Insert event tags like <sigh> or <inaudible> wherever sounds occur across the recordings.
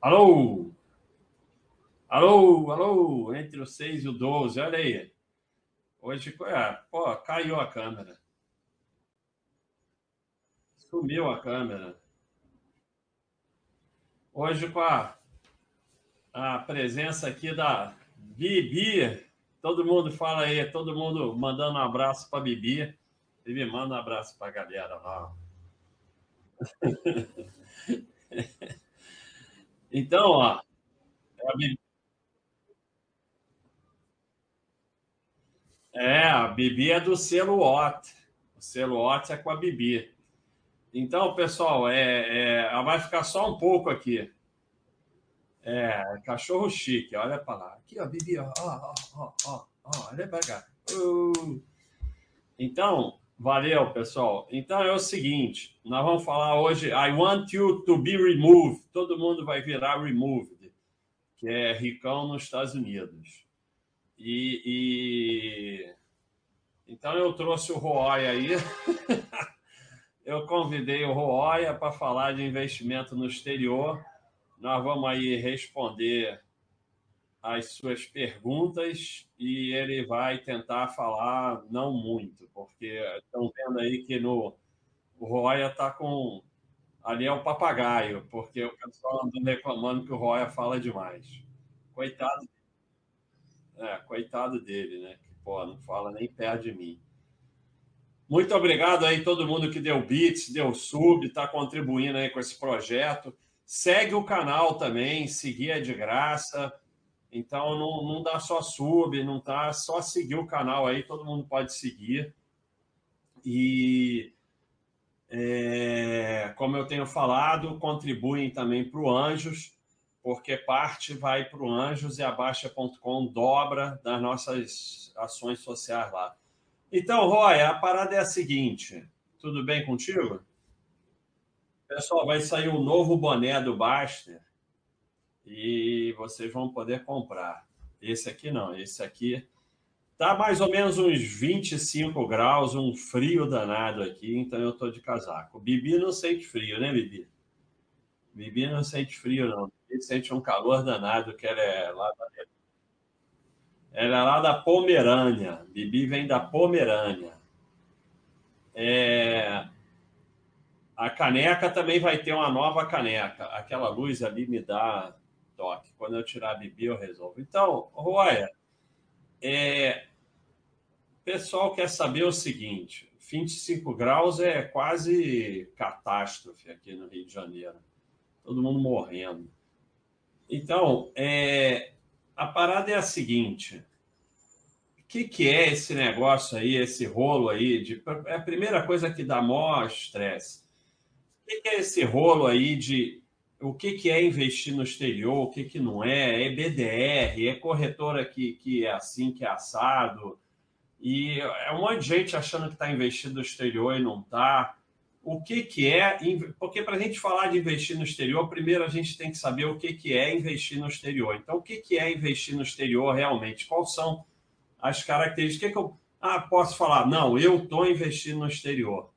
Alô? Alô, alô, entre o 6 e o 12, olha aí. Hoje, é, pô, caiu a câmera. Sumiu a câmera. Hoje, com a, a presença aqui da Bibi, todo mundo fala aí, todo mundo mandando um abraço para Bibi. Bibi, manda um abraço para a galera lá. <laughs> então, ó, é a Bibi. É, a Bibi é do selo OT. O selo OT é com a Bibi. Então, pessoal, é, é, vai ficar só um pouco aqui. É, cachorro chique, olha para lá. Aqui, ó, Bibi, ó, ó, ó, ó, ó, olha para cá. Uh. Então, valeu, pessoal. Então é o seguinte, nós vamos falar hoje, I want you to be removed. Todo mundo vai virar removed, que é ricão nos Estados Unidos. E, e... então eu trouxe o Roy aí. <laughs> eu convidei o Roya para falar de investimento no exterior. Nós vamos aí responder as suas perguntas e ele vai tentar falar não muito, porque estão vendo aí que no o Roya está com ali é o papagaio, porque o pessoal andando reclamando que o Roya fala demais. Coitado é, coitado dele, né? Que, pô, não fala nem perto de mim. Muito obrigado aí todo mundo que deu bits, deu sub, está contribuindo aí com esse projeto. Segue o canal também, seguir é de graça. Então não, não dá só sub, não tá só seguir o canal aí, todo mundo pode seguir. E é, como eu tenho falado, contribuem também para o Anjos porque parte vai para o Anjos e a Baixa.com dobra das nossas ações sociais lá. Então, Roy, a parada é a seguinte: tudo bem contigo? Pessoal, vai sair um novo boné do Baster e vocês vão poder comprar. Esse aqui não, esse aqui tá mais ou menos uns 25 graus, um frio danado aqui, então eu tô de casaco. Bibi não sente frio, né, Bibi? Bibi não sente frio, não. Bibi sente um calor danado, que ela é lá da... Ela é lá da Pomerânia. Bibi vem da Pomerânia. É... A caneca também vai ter uma nova caneca. Aquela luz ali me dá Quando eu tirar a Bibi, eu resolvo. Então, Roya, é... o pessoal quer saber o seguinte: 25 graus é quase catástrofe aqui no Rio de Janeiro todo mundo morrendo. Então, é, a parada é a seguinte: o que, que é esse negócio aí, esse rolo aí? De, é a primeira coisa que dá maior estresse. O que, que é esse rolo aí de o que, que é investir no exterior, o que, que não é? É BDR, é corretora que, que é assim, que é assado. E é um monte de gente achando que está investindo no exterior e não está o que, que é, porque para a gente falar de investir no exterior, primeiro a gente tem que saber o que, que é investir no exterior. Então, o que, que é investir no exterior realmente? Quais são as características? O que, que eu ah, posso falar? Não, eu estou investindo no exterior.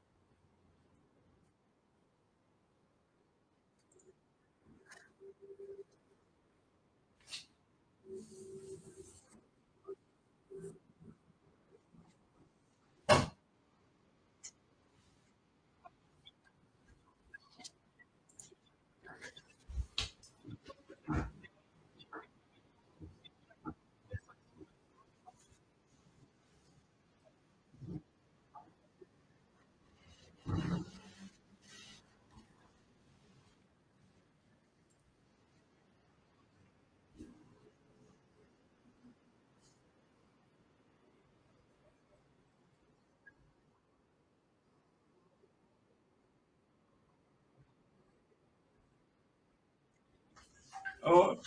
Oh,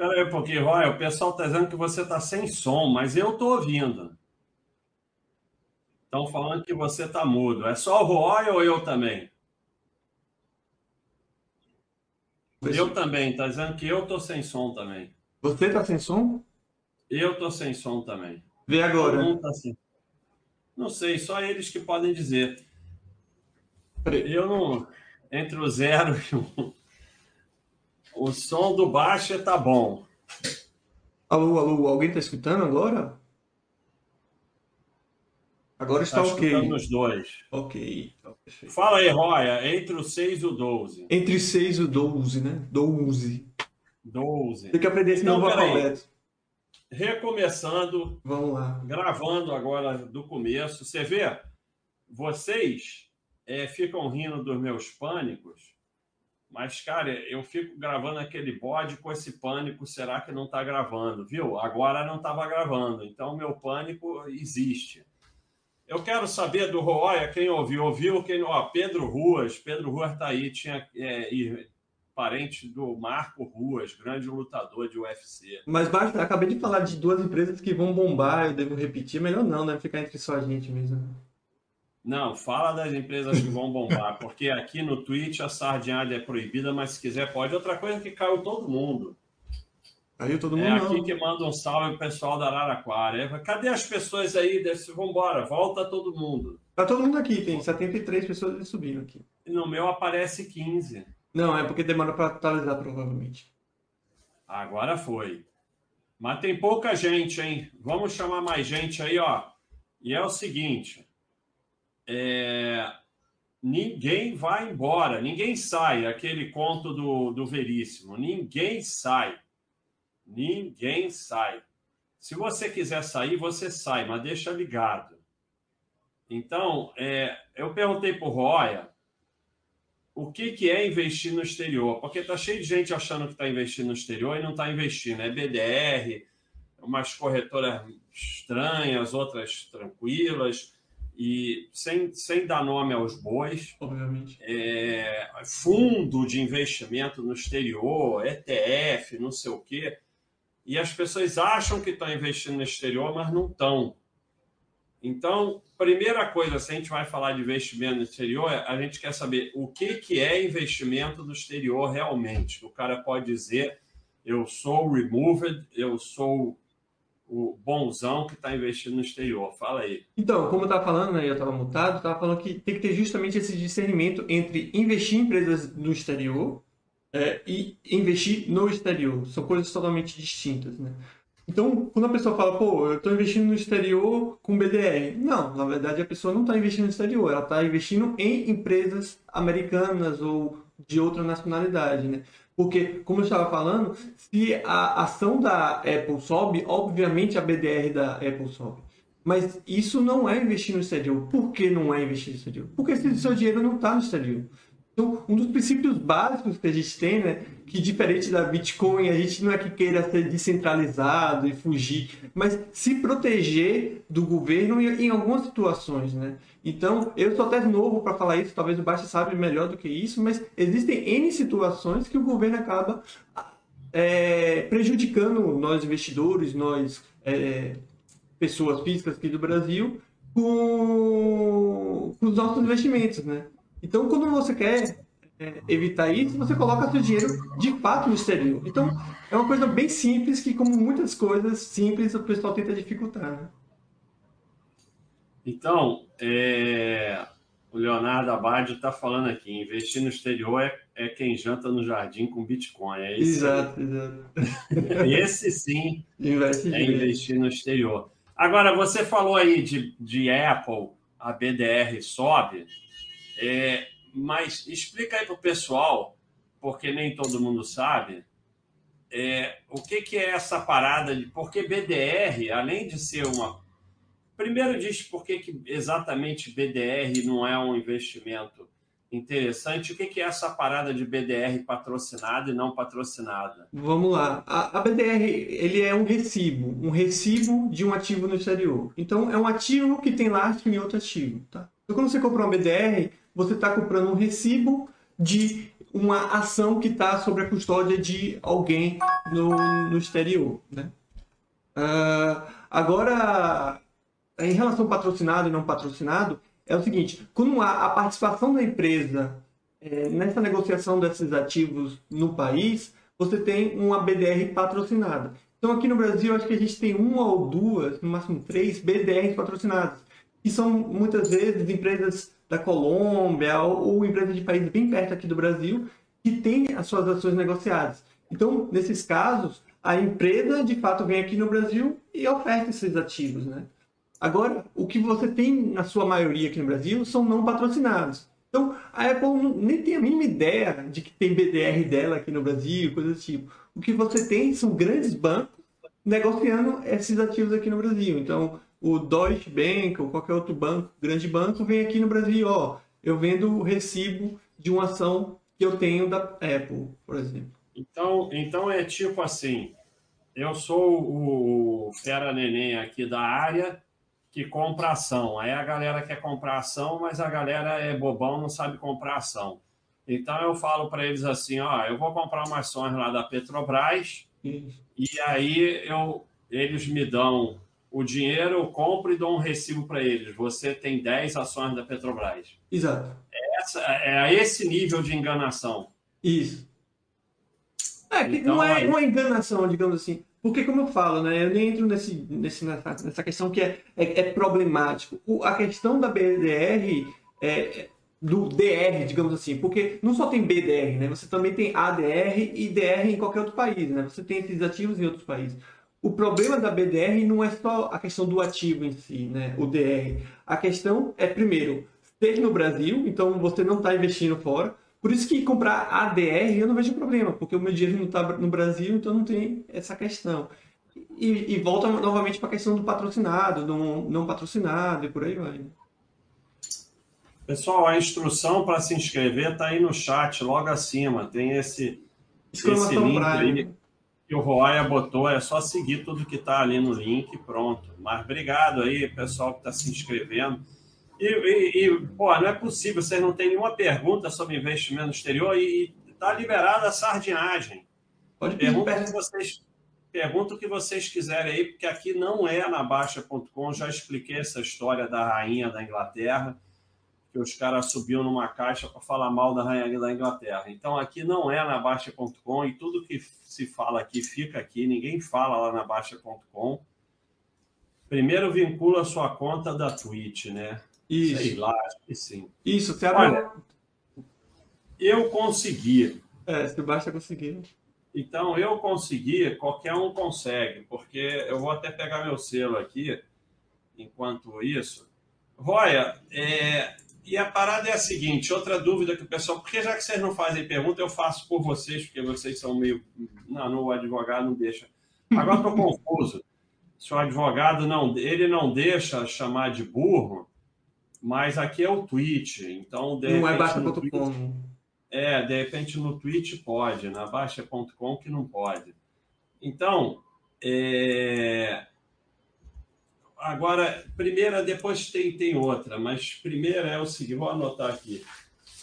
Espera aí um pouquinho, Roy. O pessoal está dizendo que você está sem som, mas eu estou ouvindo. Estão falando que você está mudo. É só o Roy ou eu também? Eu também. Está dizendo que eu estou sem som também. Você está sem som? Eu estou sem som também. Vê agora. Tá assim. Não sei, só eles que podem dizer. Eu não. Entre o zero e o. O som do baixo tá bom. Alô, alô, alguém tá escutando agora? Agora está Tá ok. escutando os dois. Ok, então, perfeito. Fala aí, Roya, entre o 6 e o 12. Entre 6 e o 12, né? 12. 12. Tem que aprender esse Então, novo alfabeto. Recomeçando, Vamos lá. gravando agora do começo. Você vê, vocês é, ficam rindo dos meus pânicos, mas, cara, eu fico gravando aquele bode com esse pânico, será que não está gravando? Viu? Agora não estava gravando, então meu pânico existe. Eu quero saber do Roya, quem ouviu, ouviu, quem não. Pedro Ruas, Pedro Ruas está aí, tinha é, parente do Marco Ruas, grande lutador de UFC. Mas basta, acabei de falar de duas empresas que vão bombar, eu devo repetir. Melhor não, né? Ficar entre só a gente mesmo. Não, fala das empresas que vão bombar, porque aqui no Twitch a sardinhada é proibida, mas se quiser pode. Outra coisa é que caiu todo mundo. Aí todo mundo É não. aqui que manda um salve pro pessoal da Araraquara. É, Cadê as pessoas aí? Desse, vambora, volta todo mundo. Tá todo mundo aqui, tem 73 pessoas subiram aqui. No meu aparece 15. Não, é porque demora pra atualizar, provavelmente. Agora foi. Mas tem pouca gente, hein? Vamos chamar mais gente aí, ó. E é o seguinte: é, ninguém vai embora, ninguém sai. Aquele conto do, do Veríssimo: ninguém sai. Ninguém sai. Se você quiser sair, você sai, mas deixa ligado. Então, é, eu perguntei para o Roya o que, que é investir no exterior, porque tá cheio de gente achando que está investindo no exterior e não está investindo. É BDR, umas corretoras estranhas, outras tranquilas, e sem, sem dar nome aos bois, Obviamente. é, fundo de investimento no exterior, ETF, não sei o quê. E as pessoas acham que estão investindo no exterior, mas não estão. Então, primeira coisa, se a gente vai falar de investimento no exterior, a gente quer saber o que, que é investimento no exterior realmente. O cara pode dizer, eu sou removed, eu sou o bonzão que está investindo no exterior. Fala aí. Então, como eu estava falando, né, eu estava mutado, estava falando que tem que ter justamente esse discernimento entre investir em empresas no exterior é, e investir no exterior. São coisas totalmente distintas, né? Então, quando a pessoa fala, pô, eu estou investindo no exterior com BDR. Não, na verdade a pessoa não está investindo no exterior, ela está investindo em empresas americanas ou de outra nacionalidade, né? Porque, como eu estava falando, se a ação da Apple sobe, obviamente a BDR da Apple sobe. Mas isso não é investir no exterior. Por que não é investir no exterior? Porque o seu dinheiro não está no exterior. Então, um dos princípios básicos que a gente tem, né, que diferente da Bitcoin, a gente não é que queira ser descentralizado e fugir, mas se proteger do governo em, algumas situações, né? Então, eu sou até novo para falar isso, talvez o Baixa sabe melhor do que isso, mas existem N situações que o governo acaba é, prejudicando nós investidores, nós é, pessoas físicas aqui do Brasil, com, com os nossos investimentos, né? Então, quando você quer é, evitar isso, você coloca seu dinheiro de fato no exterior. Então, é uma coisa bem simples que, como muitas coisas simples, o pessoal tenta dificultar, né? Então, é, o Leonardo Abad está falando aqui: investir no exterior é, é, quem janta no jardim com Bitcoin. É esse, exato, exato. <laughs> Esse sim Investe é investir no exterior. Agora, você falou aí de, de Apple, a BDR sobe, é, mas explica aí para o pessoal, porque nem todo mundo sabe, é, o que, que é essa parada de. Porque BDR, além de ser uma. Primeiro diz por que, que exatamente BDR não é um investimento interessante. O que, que é essa parada de BDR patrocinada e não patrocinada? Vamos lá. A, a BDR, ele é um recibo, um recibo de um ativo no exterior. Então, é um ativo que tem lastro em outro ativo, tá? Então, quando você compra uma BDR, você está comprando um recibo de uma ação que está sob a custódia de alguém no, no exterior, né? Ah, agora, em relação ao patrocinado e não patrocinado, é o seguinte, quando há a participação da empresa é, nessa negociação desses ativos no país, você tem uma BDR patrocinada. Então, aqui no Brasil, acho que a gente tem uma ou duas, no máximo três, BDRs patrocinadas, que são muitas vezes empresas da Colômbia ou, empresas de países bem perto aqui do Brasil, que tem as suas ações negociadas. Então, nesses casos, a empresa de fato vem aqui no Brasil e oferta esses ativos, né? Agora, o que você tem na sua maioria aqui no Brasil são não patrocinados. Então, a Apple nem tem a mínima ideia de que tem BDR dela aqui no Brasil, coisas do tipo. O que você tem são grandes bancos negociando esses ativos aqui no Brasil. Então, o Deutsche Bank ou qualquer outro banco, grande banco, vem aqui no Brasil, ó, eu vendo o recibo de uma ação que eu tenho da Apple, por exemplo. Então, então é tipo assim, eu sou o fera neném aqui da área que compra ação. Aí a galera quer comprar ação, mas a galera é bobão, não sabe comprar ação. Então eu falo para eles assim, ó, eu vou comprar umas ações lá da Petrobras e aí eu, eles me dão o dinheiro, eu compro e dou um recibo para eles. Você tem 10 ações da Petrobras. Exato. É, essa, é esse nível de enganação. Isso. É, então, não, é, é enganação, digamos assim. Porque, como eu falo, né, eu nem entro nesse, nesse, nessa, nessa questão que é, é, é problemático. O, a questão da BDR, é, do DR, digamos assim, porque não só tem BDR, né, você também tem ADR e DR em qualquer outro país, né, você tem esses ativos em outros países. O problema da BDR não é só a questão do ativo em si, né, o DR. A questão é, primeiro, ter no Brasil, então você não está investindo fora. Por isso que comprar ADR eu não vejo problema, porque o meu dinheiro não está no Brasil, então não tem essa questão. E, e volta novamente para a questão do patrocinado, do não patrocinado e por aí vai. Né? Pessoal, a instrução para se inscrever está aí no chat, logo acima. Tem esse, esse link aí que o Roya botou. É só seguir tudo que está ali no link pronto. Mas obrigado aí, pessoal que está se inscrevendo. E, e, e, pô, não é possível, vocês não têm nenhuma pergunta sobre investimento exterior e está liberada a sardinhagem. Pode pergunta que vocês Pergunta o que vocês quiserem aí, porque aqui não é na Baixa.com. Já expliquei essa história da rainha da Inglaterra, que os caras subiam numa caixa para falar mal da rainha da Inglaterra. Então aqui não é na Baixa.com e tudo que se fala aqui fica aqui. Ninguém fala lá na Baixa.com. Primeiro vincula sua conta da Twitch, né? Isso. Sei lá, acho que sim. Isso, abre... Olha, eu consegui. É, se basta conseguir. Então, eu consegui, qualquer um consegue, porque eu vou até pegar meu selo aqui, enquanto isso. Roya, é, e a parada é a seguinte, outra dúvida que o pessoal, porque já que vocês não fazem pergunta, eu faço por vocês, porque vocês são meio, não, não o advogado não deixa. Agora estou confuso. Se o advogado não, ele não deixa chamar de burro, mas aqui é o tweet, então... não é baixa.com. É, de repente no tweet pode, na baixa.com que não pode. Então, é... agora, primeira, depois tem, tem outra, mas primeira é o seguinte, vou anotar aqui.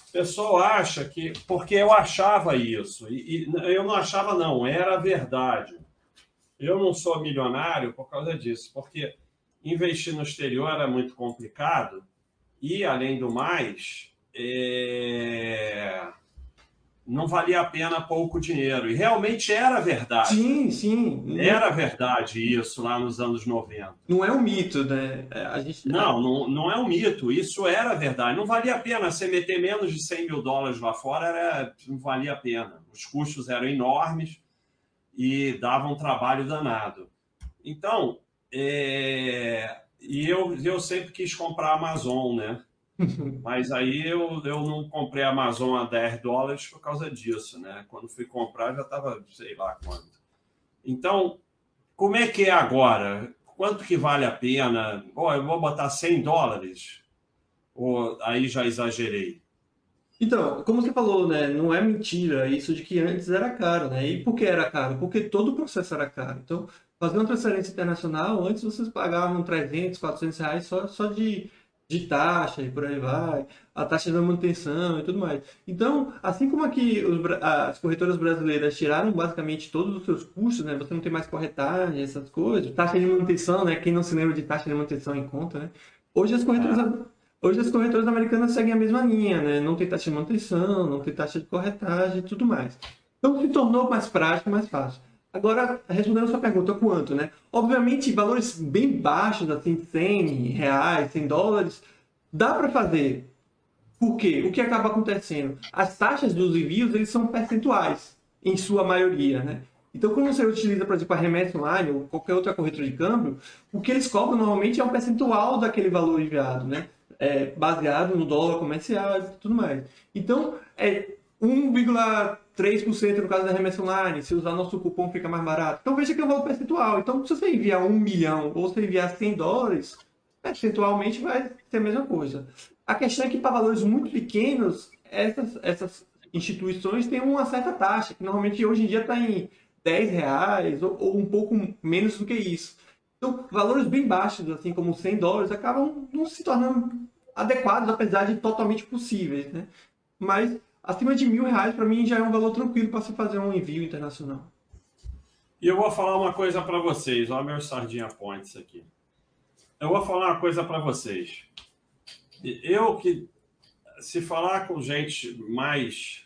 O pessoal acha que, porque eu achava isso, e, e eu não achava não, era verdade. Eu não sou milionário por causa disso, porque investir no exterior era muito complicado, e, além do mais, é... não valia a pena pouco dinheiro. E realmente era verdade. Sim, sim. Era verdade isso lá nos anos 90. Não é um mito, né? É, a gente... não, não, não é um mito. Isso era verdade. Não valia a pena. Você meter menos de 100 mil dólares lá fora era... não valia a pena. Os custos eram enormes e davam um trabalho danado. Então, é... E eu, eu sempre quis comprar a Amazon, né? <laughs> Mas aí eu, eu não comprei a Amazon a 10 dólares por causa disso, né? Quando fui comprar já estava sei lá quanto. Então, como é que é agora? Quanto que vale a pena? Oh, eu vou botar 100 dólares? Ou aí já exagerei? Então, como você falou, né? Não é mentira isso de que antes era caro, né? E por que era caro? Porque todo o processo era caro. Então, fazer uma transferência internacional, antes vocês pagavam 300, 400 reais só, só de, de taxa e por aí vai, a taxa de manutenção e tudo mais. Então, assim como aqui os, as corretoras brasileiras tiraram basicamente todos os seus custos, né? Você não tem mais corretagem, essas coisas, taxa de manutenção, né? Quem não se lembra de taxa de manutenção em conta, né? Hoje as corretoras... Ah. Hoje as corretoras americanas seguem a mesma linha, né? Não tem taxa de manutenção, não tem taxa de corretagem e tudo mais. Então se tornou mais prático, mais fácil. Agora, respondendo a sua pergunta, quanto, né? Obviamente, valores bem baixos, assim, 100 reais, 100 dólares, dá para fazer. Por quê? O que acaba acontecendo? As taxas dos envios eles são percentuais, em sua maioria, né? Então, quando você utiliza, por exemplo, a remessa online ou qualquer outra corretora de câmbio, o que eles cobram normalmente é um percentual daquele valor enviado, né? É, baseado no dólar comercial e tudo mais. Então, é 1,3% no caso da remessa online. Se usar nosso cupom, fica mais barato. Então, veja que é um valor percentual. Então, se você enviar 1 milhão ou se enviar 100 dólares, percentualmente vai ser a mesma coisa. A questão é que, para valores muito pequenos, essas, essas instituições têm uma certa taxa, que normalmente hoje em dia está em 10 reais ou, ou, um pouco menos do que isso. Então, valores bem baixos, assim como 100 dólares, acabam não se tornando adequados, apesar de totalmente possíveis, né? Mas acima de mil reais, para mim, já é um valor tranquilo para se fazer um envio internacional. E eu vou falar uma coisa para vocês, olha meu sardinha points aqui. Eu vou falar uma coisa para vocês. Eu que, se falar com gente mais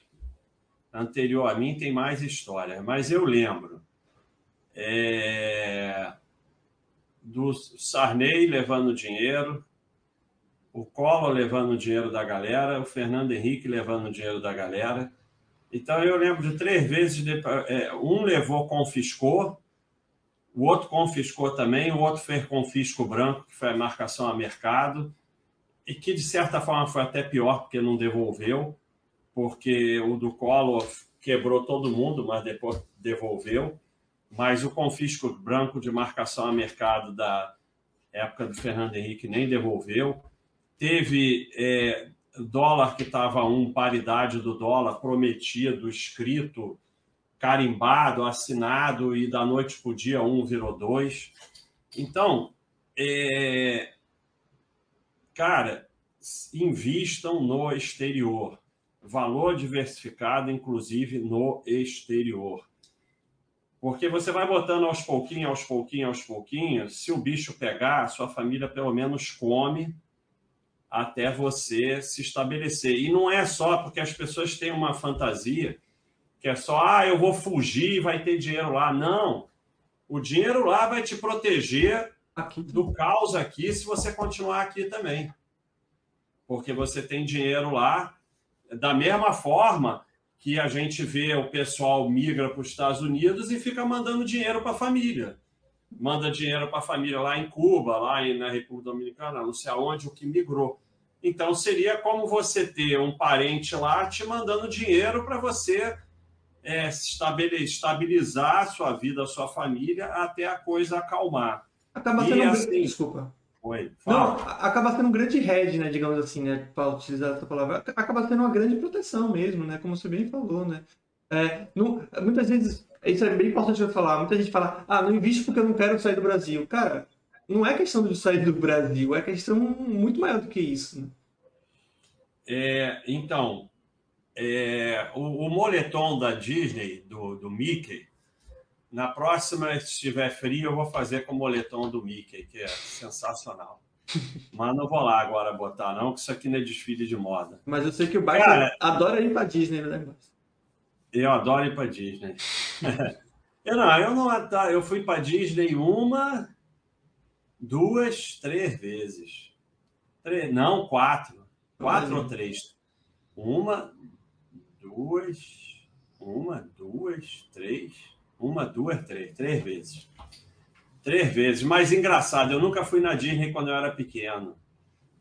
anterior a mim tem mais história, mas eu lembro é, do Sarney levando dinheiro, o Collor levando dinheiro da galera, o Fernando Henrique levando dinheiro da galera. Então eu lembro de três vezes, de, é, um levou, confiscou, o outro confiscou também, o outro fez confisco branco, que foi a marcação a mercado, e que de certa forma foi até pior, porque não devolveu porque o do Collor quebrou todo mundo, mas depois devolveu. Mas o confisco branco de marcação a mercado da época do Fernando Henrique nem devolveu. Teve é, dólar que estava um, paridade do dólar prometido, escrito, carimbado, assinado, e da noite para o dia um virou dois. Então, é, cara, invistam no exterior valor diversificado, inclusive no exterior. Porque você vai botando aos pouquinhos, aos pouquinhos, aos pouquinhos, se o bicho pegar, sua família pelo menos come até você se estabelecer. E não é só porque as pessoas têm uma fantasia que é só, ah, eu vou fugir e vai ter dinheiro lá. Não. O dinheiro lá vai te proteger aqui. do caos aqui se você continuar aqui também. Porque você tem dinheiro lá da mesma forma que a gente vê o pessoal migra para os Estados Unidos e fica mandando dinheiro para a família. Manda dinheiro para a família lá em Cuba, lá na República Dominicana, não sei aonde, o que migrou. Então, seria como você ter um parente lá te mandando dinheiro para você é, estabilizar a sua vida, a sua família, até a coisa acalmar. Acaba sendo... E, assim, Desculpa. Oi, Não, acaba sendo um grande hedge, né, digamos assim, né, para utilizar essa palavra. Acaba sendo uma grande proteção mesmo, né, como você bem falou, né. É, não, muitas vezes, isso é bem importante eu falar, muita gente fala, ah, não investe porque eu não quero sair do Brasil. Cara, não é questão de sair do Brasil, é questão muito maior do que isso. Né? É, então, é, o, o, moletom da Disney, do, do Mickey, na próxima, se estiver frio, eu vou fazer com o moletom do Mickey, que é sensacional. <laughs> Mas não vou lá agora botar, não, que isso aqui não é desfile de moda. Mas eu sei que o Bart Cara, adora ir pra Disney, né? Eu adoro ir pra Disney. <laughs> eu não, eu não. Eu fui pra Disney uma, duas, três vezes. Três, não, quatro. Quatro ou três. Uma, duas, uma, duas, três. Uma, duas, três. Três vezes. Três vezes. Mas engraçado, eu nunca fui na Disney quando eu era pequeno.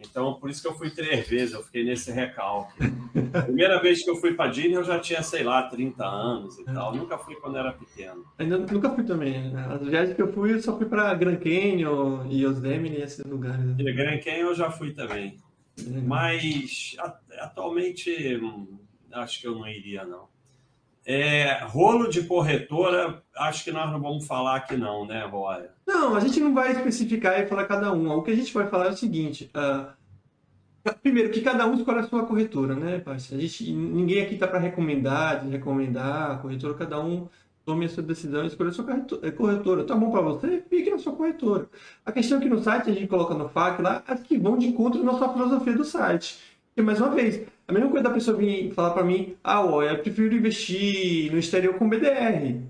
Então, por isso que eu fui três vezes, eu fiquei nesse recalque. A primeira vez que eu fui para Disney, eu já tinha, sei lá, 30 anos e tal. nunca fui quando era pequeno. Ainda nunca fui também. Né? As viagens que eu fui, eu só fui para Grand Canyon e Yosemite e esses lugares. E Grand Canyon eu já fui também. Mas, atualmente, hum, acho que eu não iria, não. É, rolo de corretora, acho que nós não vamos falar aqui não, né, Roya? Não, a gente não vai especificar e falar cada um. O que a gente vai falar é o seguinte. Uh, primeiro, que cada um escolhe a sua corretora, né, parceiro? A gente, ninguém aqui está para recomendar, recomendar a corretora, cada um tome a sua decisão e escolha a sua corretora. Tá bom para você? Fique na sua corretora. A questão é que no site a gente coloca no FAQ lá as que vão de encontro na sua filosofia do site. E mais uma vez, a mesma coisa da pessoa vir falar para mim, ah, ó, eu prefiro investir no exterior com BDR.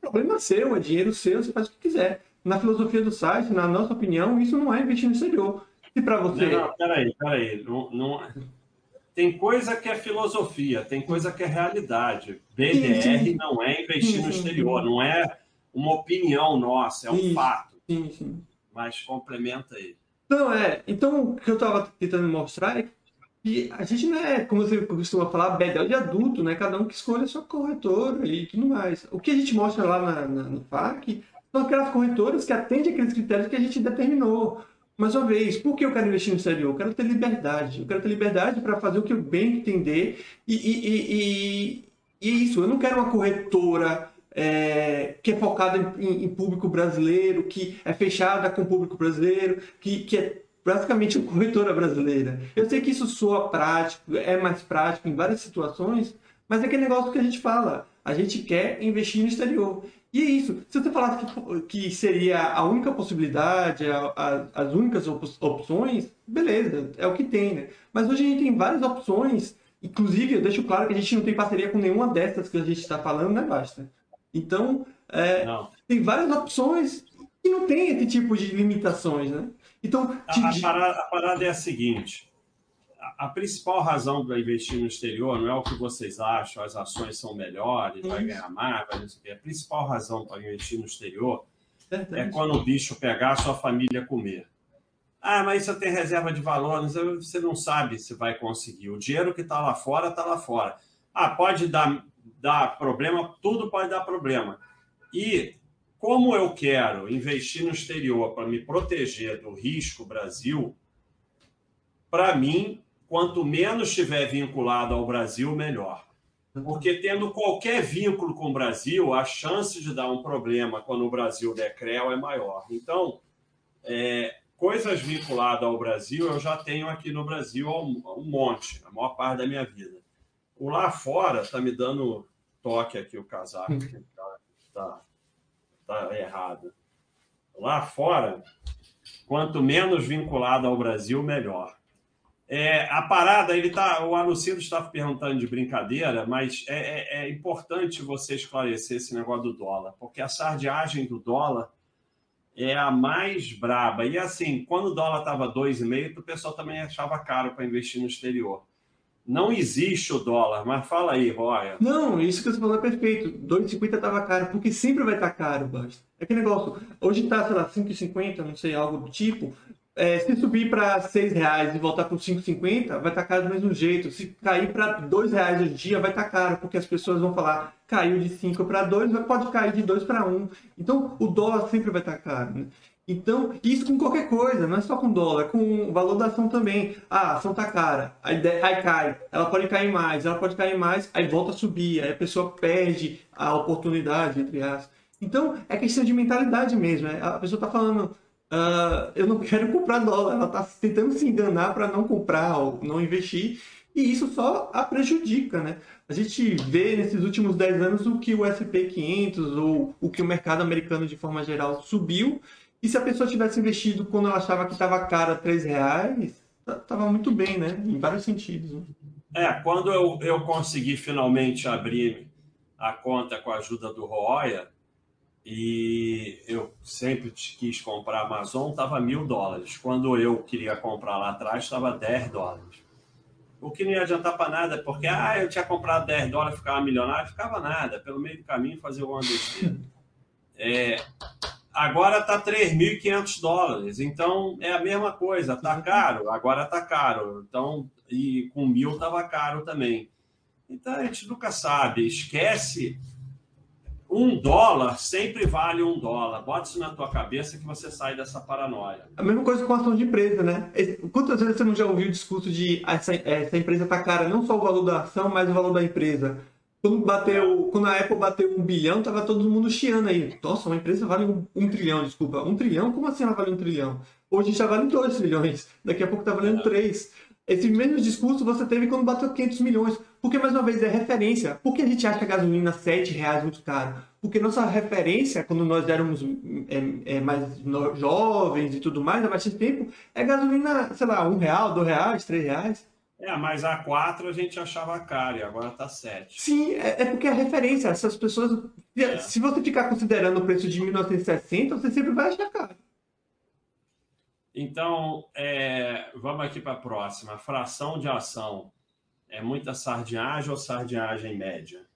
Problema seu, é dinheiro seu, você faz o que quiser. Na filosofia do site, na nossa opinião, isso não é investir no exterior. Se para você. Não, não, peraí, peraí. Não, não, tem coisa que é filosofia, tem coisa que é realidade. BDR sim, sim. não é investir sim, no exterior, não é uma opinião nossa, é um fato. Sim, sim. Mas complementa aí. Não, é. Então, o que eu estava tentando mostrar é que a gente não é, como você costuma falar, bedel de adulto, né? Cada um que escolhe a sua corretora e tudo mais. O que a gente mostra lá na, na, no FAC são aquelas corretoras que atendem aqueles critérios que a gente determinou. Mais uma vez, por que eu quero investir no exterior? Eu quero ter liberdade. Eu quero ter liberdade para fazer o que eu bem entender. E, e, e, e, é isso. Eu não quero uma corretora é, que é focada em, em, público brasileiro, que é fechada com o público brasileiro, que, que é praticamente uma corretora brasileira. Eu sei que isso soa prático, é mais prático em várias situações, mas é aquele negócio que a gente fala. A gente quer investir no exterior. E é isso. Se você falasse que, que seria a única possibilidade, a, a, as únicas op opções, beleza, é o que tem, né? Mas hoje a gente tem várias opções. Inclusive, eu deixo claro que a gente não tem parceria com nenhuma dessas que a gente está falando, né, Basta? Então, é, tem várias opções e não tem esse tipo de limitações, né? Então, a, a, parada, a parada é a seguinte: a principal razão para investir no exterior não é o que vocês acham, as ações são melhores, vai ganhar mais, vai não sei o quê. A principal razão para investir no exterior é quando o bicho pegar a sua família comer. Ah, mas você tem reserva de valor, você não sabe se vai conseguir. O dinheiro que está lá fora, está lá fora. Ah, pode dar, dar problema, tudo pode dar problema. E como eu quero investir no exterior para me proteger do risco Brasil, para mim quanto menos estiver vinculado ao Brasil, melhor. Porque tendo qualquer vínculo com o Brasil, a chance de dar um problema quando o Brasil der CREL é maior. Então, é, coisas vinculadas ao Brasil eu já tenho aqui no Brasil um, monte, a maior parte da minha vida. O lá fora está me dando toque aqui o casaco, está tá, tá errado. Lá fora, quanto menos vinculado ao Brasil, melhor. É, a parada, ele tá, o Anuncido estava perguntando de brincadeira, mas é, é, é, importante você esclarecer esse negócio do dólar, porque a sardiagem do dólar é a mais braba. E assim, quando o dólar estava 2,5, o pessoal também achava caro para investir no exterior. Não existe o dólar, mas fala aí, Roya. Não, isso que você falou é perfeito. 2,50 estava caro, porque sempre vai estar tá caro, basta. É que negócio, hoje está, sei lá, 5,50, não sei, algo do tipo. É, se subir para seis reais e voltar para 5,50, vai estar tá caro do mesmo jeito. Se cair para dois reais o dia, vai estar tá caro, porque as pessoas vão falar, caiu de 5 para 2, pode cair de 2 para 1. Então, o dólar sempre vai estar tá caro. Né? Então, isso com qualquer coisa, não é só com dólar, é com o valor da ação também. Ah, a ação tá cara, aí, aí cai, ela pode cair mais, ela pode cair mais, aí volta a subir, aí a pessoa perde a oportunidade, entre aspas. Então, é questão de mentalidade mesmo. Né? A pessoa está falando, uh, eu não quero comprar dólar. Ela está tentando se enganar para não comprar ou não investir. E isso só a prejudica, né? A gente vê nesses últimos 10 anos o que o S&P 500 ou o que o mercado americano de forma geral subiu. E se a pessoa tivesse investido quando ela achava que estava cara 3 reais, estava muito bem, né? Em vários sentidos. Né? É, quando eu, eu consegui finalmente abrir a conta com a ajuda do Roya, e eu sempre quis comprar a Amazon, estava mil dólares. Quando eu queria comprar lá atrás, estava 10 dólares. O que não ia adiantar para nada, porque ah, eu tinha comprado 10 dólares, ficava milionário, ficava nada. Pelo meio do caminho, fazer uma besteira. É, agora está 3.500 dólares, então é a mesma coisa. Está caro, agora está caro. Então, e com mil estava caro também. Então a gente nunca sabe. Esquece um dólar sempre vale um dólar. Bota isso na tua cabeça que você sai dessa paranoia. A mesma coisa com a ação de empresa, né? Quantas vezes você não já ouviu o discurso de essa, essa empresa tá cara, não só o valor da ação, mas o valor da empresa? Quando, bateu, quando a Apple bateu um bilhão, tava todo mundo chiando aí. Nossa, uma empresa vale um, um, trilhão, desculpa. Um trilhão? Como assim ela vale um trilhão? Hoje já vale dois trilhões. Daqui a pouco tá valendo é. três. Esse mesmo discurso você teve quando bateu 500 milhões. Porque, mais uma vez, é referência. Por que a gente acha a gasolina 7 reais muito caro? Porque nossa referência, quando nós éramos é, é, mais jovens e tudo mais, há bastante tempo, é gasolina, sei lá, um real, dois reais, três reais. É, mas a 4 a gente achava caro e agora tá 7. Sim, é, é, porque é referência. Essas pessoas. É. Se você ficar considerando o preço de 1960, você sempre vai achar caro. Então, é, vamos aqui para a próxima. Fração de ação. É muita sardinhagem ou sardinhagem média?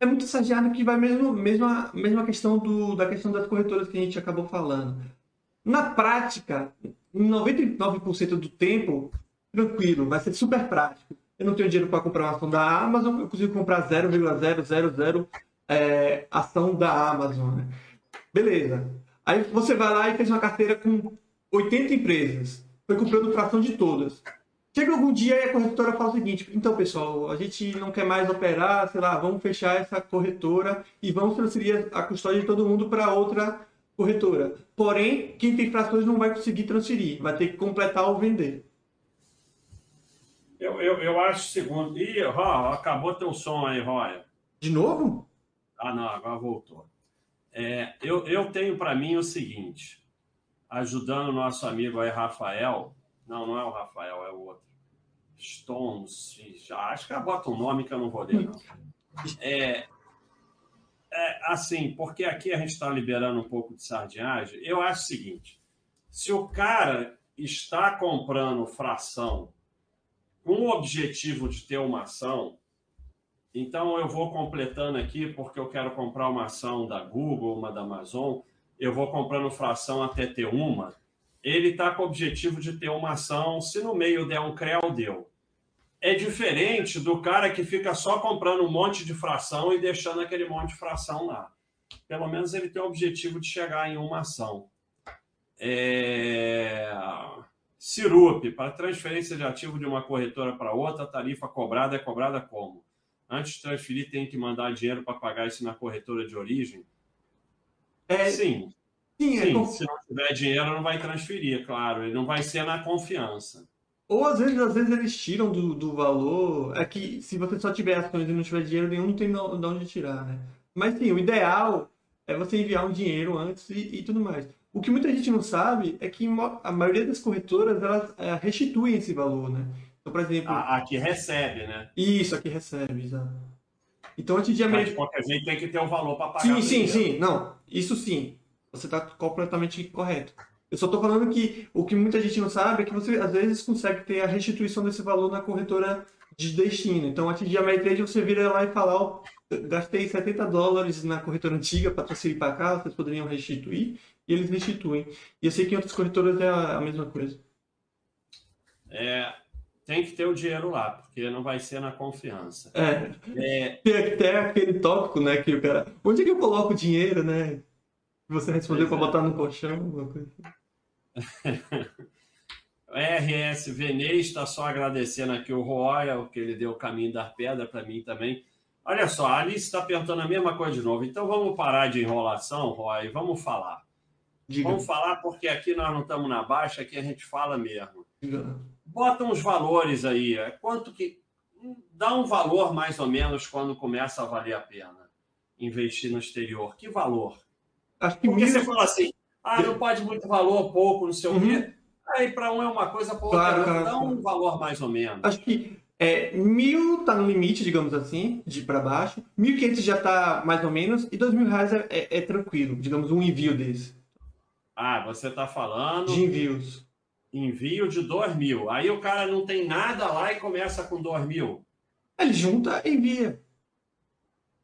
É muito sardinhagem que vai mesmo mesma mesma questão do da questão das corretoras que a gente acabou falando. Na prática, em 99% do tempo, tranquilo, vai ser super prático. Eu não tenho dinheiro para comprar uma ação da Amazon, eu consigo comprar 0,000 é, ação da Amazon. Né? Beleza. Aí você vai lá e fez uma carteira com 80 empresas. Foi comprando fração de todas. Chega algum dia e a corretora fala o seguinte: então, pessoal, a gente não quer mais operar, sei lá, vamos fechar essa corretora e vamos transferir a custódia de todo mundo para outra corretora. Porém, quem tem frações não vai conseguir transferir, vai ter que completar ou vender. Eu, eu, eu acho segundo. Ih, Ró, acabou teu som aí, Roya. De novo? Ah, não, agora voltou. É, eu, eu tenho para mim o seguinte, ajudando o nosso amigo aí, Rafael. Não, não é o Rafael, é o outro. Stones, já acho que bota um nome que eu não vou ler, não. É, é assim, porque aqui a gente está liberando um pouco de sardinhagem. Eu acho o seguinte: se o cara está comprando fração com o objetivo de ter uma ação, então eu vou completando aqui porque eu quero comprar uma ação da Google, uma da Amazon, eu vou comprando fração até ter uma ele está com o objetivo de ter uma ação, se no meio der um CREL, deu. É diferente do cara que fica só comprando um monte de fração e deixando aquele monte de fração lá. Pelo menos ele tem o objetivo de chegar em uma ação. É... Cirup, para transferência de ativo de uma corretora para outra, a tarifa cobrada é cobrada como? Antes de transferir, tem que mandar dinheiro para pagar isso na corretora de origem? É, Sim. Sim, Sim é se não tiver dinheiro, não vai transferir, claro. Ele não vai ser na confiança. Ou às vezes, às vezes eles tiram do, do valor. É que se você só tiver ações e não tiver dinheiro nenhum, não tem de onde tirar, né? Mas sim, o ideal é você enviar um dinheiro antes e, e tudo mais. O que muita gente não sabe é que a maioria das corretoras elas é, restituem esse valor, né? Então, por exemplo. A, a que recebe, né? Isso, a que recebe, exato. Então, de Mas, de qualquer jeito, tem que ter um valor para pagar. Sim, sim, sim. Não, isso sim você está completamente correto. Eu só estou falando que o que muita gente não sabe é que você às vezes consegue ter a restituição desse valor na corretora de destino. Então, antes de Ameritrade, você vira lá e fala: oh, gastei 70 dólares na corretora antiga para transferir para cá, vocês poderiam restituir, e eles restituem. E eu sei que em outras corretoras é a, mesma coisa. É, tem que ter o dinheiro lá, porque não vai ser na confiança. É. é... Tem até aquele tópico, né, que o cara. Onde é que eu coloco o dinheiro, né? Você respondeu para é. botar no colchão, alguma coisa. RS Venez está só agradecendo aqui o Royal, que ele deu o caminho da pedra para mim também. Olha só, a Alice está perguntando a mesma coisa de novo. Então vamos parar de enrolação, Roy, e vamos falar. Diga. Vamos falar porque aqui nós não estamos na baixa, aqui a gente fala mesmo. Diga. Bota uns valores aí. É quanto que. Dá um valor mais ou menos quando começa a valer a pena investir no exterior. Que valor? Acho que Porque mil... você fala assim, ah, não pode muito valor, pouco, não sei uhum. o quê. Aí para um é uma coisa, para outro claro, é dá um valor mais ou menos. Acho que é, mil tá no limite, digamos assim, de para baixo. Mil quinhentos já tá mais ou menos. E dois mil reais é, é, é, tranquilo, digamos, um envio desse. Ah, você tá falando... De envios. Envio de dois mil. Aí o cara não tem nada lá e começa com dois mil. Ele junta e envia.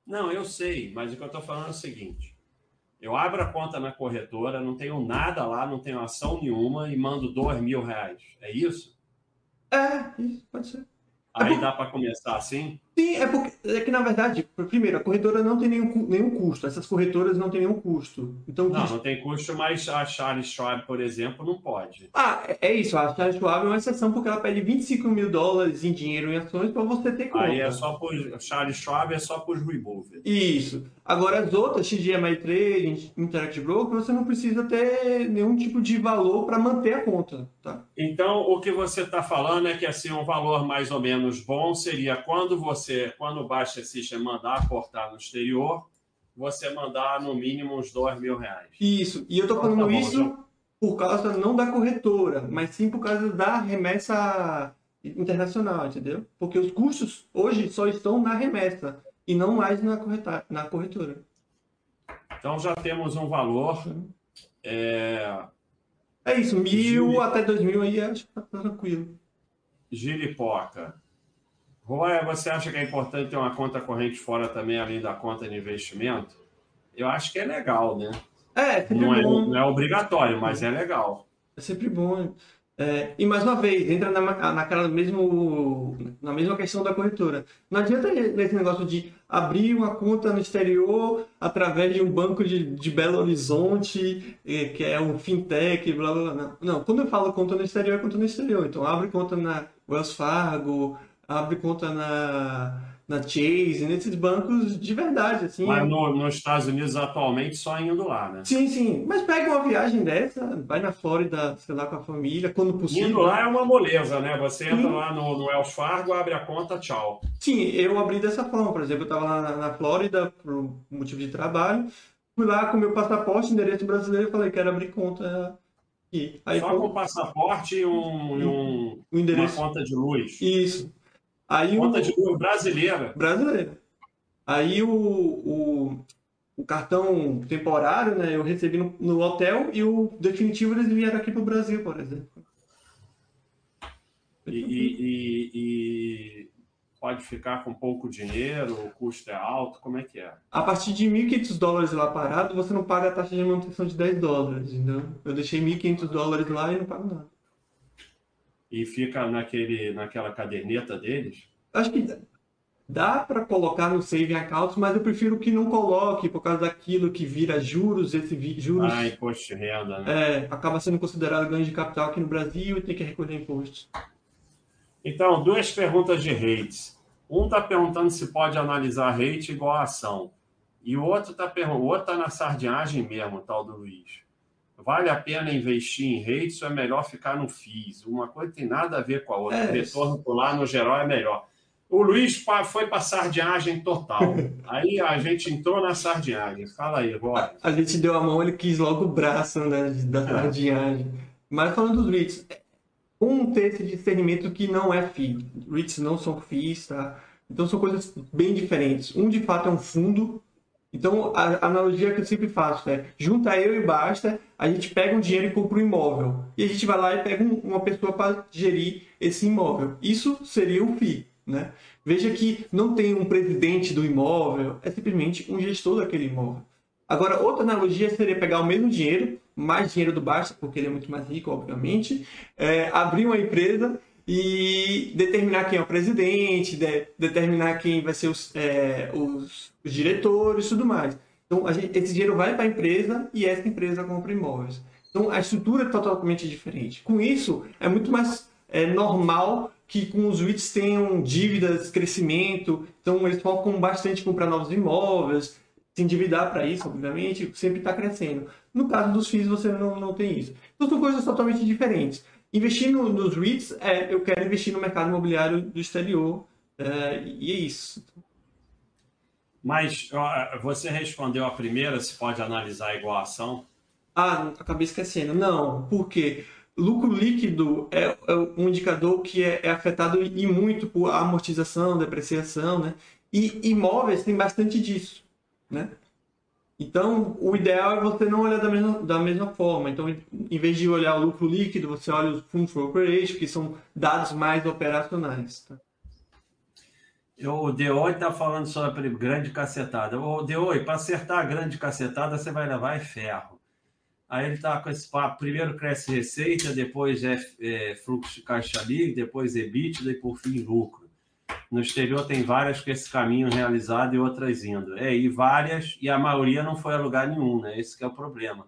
Não, eu sei, mas o que eu tô falando é o seguinte. Eu abro a conta na corretora, não tenho nada lá, não tenho ação nenhuma e mando dois mil reais. É isso? É, isso pode ser. Aí é dá para começar assim? Sim, é porque é que na verdade, primeiro, a corretora não tem nenhum, nenhum custo. Essas corretoras não têm nenhum custo. Então, não, não tem custo, mas a Charles Schwab, por exemplo, não pode. Ah, é, isso. A Charles Schwab é uma exceção porque ela pede 25 mil dólares em dinheiro em ações para você ter conta. Aí é só por Charles Schwab é só por remover. Isso. Agora as outras, XGMI Trade, Interactive Broker, você não precisa ter nenhum tipo de valor para manter a conta, tá? Então, o que você está falando é que assim um valor mais ou menos bom seria quando você você, quando o Baixa System mandar aportar no exterior, você mandar no mínimo uns dois mil reais. Isso, e eu estou falando então, tá isso já... por causa não da corretora, mas sim por causa da remessa internacional, entendeu? Porque os custos hoje só estão na remessa e não mais na, correta, na corretora. Então já temos um valor. É, é isso, mil até dois mil aí acho que tá tranquilo. Giripoca. Roy, você acha que é importante ter uma conta corrente fora também, além da conta de investimento? Eu acho que é legal, né? É, sempre Não é, bom. não é obrigatório, mas é legal. É sempre bom. É, e mais uma vez, entra na, naquela mesmo, na mesma questão da corretora. Não adianta esse negócio de abrir uma conta no exterior através de um banco de, de Belo Horizonte, eh, que é um fintech, blá blá blá. Não. não, quando eu falo conta no exterior, é conta no exterior. Então abre conta na Wells Fargo, abre conta na, na Chase, nesses bancos de verdade, assim. Mas no, nos Estados Unidos, atualmente, só indo lá, né? Sim, sim. Mas pega uma viagem dessa, vai na Flórida, sei lá, com a família, quando possível. Indo lá é uma moleza, né? Você entra sim. lá no, no Wells Fargo, abre a conta, tchau. Sim, eu abri dessa forma. Por exemplo, eu estava lá na, na Flórida por motivo de trabalho, fui lá com meu passaporte, endereço brasileiro, falei, quero abrir conta aqui. Aí, Só com o passaporte e um, um, um endereço. uma conta de luz. Isso. Aí Conta o... de luz brasileira. Brasileira. Aí o, o, o, cartão temporário, né, eu recebi no, no, hotel e o definitivo eles vieram aqui para o Brasil, por exemplo. E, e, e, pode ficar com pouco dinheiro, o custo é alto, como é que é? A partir de 1.500 dólares lá parado, você não paga a taxa de manutenção de 10 dólares, então eu deixei 1.500 dólares lá e não pago nada e fica naquele, naquela caderneta deles? Acho que dá para colocar no saving account, mas eu prefiro que não coloque por causa daquilo que vira juros, esse juros. Ah, imposto de renda, né? É, acaba sendo considerado ganho de capital aqui no Brasil e tem que recolher impostos. Então, duas perguntas de rates. Um está perguntando se pode analisar rate igual a ação. E o outro está o outro tá na sardinhagem mesmo, tal do Luiz. Vale a pena investir em rates ou é melhor ficar no FIIs? Uma coisa tem nada a ver com a outra. É, o retorno por lá, no geral, é melhor. O Luiz foi para sardinhagem total. <laughs> aí a gente entrou na sardinhagem. Fala aí, Roy. A, gente deu a mão, ele quis logo o braço né, da sardinhagem. É. Mas falando dos REITs, um ter esse discernimento que não é FII. REITs não são FIIs, tá? Então são coisas bem diferentes. Um, de fato, é um fundo então, a analogia que eu sempre faço é: junta eu e basta, a gente pega um dinheiro e compra um imóvel. E a gente vai lá e pega uma pessoa para gerir esse imóvel. Isso seria o FII. Né? Veja que não tem um presidente do imóvel, é simplesmente um gestor daquele imóvel. Agora, outra analogia seria pegar o mesmo dinheiro, mais dinheiro do Basta, porque ele é muito mais rico, obviamente, é, abrir uma empresa e determinar quem é o presidente, de, determinar quem vai ser os, é, os, os diretores e tudo mais. Então, gente, esse dinheiro vai para a empresa e essa empresa compra imóveis. Então, a estrutura é totalmente diferente. Com isso, é muito mais é, normal que com os REITs tenham dívidas, crescimento. Então, eles focam bastante em comprar novos imóveis, se endividar para isso, obviamente, sempre está crescendo. No caso dos FIIs, você não, não tem isso. Então, são coisas totalmente diferentes. Investir no, nos REITs, é, eu quero investir no mercado imobiliário do exterior, é, e é isso. Mas você respondeu a primeira, se pode analisar igual a ação? Ah, acabei esquecendo. Não, porque lucro líquido é, é um indicador que é, é, afetado e muito por amortização, depreciação, né? E imóveis tem bastante disso, né? Então, o ideal é você não olhar da mesma, da mesma forma. Então, em vez de olhar o lucro líquido, você olha os funds for operation, que são dados mais operacionais. Tá? O Deoi está falando sobre grande cacetada. O Deoi, para acertar a grande cacetada, você vai levar ferro. Aí ele está com esse papo. Primeiro cresce receita, depois é, é fluxo de caixa livre, depois EBITDA e por fim lucro. No exterior tem várias com esse caminho realizado e outras indo. É, e várias, e a maioria não foi a lugar nenhum, né? Esse é o problema.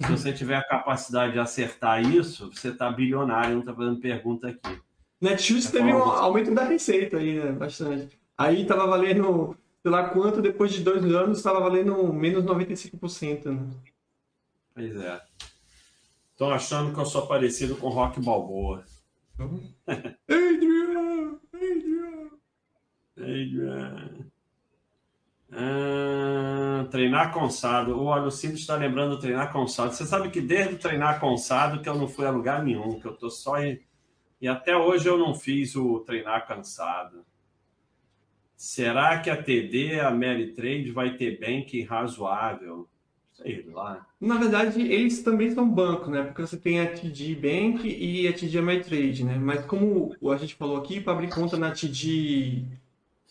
Se você <laughs> tiver a capacidade de acertar isso, você está bilionário, não está fazendo pergunta aqui. Netshoes teve um aumento da receita aí, né? Bastante. Aí estava valendo, sei lá quanto, depois de dois anos, estava valendo menos 95%. Né? Pois é. Estou achando que eu sou parecido com Rock Balboa. <laughs> Uhum. Ah, treinar consado. O Alucindo está lembrando treinar consado. Você sabe que desde o treinar consado que eu não fui a lugar nenhum, que eu tô só em... E até hoje eu não fiz o treinar cansado. Será que a TD, a Mary Trade, vai ter banking razoável? sei lá. Na verdade, eles também são bancos, né? Porque você tem a TD Bank e a TD Ameritrade, né? Mas como a gente falou aqui, para abrir conta na TD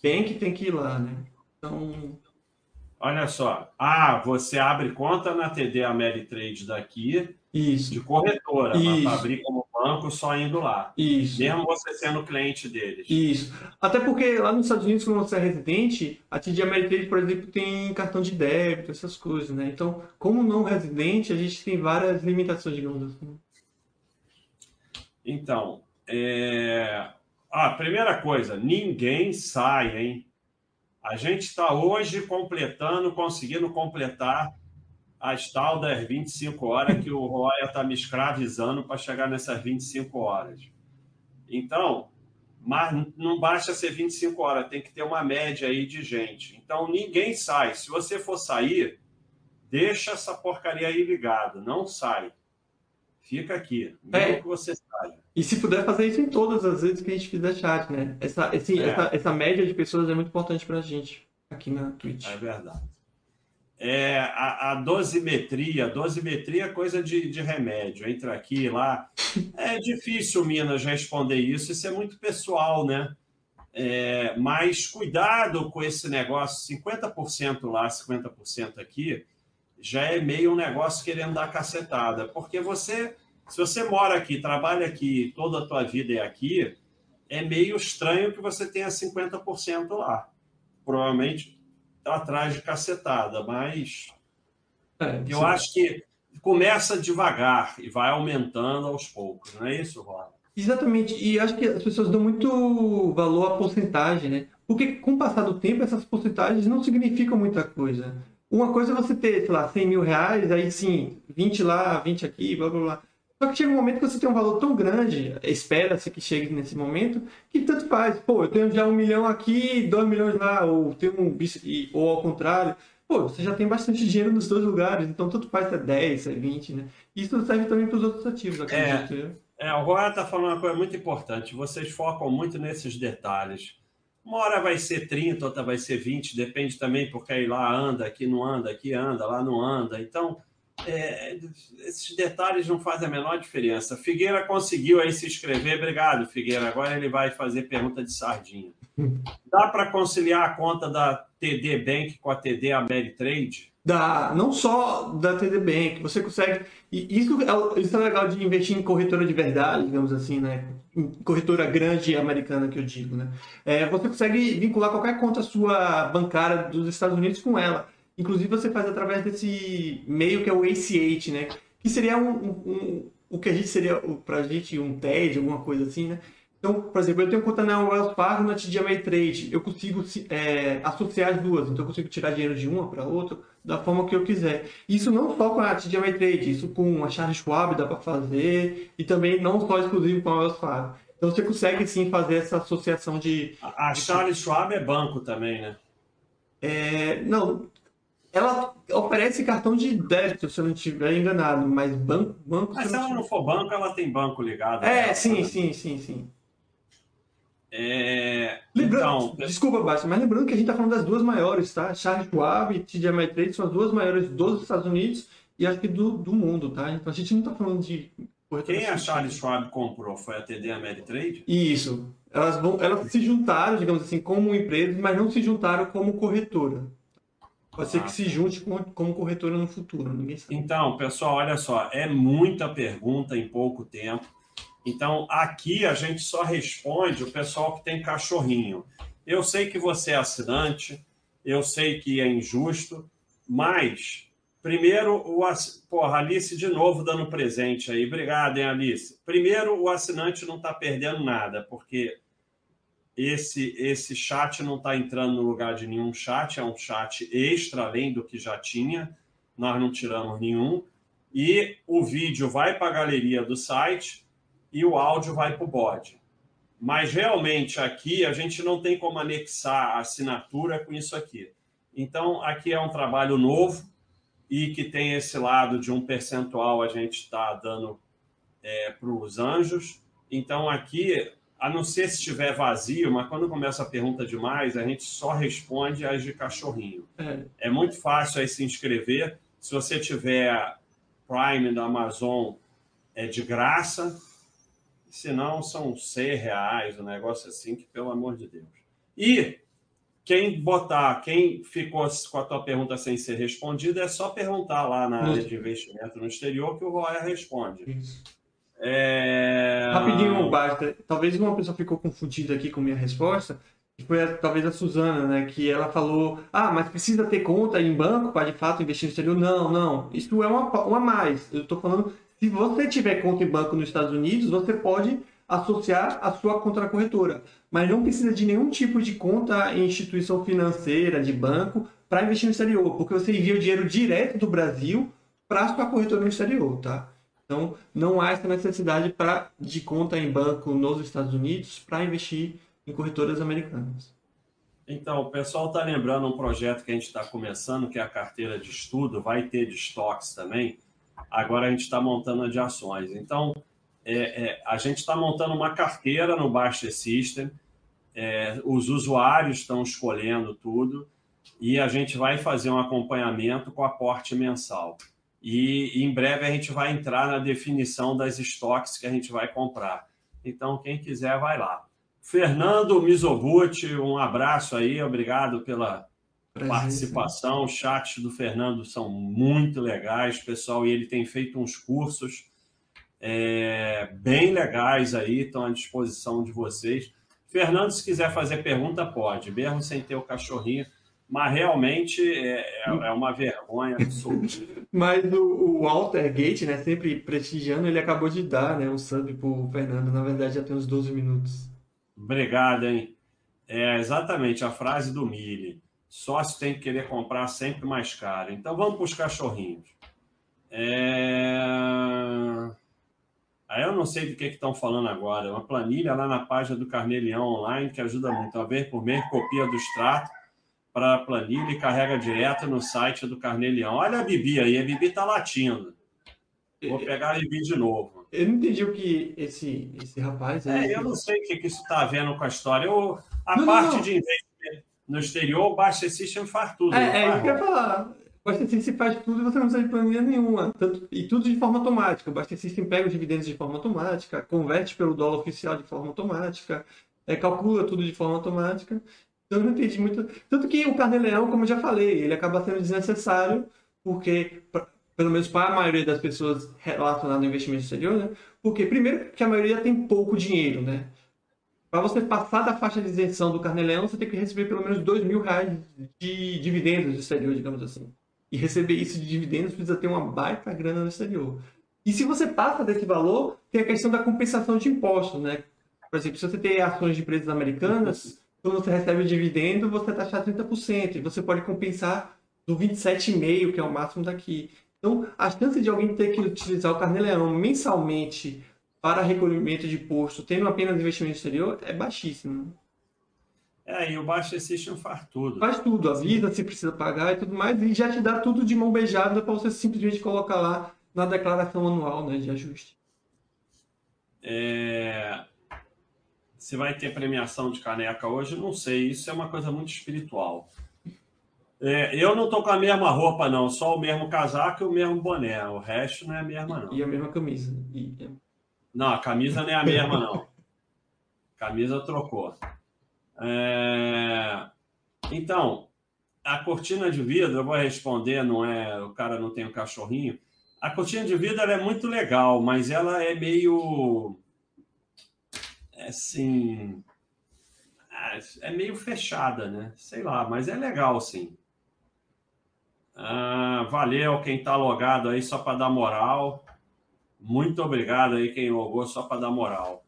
Bank tem que ir lá, né? Então... Olha só. Ah, você abre conta na TD Ameritrade daqui isso. de corretora, para abrir como banco só indo lá. Isso. Mesmo você sendo cliente deles. Isso. Até porque lá nos Estados Unidos, quando você é residente, a TD Ameritrade, por exemplo, tem cartão de débito, essas coisas, né? Então, como não residente, a gente tem várias limitações, digamos assim. Então, é... ah, primeira coisa, ninguém sai, hein? A gente está hoje completando, conseguindo completar as tal das 25 horas que o Roya está me escravizando para chegar nessas 25 horas. Então, mas não basta ser 25 horas, tem que ter uma média aí de gente. Então, ninguém sai. Se você for sair, deixa essa porcaria aí ligada, não sai. Fica aqui, mesmo é. que você. E se puder fazer isso em todas as vezes que a gente fizer chat, né? Essa, esse, é. essa, essa média de pessoas é muito importante para a gente aqui na Twitch. É verdade é, a, a, dosimetria, dosimetria é coisa de, de remédio, entra aqui e lá. É difícil, Minas, responder isso, isso é muito pessoal, né? É, mas cuidado com esse negócio, 50% lá, 50% aqui, já é meio um negócio querendo dar cacetada, porque você, se você mora aqui, trabalha aqui, toda a tua vida é aqui, é meio estranho que você tenha 50% lá. Provavelmente atrás de cacetada, mas é, eu sim. acho que começa devagar e vai aumentando aos poucos, não é isso, Rob? Exatamente, e acho que as pessoas dão muito valor à porcentagem, né? Porque com o passar do tempo, essas porcentagens não significam muita coisa. Uma coisa é você ter, sei lá, 100 mil reais, aí sim, 20 lá, 20 aqui, blá blá blá. Só que chega um momento que você tem um valor tão grande, espera-se que chegue nesse momento, que tanto faz. Pô, eu tenho já um milhão aqui, dois milhões lá, ou tenho um ou ao contrário. Pô, você já tem bastante dinheiro nos dois lugares, então tanto faz se é 10, se é 20, né? Isso serve também para os outros ativos, acredito. É, é o Roy está falando uma coisa muito importante. Vocês focam muito nesses detalhes. Uma hora vai ser 30, outra vai ser 20, depende também, porque aí lá anda, aqui não anda, aqui anda, lá não anda. Então, é, esses detalhes não fazem a menor diferença. Figueira conseguiu aí se inscrever, obrigado, Figueira. Agora ele vai fazer pergunta de sardinha. <laughs> Dá para conciliar a conta da TD Bank com a TD Ameritrade? Dá, não só da TD Bank, você consegue. E isso, é, isso é legal de investir em corretora de verdade, digamos assim, né? Corretora grande americana que eu digo, né? É, você consegue vincular qualquer conta sua bancária dos Estados Unidos com ela. Inclusive, você faz através desse meio que é o ACH, né? Que seria um, um, um o que a gente seria, para a gente, um TED, alguma coisa assim, né? Então, por exemplo, eu tenho conta na Wells Fargo na TD Ameritrade. Eu consigo é, associar as duas. Então, eu consigo tirar dinheiro de uma para outra da forma que eu quiser. Isso não só com a TD Ameritrade, isso com a Charles Schwab dá para fazer. E também não só exclusivo com a Wells Fargo. Então, você consegue sim fazer essa associação de... A, Charles Schwab é banco também, né? É, não, ela oferece cartão de débito, se eu não estiver enganado, mas banco. banco mas se, ela não for banco, ela tem banco ligado. É, sim, né? sim, sim, sim. É... Lembrando, então... Desculpa, Basta, mas lembrando que a gente está falando das duas maiores, tá? Charles Schwab e TD Ameritrade são as duas maiores dos Estados Unidos e acho que do, do mundo, tá? Então a gente não está falando de. Quem a Charles Schwab comprou? Foi a TD Ameritrade? Isso. Elas, vão, elas se juntaram, digamos assim, como empresas, mas não se juntaram como corretora. Pode ser que se junte com, como corretora no futuro, ninguém sabe. Então, pessoal, olha só, é muita pergunta em pouco tempo. Então, aqui a gente só responde o pessoal que tem cachorrinho. Eu sei que você é assinante, eu sei que é injusto, mas primeiro o porra, Alice de novo dando presente aí. Obrigado, hein, Alice. Primeiro, o assinante não está perdendo nada, porque esse, esse chat não está entrando no lugar de nenhum chat, é um chat extra, além do que já tinha, nós não tiramos nenhum. E o vídeo vai para a galeria do site e o áudio vai para o bot. Mas realmente aqui a gente não tem como anexar a assinatura com isso aqui. Então, aqui é um trabalho novo e que tem esse lado de um percentual a gente está dando é, para os anjos. Então, aqui a não ser se estiver vazio, mas quando começa a pergunta demais, a gente só responde as de cachorrinho. É, é muito fácil aí se inscrever. Se você tiver Prime da Amazon, é de graça. Se não, são 100 reais, um negócio assim, que pelo amor de Deus. E quem botar, quem ficou com a tua pergunta sem ser respondida, é só perguntar lá na área de investimento no exterior que o Roy responde. Isso. É... Rapidinho, Basta. Talvez uma pessoa ficou confundida aqui com minha resposta, que foi a, talvez a Suzana, né? Que ela falou: ah, mas precisa ter conta em banco para de fato investir no exterior? Não, não. Isso é uma, uma mais. Eu estou falando, se você tiver conta em banco nos Estados Unidos, você pode associar a sua contracorretora. Mas não precisa de nenhum tipo de conta em instituição financeira, de banco, para investir no exterior, porque você envia o dinheiro direto do Brasil para a sua corretora no exterior, tá? Então, não há essa necessidade pra, de conta em banco nos Estados Unidos para investir em corretoras americanas. Então, o pessoal está lembrando um projeto que a gente está começando, que é a carteira de estudo, vai ter de estoques também. Agora a gente está montando a de ações. Então, é, é, a gente está montando uma carteira no Baixa System, é, os usuários estão escolhendo tudo e a gente vai fazer um acompanhamento com aporte mensal. E, em breve a gente vai entrar na definição das estoques que a gente vai comprar. Então, quem quiser, vai lá. Fernando Mizoguchi, um abraço aí, obrigado pela participação. Os chats do Fernando são muito legais, pessoal, e ele tem feito uns cursos é, bem legais aí, estão à disposição de vocês. Fernando, se quiser fazer pergunta, pode, mesmo sem ter o cachorrinho, mas realmente é, é, é uma vergonha absoluta. <laughs> mas o, o Walter Gate, né, sempre prestigiando, ele acabou de dar né, um sub para o Fernando, na verdade já tem uns 12 minutos. Obrigado, hein? É exatamente a frase do Mille. Sócio tem que querer comprar sempre mais caro. Então vamos para os cachorrinhos. É... Aí eu não sei do que estão falando agora. Uma planilha lá na página do Carnelião Online que ajuda muito. Uma vez por mês, copia do extrato para a planilha e carrega direto no site do Carnelião. Olha a Bibi aí, a Bibi está latindo. Vou pegar a Bibi de novo. Eu não entendi o que esse, esse rapaz. É, eu não sei o que, que isso está vendo com a história. Eu, a não, parte não. de investimento no exterior, o Baixa System faz tudo. É, é isso que eu ia falar. Basta System faz tudo e você não precisa de planilha nenhuma. Tanto, e tudo de forma automática. O Basta System pega os dividendos de forma automática, converte pelo dólar oficial de forma automática, é, calcula tudo de forma automática. Eu não entendi muito. Tanto que o Carneleão, como eu já falei, ele acaba sendo desnecessário, porque, pelo menos para a maioria das pessoas relacionadas ao investimento exterior, né? Porque, primeiro, que a maioria tem pouco dinheiro, né? Para você passar da faixa de isenção do Carneleão, você tem que receber pelo menos dois mil reais de dividendos do exterior, digamos assim. E receber isso de dividendos precisa ter uma baita grana no exterior. E se você passa desse valor, tem a questão da compensação de impostos, né? Por exemplo, se você tem ações de empresas americanas, quando você recebe o dividendo, você é taxado 30%. E você pode compensar do 27,5%, que é o máximo daqui. Então, a chance de alguém ter que utilizar o carnê-leão mensalmente para recolhimento de imposto, tendo apenas investimento exterior, é baixíssima. É, e o Baixa System faz tudo. Faz tudo, avisa se precisa pagar e tudo mais, e já te dá tudo de mão beijada para você simplesmente colocar lá na declaração anual né, de ajuste. É... Se vai ter premiação de caneca hoje, não sei. Isso é uma coisa muito espiritual. É, eu não tô com a mesma roupa, não. Só o mesmo casaco e o mesmo boné. O resto não é a mesma, não. E a mesma camisa. E... Não, a camisa não é a mesma, não. Camisa trocou. É... Então, a cortina de vidro, eu vou responder, não é, o cara não tem um cachorrinho. A cortina de vidro é muito legal, mas ela é meio assim, é meio fechada, né? Sei lá, mas é legal sim. Ah, valeu quem tá logado aí só para dar moral. Muito obrigado aí quem logou só para dar moral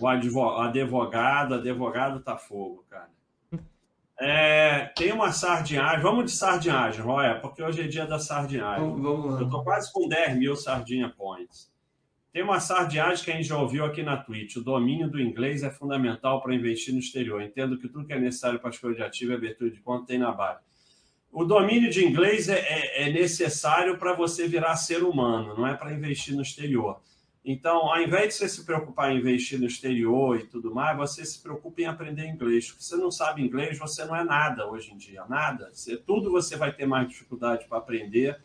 o advogado, advogado tá fogo, cara. É, tem uma sardinhagem, vamos de sardinhagem, Roya, porque hoje é dia da sardinhagem. Vamos, vamos. Eu tô quase com 10 mil sardinha points. Tem uma sardinhagem que a gente já ouviu aqui na Twitch. O domínio do inglês é fundamental para investir no exterior. Entendo que tudo que é necessário para escolha de ativo e abertura de conta tem na base. O domínio de inglês é, é, é necessário para você virar ser humano, não é para investir no exterior. Então, ao invés de você se preocupar em investir no exterior e tudo mais, você se preocupa em aprender inglês. Porque você não sabe inglês, você não é nada hoje em dia, nada. Você, tudo você vai ter mais dificuldade para aprender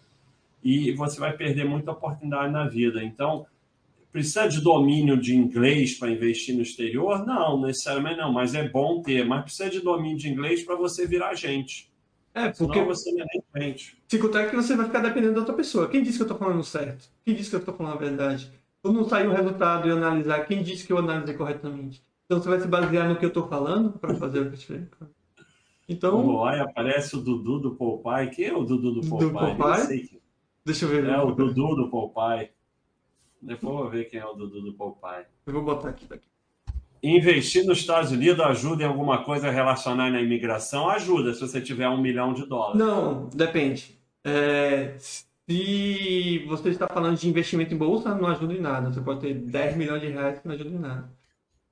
e você vai perder muita oportunidade na vida. Então, precisa de domínio de inglês para investir no exterior? Não, necessariamente não, mas é bom ter. Mas precisa de domínio de inglês para você virar gente. É, porque Senão você não é nem frente. se contar que você vai ficar dependendo da outra pessoa. Quem disse que eu tô falando certo? Quem disse que eu tô falando a verdade? Quando não sair o resultado e eu analisar, quem disse que eu analisei corretamente? Então você vai se basear no que eu tô falando para fazer o que eu estiver. Então, Então, aí aparece o Dudu do Popeye. Quem é o Dudu do Do Popeye? Popeye? Nem sei quem. deixa eu ver. É o Dudu do Popeye. Depois eu vou ver quem é o Dudu do Popeye. Eu vou botar aqui. Daqui. Investir nos Estados Unidos ajuda em alguma coisa relacionada na imigração? Ajuda, se você tiver um milhão de dólares. Não, depende. É, se você está falando de investimento em bolsa, não ajuda em nada. Você pode ter 10 milhões de reais que não ajuda em nada.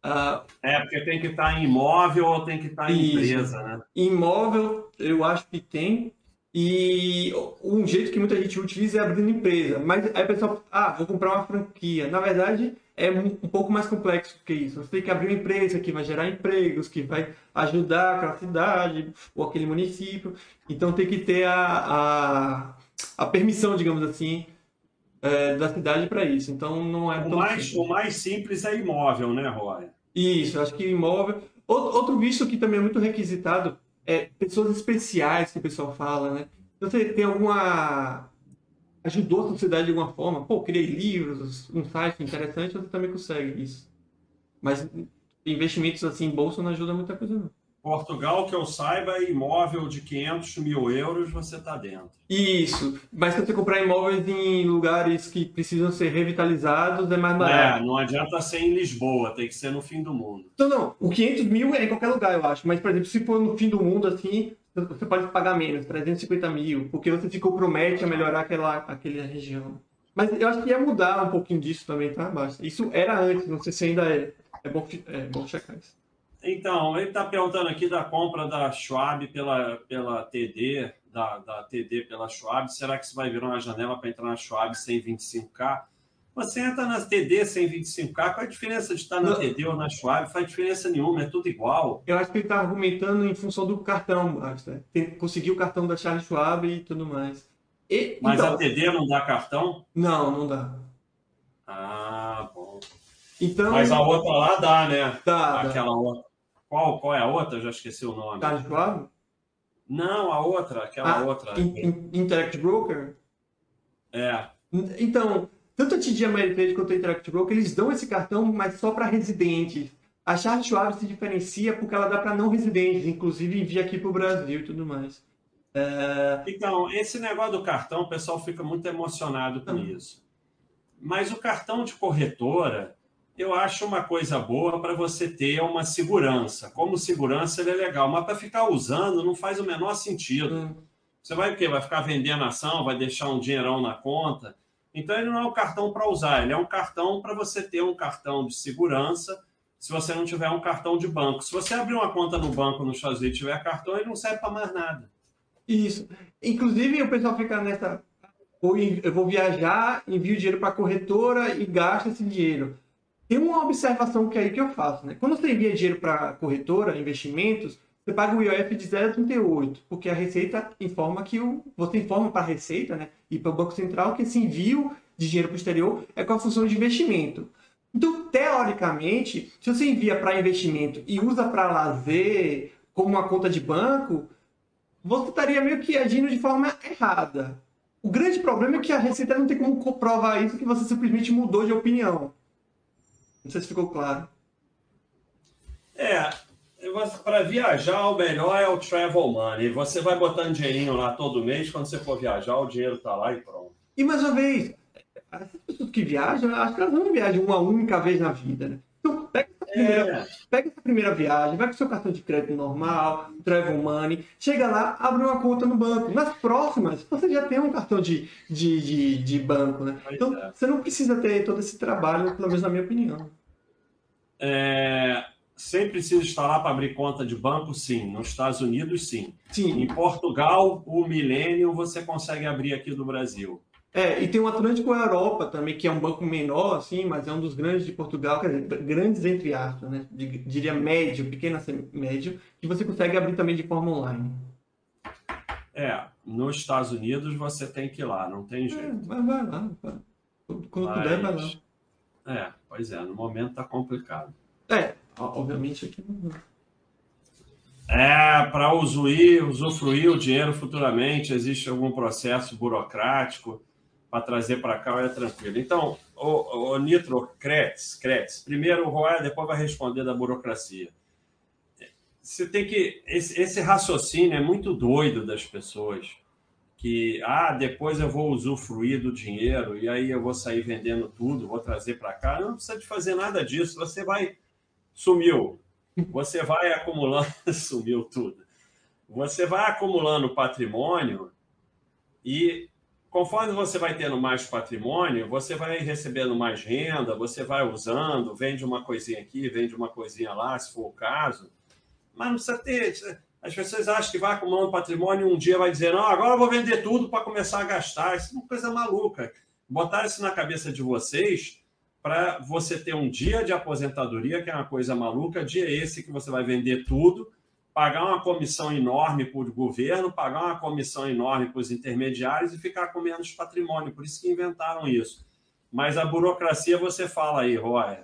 Ah, É, porque tem que estar em imóvel ou tem que estar em Isso. empresa, né? Imóvel, eu acho que tem. E um jeito que muita gente utiliza é abrindo empresa. Mas aí o pessoal, ah, vou comprar uma franquia. Na verdade, é um um pouco mais complexo que isso. Você tem que abrir uma empresa que vai gerar empregos, que vai ajudar aquela cidade ou aquele município. Então tem que ter a, a, a permissão, digamos assim, é, da cidade para isso. Então não é O mais, simples. o mais simples é imóvel, né, Roy? Isso, acho que imóvel. Outro visto que também é muito requisitado é pessoas especiais que o pessoal fala, né? Você tem alguma. ajudou a sociedade de alguma forma, pô, criei livros, um site interessante, você também consegue isso. Mas investimentos assim em bolsa não ajuda muita coisa, não. Portugal, que eu saiba, é imóvel de 500 mil euros, você está dentro. Isso, mas se você comprar imóveis em lugares que precisam ser revitalizados, é mais É, barato. não adianta ser em Lisboa, tem que ser no fim do mundo. Então, não, o 500 mil é em qualquer lugar, eu acho. Mas, por exemplo, se for no fim do mundo, assim, você pode pagar menos, 350 mil, porque você se compromete a melhorar aquela, aquela região. Mas eu acho que ia mudar um pouquinho disso também, tá? Basta. Isso era antes, não sei se ainda é. É bom, é bom checar isso. Então, ele está perguntando aqui da compra da Schwab pela, pela TD, da, da TD pela Schwab. Será que isso vai virar uma janela para entrar na Schwab sem 25K? Você entra na TD sem 25K, qual é a diferença de estar na Não. TD ou na Schwab? Faz diferença nenhuma, é tudo igual. Eu acho que ele está argumentando em função do cartão, basta. Tem- Conseguir o cartão da Charles Schwab e tudo mais. E, Mas então, a TD não dá cartão? Não, não dá. Ah, bom. Então, Mas a outra lá dá, né? dá, dá. Aquela outra. Qual, qual é a outra? Eu já esqueci o nome. Charles Schwab? Não, a outra, aquela Ah, outra. In- In- Interact Broker? É. Então, tanto a TD Ameritrade quanto a Interact Broker, eles dão esse cartão, mas só para residentes. A Charles Schwab se diferencia porque ela dá para não residentes, inclusive envia aqui para o Brasil e tudo mais. É, Então, esse negócio do cartão, o pessoal fica muito emocionado com Hum. isso. Mas o cartão de corretora, eu acho uma coisa boa para você ter uma segurança. Como segurança, ele é legal, mas para ficar usando não faz o menor sentido. hum, Você vai o quê? Vai ficar vendendo ação, vai deixar um dinheirão na conta. Então, ele não é um cartão para usar, ele é um cartão para você ter um cartão de segurança se você não tiver um cartão de banco. Se você abrir uma conta no banco no Estados Unidos e tiver cartão, ele não serve para mais nada. isso. Inclusive, o pessoal fica nessa. "Vou en- Eu vou viajar, envio dinheiro para a corretora e gasto esse dinheiro. Tem uma observação que é aí que eu faço, né? Quando você envia dinheiro para corretora, investimentos, você paga o IOF de 0,38, porque a Receita informa que o. Você informa para a Receita, né? E para o Banco Central que esse envio de dinheiro para o exterior é com a função de investimento. Então, teoricamente, se você envia para investimento e usa para lazer, como uma conta de banco, você estaria meio que agindo de forma errada. O grande problema é que a Receita não tem como comprovar isso, que você simplesmente mudou de opinião. Não sei se ficou claro. É, para viajar, o melhor é o travel money. Você vai botando dinheirinho lá todo mês, quando você for viajar, o dinheiro está lá e pronto. E mais uma vez, as pessoas que viajam, acho que elas não viajam uma única vez na vida, né? Então, pega essa primeira, É, pega essa primeira viagem, vai com seu cartão de crédito normal, travel money, chega lá, abre uma conta no banco. Nas próximas, você já tem um cartão de, de, de, de banco, né? Então, é. você não precisa ter todo esse trabalho, pelo menos na minha opinião. É, sempre precisa estar lá para abrir conta de banco? Sim. Nos Estados Unidos, sim. Sim, Em Portugal, o milênio você consegue abrir aqui do Brasil. É, e tem o Atlântico Europa também, que é um banco menor, assim, mas é um dos grandes de Portugal, quer dizer, grandes entre aspas, né? Diria médio, pequeno a médio, que você consegue abrir também de forma online. É, nos Estados Unidos você tem que ir lá, não tem é, jeito. É, mas vai lá, vai. quando mas... puder, vai lá. É, pois é, no momento tá complicado. É, obviamente aqui não. É, para usufruir, usufruir o dinheiro futuramente, existe algum processo burocrático para trazer para cá, é tranquilo. Então, o, o Nitro Kretz, Kretz, primeiro o Roé, depois vai responder da burocracia. Você tem que. Esse, esse raciocínio é muito doido das pessoas. Que, ah, depois eu vou usufruir do dinheiro e aí eu vou sair vendendo tudo, vou trazer para cá. Não precisa de fazer nada disso. Você vai. Sumiu você vai acumulando, <laughs> sumiu tudo. Você vai acumulando patrimônio e conforme você vai tendo mais patrimônio, você vai recebendo mais renda, você vai usando, vende uma coisinha aqui, vende uma coisinha lá, se for o caso. Mas não precisa ter. As pessoas acham que vai acumulando patrimônio e um dia vai dizer, não, agora eu vou vender tudo para começar a gastar. Isso é uma coisa maluca. Botar isso na cabeça de vocês para você ter um dia de aposentadoria, que é uma coisa maluca, dia esse que você vai vender tudo, pagar uma comissão enorme para o governo, pagar uma comissão enorme para os intermediários e ficar com menos patrimônio. Por isso que inventaram isso. Mas a burocracia você fala aí, Roy.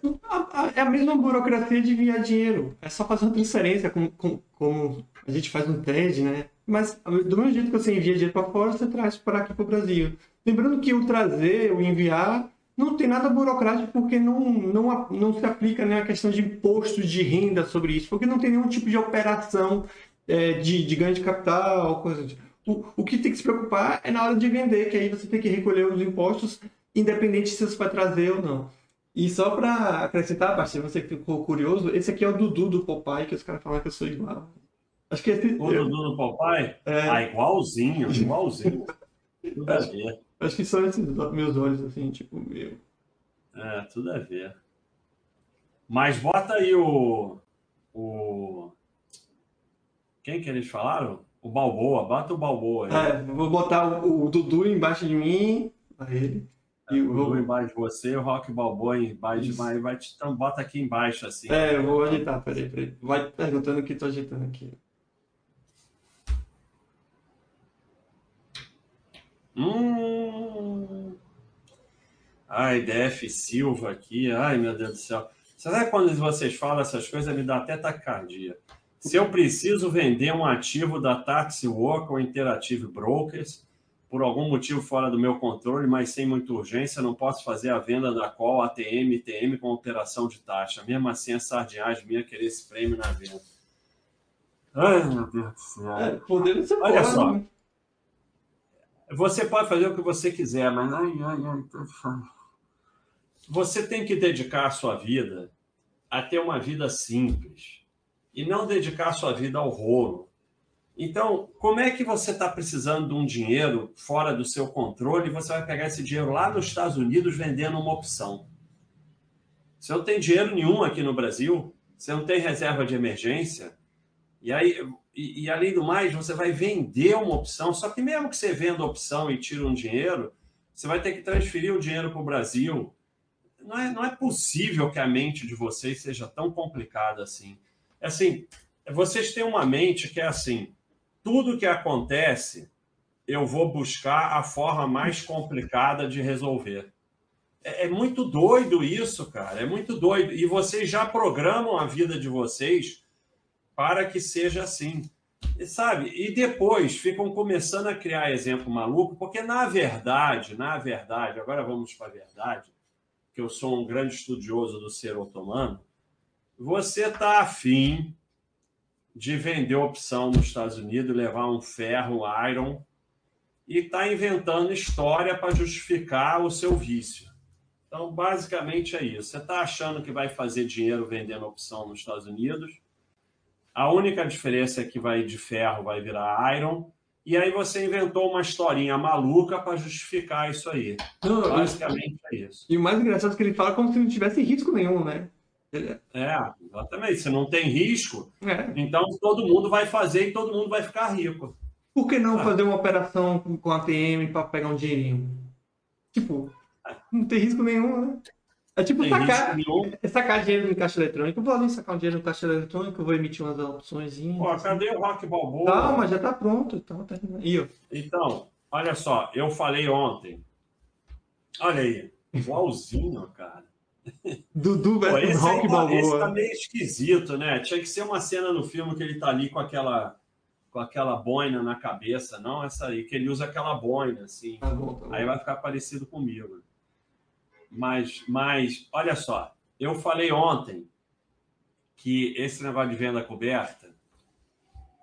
É a mesma burocracia de enviar dinheiro. É só fazer uma transferência, como, como, como a gente faz no TED, né? Mas do mesmo jeito que você envia dinheiro para fora, você traz para aqui para o Brasil. Lembrando que o trazer, o enviar, não tem nada burocrático porque não, não, não se aplica né, a questão de imposto de renda sobre isso, porque não tem nenhum tipo de operação é, de, de ganho de capital, coisa de... o, o que tem que se preocupar é na hora de vender, que aí você tem que recolher os impostos, independente se você vai trazer ou não. E só para acrescentar, Basti, você ficou curioso, esse aqui é o Dudu do Popeye, que os caras falam que eu sou igual. Acho que esse... O Dudu do Popeye? É... Ah, igualzinho, igualzinho. Tudo a ver. Acho que são esses meus olhos, assim, tipo, meu. É, tudo a ver. Mas bota aí o. O. Quem que eles falaram? O Balboa, bota o Balboa aí. É, vou botar o, o Dudu embaixo de mim, a ele. É, o Dudu embaixo de você, o Rock Balboa embaixo de mim. Vai te... Então bota aqui embaixo, assim. É, eu vou agitar, peraí, peraí. Vai perguntando o que tô agitando aqui. Hum. Ai, DF Silva aqui. Ai, meu Deus do céu. Sabe quando vocês falam essas coisas, me dá até taquicardia. Se eu preciso vender um ativo da Taxi Work ou Interactive Brokers, por algum motivo fora do meu controle, mas sem muita urgência, não posso fazer a venda da qual ATM e TM com operação de taxa. Mesmo assim, é sardinhagem minha querer esse prêmio na venda. Ai, meu Deus do céu. É, Olha só. Né? Você pode fazer o que você quiser, mas ai, você tem que dedicar a sua vida a ter uma vida simples e não dedicar a sua vida ao rolo. Então, como é que você está precisando de um dinheiro fora do seu controle e você vai pegar esse dinheiro lá nos Estados Unidos vendendo uma opção? Você não tem dinheiro nenhum aqui no Brasil, você não tem reserva de emergência, e aí e, e, além do mais, você vai vender uma opção, só que mesmo que você venda a opção e tire um dinheiro, você vai ter que transferir o dinheiro para o Brasil. Não é, não é possível que a mente de vocês seja tão complicada assim. É assim, vocês têm uma mente que é assim, tudo que acontece, eu vou buscar a forma mais complicada de resolver. É, é muito doido isso, cara. É muito doido. E vocês já programam a vida de vocês para que seja assim. E, sabe? E depois ficam começando a criar exemplo maluco, porque na verdade, na verdade, agora vamos para a verdade, que eu sou um grande estudioso do ser otomano, você está afim de vender opção nos Estados Unidos, levar um ferro, um iron, e está inventando história para justificar o seu vício. Então, basicamente é isso. Você está achando que vai fazer dinheiro vendendo opção nos Estados Unidos, a única diferença é que vai de ferro vai virar iron. E aí você inventou uma historinha maluca para justificar isso aí. Não, Basicamente é isso. E o mais engraçado é que ele fala como se não tivesse risco nenhum, né? É, exatamente. Se não tem risco, é. então todo mundo vai fazer e todo mundo vai ficar rico. Por que não ah. fazer uma operação com a ATM para pegar um dinheirinho? Tipo, não tem risco nenhum, né? É tipo Tem sacar, é sacar dinheiro no caixa eletrônico. Eu vou ali sacar um dinheiro no caixa eletrônico, vou emitir umas opções. Pô, cadê o Rock Balboa? Calma, já tá pronto. Então, tá... Então, olha só, eu falei ontem. Olha aí, igualzinho, cara. Dudu Pô, versus esse, Rock tá, esse Balboa. tá meio esquisito, né? Tinha que ser uma cena no filme que ele tá ali com aquela com aquela boina na cabeça, não essa aí, que ele usa aquela boina, assim. Tá bom, tá bom. Aí vai ficar parecido comigo. Mas, mas, olha só, eu falei ontem que esse negócio de venda coberta,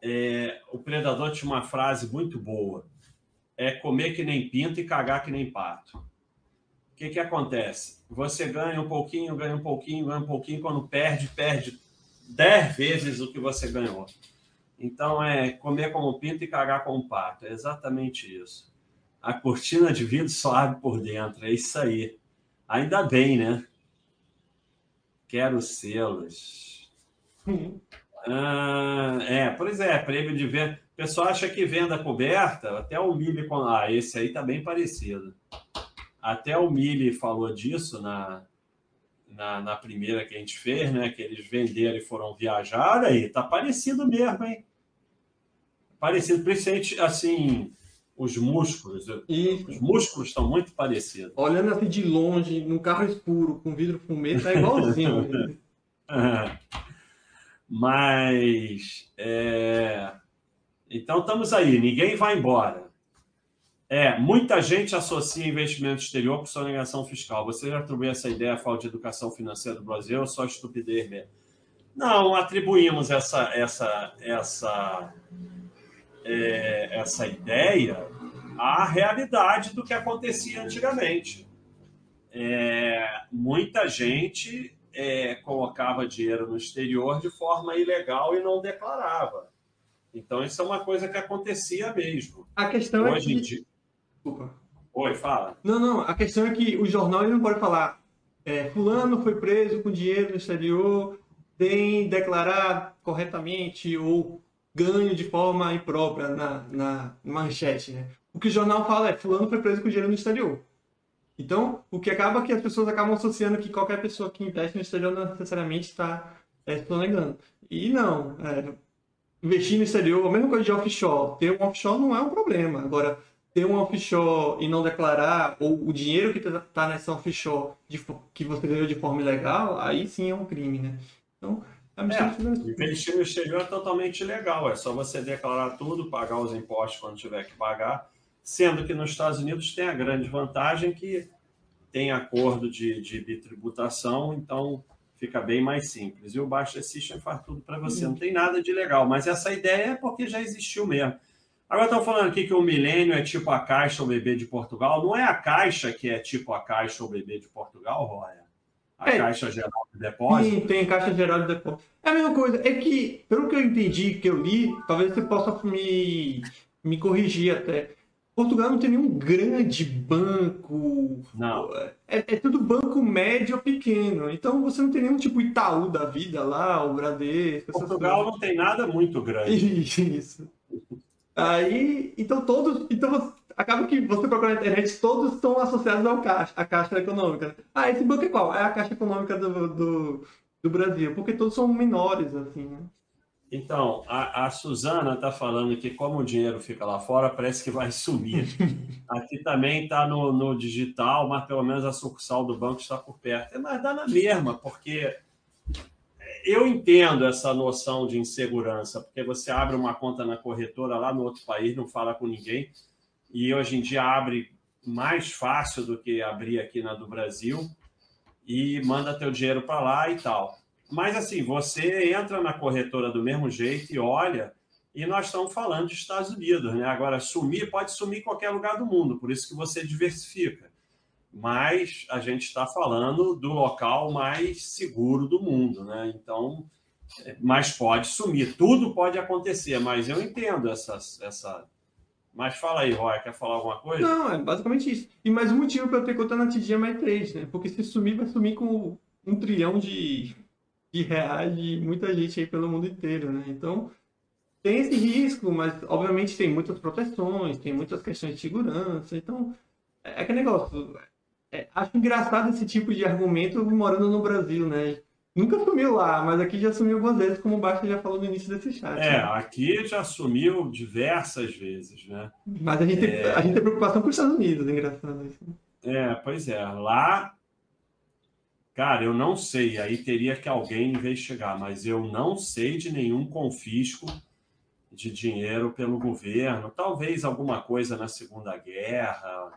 é, o Predador tinha uma frase muito boa: é comer que nem pinto e cagar que nem pato. O que, que acontece? Você ganha um pouquinho, ganha um pouquinho, ganha um pouquinho, quando perde, perde 10 vezes o que você ganhou. Então é comer como pinto e cagar como pato. É exatamente isso. A cortina de vidro só abre por dentro. É isso aí. Ainda bem, né? Quero selos. Ah, é, pois é, prêmio de venda. O pessoal acha que venda coberta, até o Mili. Ah, esse aí tá bem parecido. Até o Mili falou disso na, na, na primeira que a gente fez, né? Que eles venderam e foram viajar. Olha aí, tá parecido mesmo, hein? Parecido, principalmente assim, os músculos. E Os músculos estão muito parecidos. olhando assim de longe, num carro escuro, com vidro fumê, tá igualzinho. <laughs> Mas é, então estamos aí, ninguém vai embora. É, muita gente associa investimento exterior com sonegação fiscal. Você já atribui essa ideia à falta de educação financeira do Brasil ou só estupidez mesmo? Não, atribuímos essa essa essa é, essa ideia à realidade do que acontecia antigamente. É, muita gente é, colocava dinheiro no exterior de forma ilegal e não declarava. Então, isso é uma coisa que acontecia mesmo. A questão é Hoje em que. dia. Desculpa. Oi, fala. Não, não, a questão é que o jornal ele não pode falar é, fulano foi preso com dinheiro no exterior, tem declarar corretamente ou ganho de forma imprópria na, na manchete, né? O que o jornal fala é fulano foi preso com dinheiro no exterior. Então, o que acaba é que as pessoas acabam associando que qualquer pessoa que investe no exterior não necessariamente está é, sonegando. E não, é, investir no exterior, a mesma coisa de offshore. Ter um offshore não é um problema. Agora, ter um offshore e não declarar, ou o dinheiro que está nessa offshore de que você ganhou de forma ilegal, aí sim é um crime, né? Então, isso. Investir no exterior é totalmente legal. É só você declarar tudo, pagar os impostos quando tiver que pagar. Sendo que nos Estados Unidos tem a grande vantagem que tem acordo de, de bitributação, então fica bem mais simples. E o Baixa System faz tudo para você. Não tem nada de legal, mas essa ideia é porque já existiu mesmo. Agora estão falando aqui que o milênio é tipo a Caixa ou bebê de Portugal. Não é a Caixa que é tipo a Caixa ou bebê de Portugal, Roya? A É. Caixa Geral de Depósito? Sim, tem Caixa Geral de Depósito. É a mesma coisa. É que, pelo que eu entendi, que eu li, talvez você possa me, me corrigir até. Portugal não tem nenhum grande banco. Não. É, é tudo banco médio ou pequeno. Então você não tem nenhum tipo Itaú da vida lá, o Bradesco. Portugal não tem nada muito grande. <laughs> Isso. Aí, então todos, então acaba que você procura na internet, todos estão associados ao caixa, à Caixa Econômica. Ah, esse banco é qual? É a Caixa Econômica do, do, do Brasil, porque todos são menores, assim, né? Então, a, a Suzana está falando que como o dinheiro fica lá fora, parece que vai <laughs> sumir. Aqui também está no, no digital, mas pelo menos a sucursal do banco está por perto. Mas dá na mesma, porque eu entendo essa noção de insegurança, porque você abre uma conta na corretora lá no outro país, não fala com ninguém, e hoje em dia abre mais fácil do que abrir aqui na do Brasil e manda teu dinheiro para lá e tal. Mas assim, você entra na corretora do mesmo jeito e olha, e nós estamos falando de Estados Unidos, né? Agora, sumir pode sumir em qualquer lugar do mundo, por isso que você diversifica. Mas a gente está falando do local mais seguro do mundo, né? Então, é, mas pode sumir, tudo pode acontecer, mas eu entendo essa. essa... Mas fala aí, Roy, quer falar alguma coisa? Não, é basicamente isso. E mais um motivo para eu ter conta na TD mais 3, né? Porque se sumir, vai sumir com um trilhão de, de reais de muita gente aí pelo mundo inteiro, né? Então, tem esse risco, mas obviamente tem muitas proteções, tem muitas questões de segurança, então é aquele negócio. É, acho engraçado esse tipo de argumento morando no Brasil, né? Nunca sumiu lá, mas aqui já sumiu algumas vezes, como o Basta já falou no início desse chat. É, né? aqui já sumiu diversas vezes, né? Mas a gente, é... tem, a gente tem preocupação com os Estados Unidos, engraçado isso. É, pois é. Lá, cara, eu não sei, aí teria que alguém investigar, mas eu não sei de nenhum confisco de dinheiro pelo governo. Talvez alguma coisa na Segunda Guerra,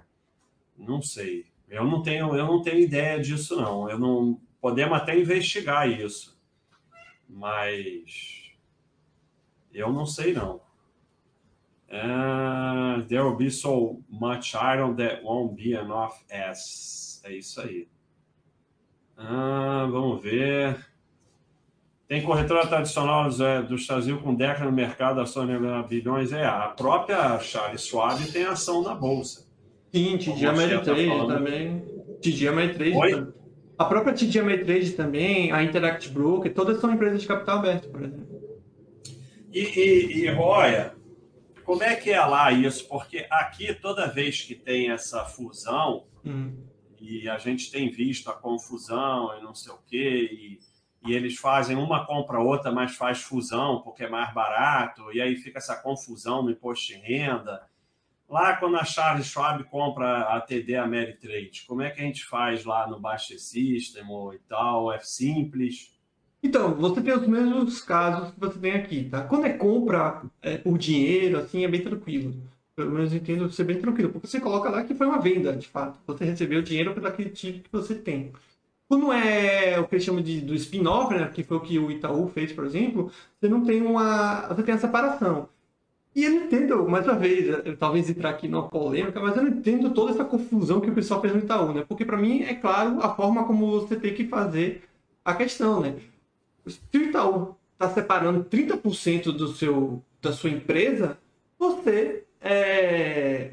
não sei. Eu não tenho, eu não tenho ideia disso, não. Eu não Podemos até investigar isso, mas eu não sei não. Uh, there will be so much iron that won't be enough as. É isso aí. Uh, vamos ver. Tem corretora tradicional do Estados Unidos com década no mercado, ações bilhões. É, a própria Charles Schwab tem ação na bolsa. Sim, TD Ameritrade tá também. TD Ameritrade também. A própria TD Ameritrade também, a Interact Broker, todas são empresas de capital aberto, por exemplo. E, e, e Roya, como é que é lá isso? Porque aqui, toda vez que tem essa fusão, hum. e a gente tem visto a confusão e não sei o quê, e, e eles fazem uma compra outra, mas faz fusão porque é mais barato, e aí fica essa confusão no imposto de renda. Lá, quando a Charles Schwab compra a TD Ameritrade, como é que a gente faz lá no Baixa System ou e tal? É simples? Então, você tem os mesmos casos que você tem aqui, tá? Quando é compra é, por dinheiro, assim, é bem tranquilo. Pelo menos eu entendo ser bem tranquilo, porque você coloca lá que foi uma venda, de fato. Você recebeu dinheiro pelo ativo que você tem. Quando é o que eles chamam de, do spin-off, né, que foi o que o Itaú fez, por exemplo, você não tem uma. Você tem a separação. E eu não entendo, mais uma vez, eu, talvez entrar aqui numa polêmica, mas eu não entendo toda essa confusão que o pessoal fez no Itaú, né? Porque para mim é claro a forma como você tem que fazer a questão, né? Se o Itaú está separando 30% do seu, da sua empresa, você é,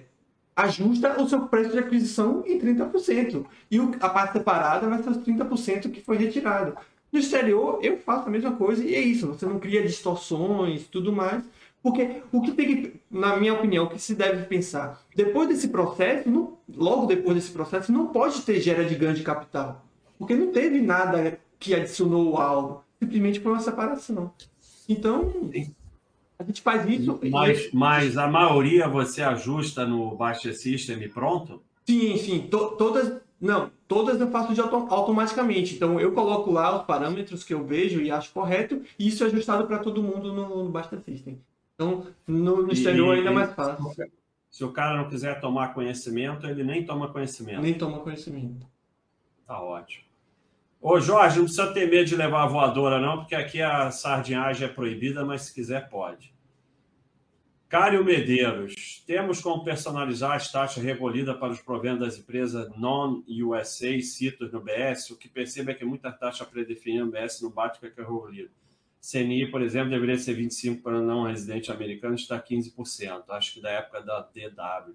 ajusta o seu preço de aquisição em 30%. E a parte separada vai ser os 30% que foi retirado. No exterior, eu faço a mesma coisa e é isso. Você não cria distorções tudo mais. Porque o que tem que, na minha opinião, o que se deve pensar? Depois desse processo, não, logo depois desse processo, não pode ter gera de ganho de capital. Porque não teve nada que adicionou algo. Simplesmente foi uma separação. Então, a gente faz isso. Mas, mas a maioria você ajusta no Baixa System e pronto? Sim, sim. To, todas. Não, todas eu faço de auto, automaticamente. Então eu coloco lá os parâmetros que eu vejo e acho correto, e isso é ajustado para todo mundo no, no Basta System. Então, no, no exterior ainda é mais fácil. Se o cara não quiser tomar conhecimento, ele nem toma conhecimento. Nem toma conhecimento. Tá ótimo. Ô, Jorge, não precisa ter medo de levar a voadora, não, porque aqui a sardinhagem é proibida, mas se quiser, pode. Cário Medeiros, temos como personalizar as taxas recolhidas para os proventos das empresas non-USA, CITOS no BS, o que percebe é que muita taxa predefinida no BS não bate com a que é recolhida. CNI, por exemplo, deveria ser 25% para não residente americano, está 15%. Acho que da época da DW.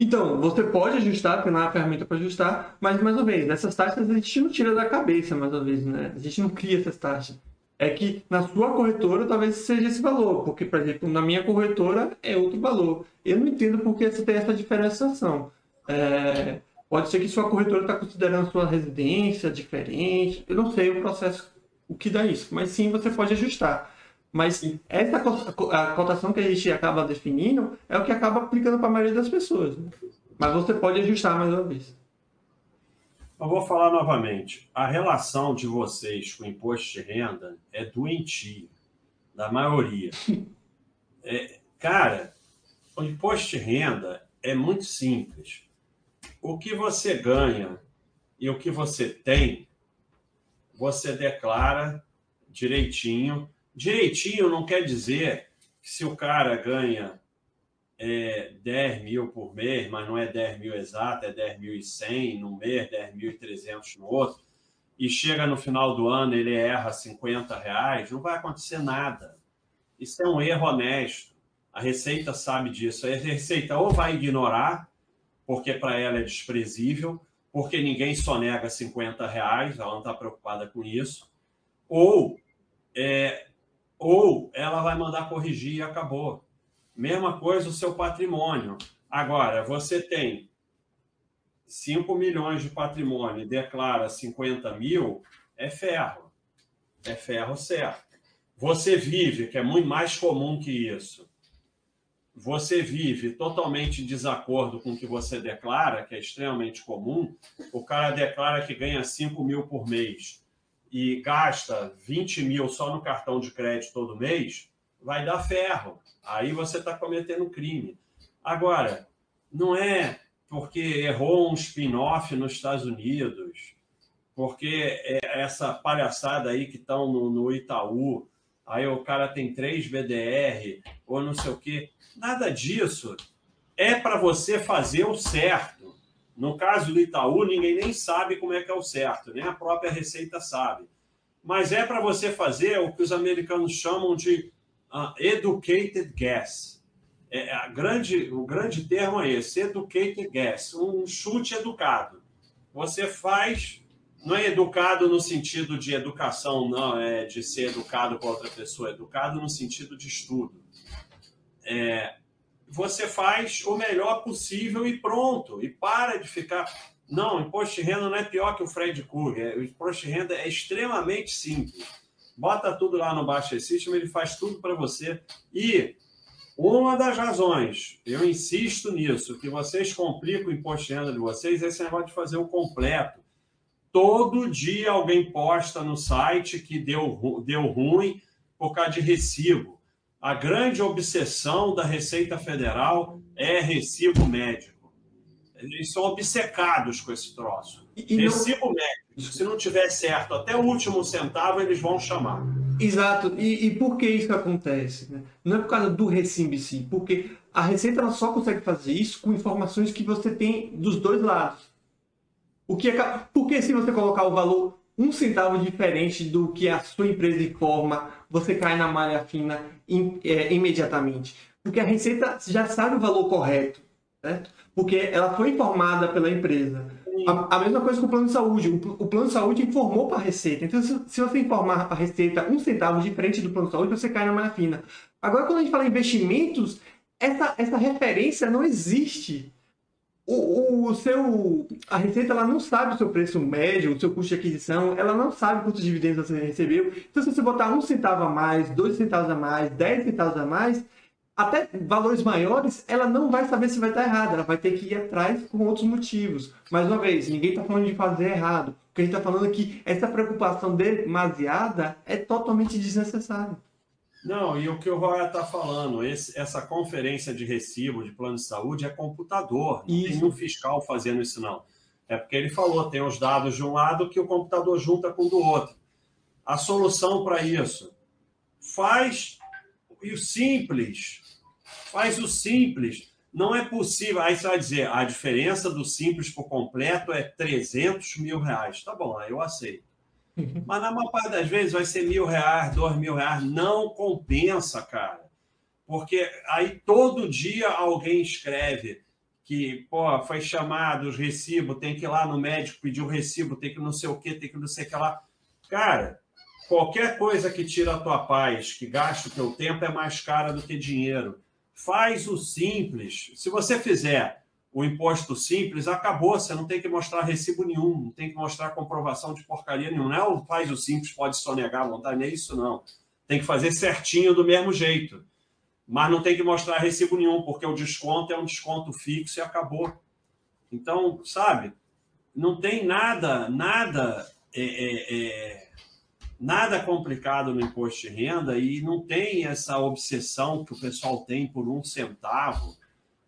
Então, você pode ajustar, tem lá a ferramenta para ajustar, mas, mais uma vez, essas taxas a gente não tira da cabeça, mais uma vez, né? A gente não cria essas taxas. É que na sua corretora talvez seja esse valor, porque, por exemplo, na minha corretora é outro valor. Eu não entendo por que você tem essa diferenciação. É, pode ser que sua corretora está considerando sua residência diferente, eu não sei o processo o que dá isso. Mas sim, você pode ajustar. Mas essa a cotação que a gente acaba definindo é o que acaba aplicando para a maioria das pessoas. Né? Mas você pode ajustar mais uma vez. Eu vou falar novamente. A relação de vocês com o imposto de renda é doentia, da maioria. <laughs> É, cara, o imposto de renda é muito simples. O que você ganha e o que você tem você declara direitinho. Direitinho não quer dizer que se o cara ganha é, 10 mil por mês, mas não é 10 mil exato, é 10.100 no mês, 10.300 no outro, e chega no final do ano ele erra 50 reais, não vai acontecer nada. Isso é um erro honesto. A Receita sabe disso. A Receita ou vai ignorar, porque para ela é desprezível, porque ninguém só nega 50 reais, ela não está preocupada com isso, ou, é, ou ela vai mandar corrigir e acabou. Mesma coisa o seu patrimônio. Agora, você tem 5 milhões de patrimônio e declara 50 mil, é ferro. É ferro certo. Você vive, que é muito mais comum que isso, você vive totalmente em desacordo com o que você declara, que é extremamente comum, o cara declara que ganha 5 mil por mês e gasta 20 mil só no cartão de crédito todo mês, vai dar ferro. Aí você está cometendo crime. Agora, não é porque errou um spin-off nos Estados Unidos, porque é essa palhaçada aí que estão no, no Itaú, aí o cara tem três BDR, ou não sei o quê. Nada disso. É para você fazer o certo. No caso do Itaú, ninguém nem sabe como é que é o certo, nem a própria Receita sabe. Mas é para você fazer o que os americanos chamam de uh, educated guess. É, a grande, o grande termo é esse, educated guess, um chute educado. Você faz não é educado no sentido de educação, não, é de ser educado com outra pessoa, é educado no sentido de estudo. É, você faz o melhor possível e pronto, e para de ficar. Não, imposto de renda não é pior que o Fred Krueger. O imposto de renda é extremamente simples. Bota tudo lá no Baixa System, ele faz tudo para você. E uma das razões, eu insisto nisso, que vocês complicam o imposto de renda de vocês, é esse negócio de fazer o completo Todo dia alguém posta no site que deu, deu ruim por causa de recibo. A grande obsessão da Receita Federal é recibo médico. Eles são obcecados com esse troço. E, e recibo não... médico, se não tiver certo até o último centavo, eles vão chamar. Exato. E, e por que isso acontece? Né? Não é por causa do recibo em si, porque a Receita só consegue fazer isso com informações que você tem dos dois lados. O que é, porque se você colocar o valor um centavo diferente do que a sua empresa informa, você cai na malha fina in, é, imediatamente. Porque a Receita já sabe o valor correto, certo? Porque ela foi informada pela empresa. A, a, mesma coisa com o plano de saúde. O, o plano de saúde informou para a Receita. Então, se, se você informar a Receita um centavo diferente do plano de saúde, você cai na malha fina. Agora, quando a gente fala em investimentos, essa, essa referência não existe o, o, seu a receita ela não sabe o seu preço médio, o seu custo de aquisição, ela não sabe quantos dividendos você recebeu. Então, se você botar um centavo a mais, dois centavos a mais, dez centavos a mais, até valores maiores, ela não vai saber se vai estar errada. Ela vai ter que ir atrás com outros motivos. Mais uma vez, ninguém está falando de fazer errado. O que a gente está falando é que essa preocupação demasiada é totalmente desnecessária. Não, e o que o Roya está falando, esse, essa conferência de recibo de plano de saúde é computador, não isso. tem um fiscal fazendo isso, não. É porque ele falou, tem os dados de um lado que o computador junta com o do outro. A solução para isso, faz o simples, faz o simples. Não é possível, aí você vai dizer, a diferença do simples por completo é 300 mil reais. Tá bom, aí eu aceito. Mas na maior parte das vezes vai ser mil reais, dois mil reais. Não compensa, cara. Porque aí todo dia alguém escreve que, pô, foi chamado os recibos, tem que ir lá no médico pedir o recibo, tem que não sei o que, tem que não sei o que lá. Cara, qualquer coisa que tira a tua paz, que gasta o teu tempo, é mais cara do que dinheiro. Faz o simples. Se você fizer o imposto simples, acabou. Você não tem que mostrar recibo nenhum, não tem que mostrar comprovação de porcaria nenhuma. Não é o faz o simples, pode sonegar a vontade, nem isso não. Tem que fazer certinho do mesmo jeito. Mas não tem que mostrar recibo nenhum, porque o desconto é um desconto fixo e acabou. Então, sabe, não tem nada, nada, é, é, é, nada complicado no imposto de renda e não tem essa obsessão que o pessoal tem por um centavo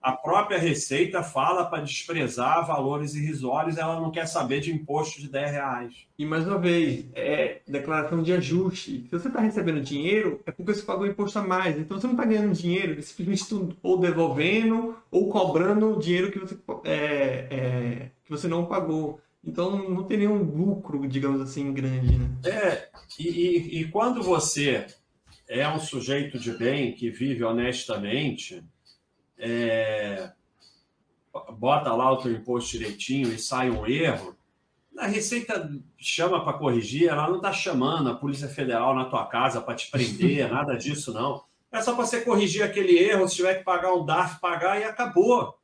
a própria Receita fala para desprezar valores irrisórios, ela não quer saber de imposto de 10 reais. E mais uma vez, é declaração de ajuste. Se você está recebendo dinheiro, é porque você pagou imposto a mais. Então você não está ganhando dinheiro, simplesmente ou devolvendo ou cobrando o dinheiro que você, é, é, que você não pagou. Então não tem nenhum lucro, digamos assim, grande. Né? É, e, e, e quando você é um sujeito de bem que vive honestamente é, bota lá o teu imposto direitinho e sai um erro, a Receita chama para corrigir, ela não está chamando a Polícia Federal na tua casa para te prender, <laughs> nada disso não. É só para você corrigir aquele erro, se tiver que pagar um DARF, pagar e acabou.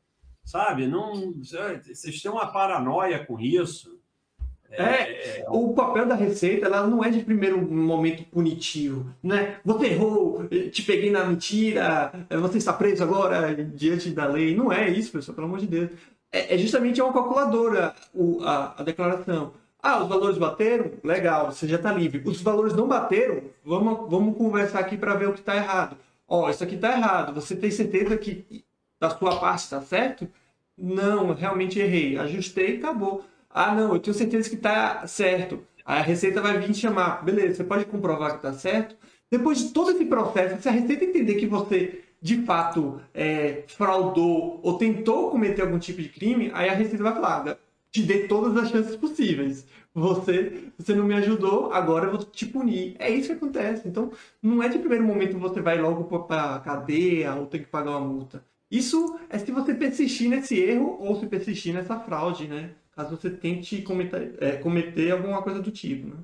Sabe? Não, vocês têm uma paranoia com isso. É, é, o papel da receita ela não é de primeiro momento punitivo, né? Você errou, te peguei na mentira, você está preso agora diante da lei. Não é isso, pessoal, pelo amor de Deus. É, é justamente uma calculadora o, a, a declaração. Ah, os valores bateram? Legal, você já está livre. Os valores não bateram? Vamos, vamos conversar aqui para ver o que está errado. Ó, isso aqui está errado. Você tem certeza que da sua parte está certo? Não, realmente errei. Ajustei e acabou. Ah, não, eu tenho certeza que está certo. A Receita vai vir te chamar. Beleza, você pode comprovar que está certo. Depois de todo esse processo, se a Receita entender que você de fato é, fraudou ou tentou cometer algum tipo de crime, aí a Receita vai falar: te dei todas as chances possíveis. Você, você não me ajudou, agora eu vou te punir. É isso que acontece. Então, não é de primeiro momento você vai logo para a cadeia ou tem que pagar uma multa. Isso é se você persistir nesse erro ou se persistir nessa fraude, né? Caso você tente cometer, é, cometer alguma coisa do tipo. Né?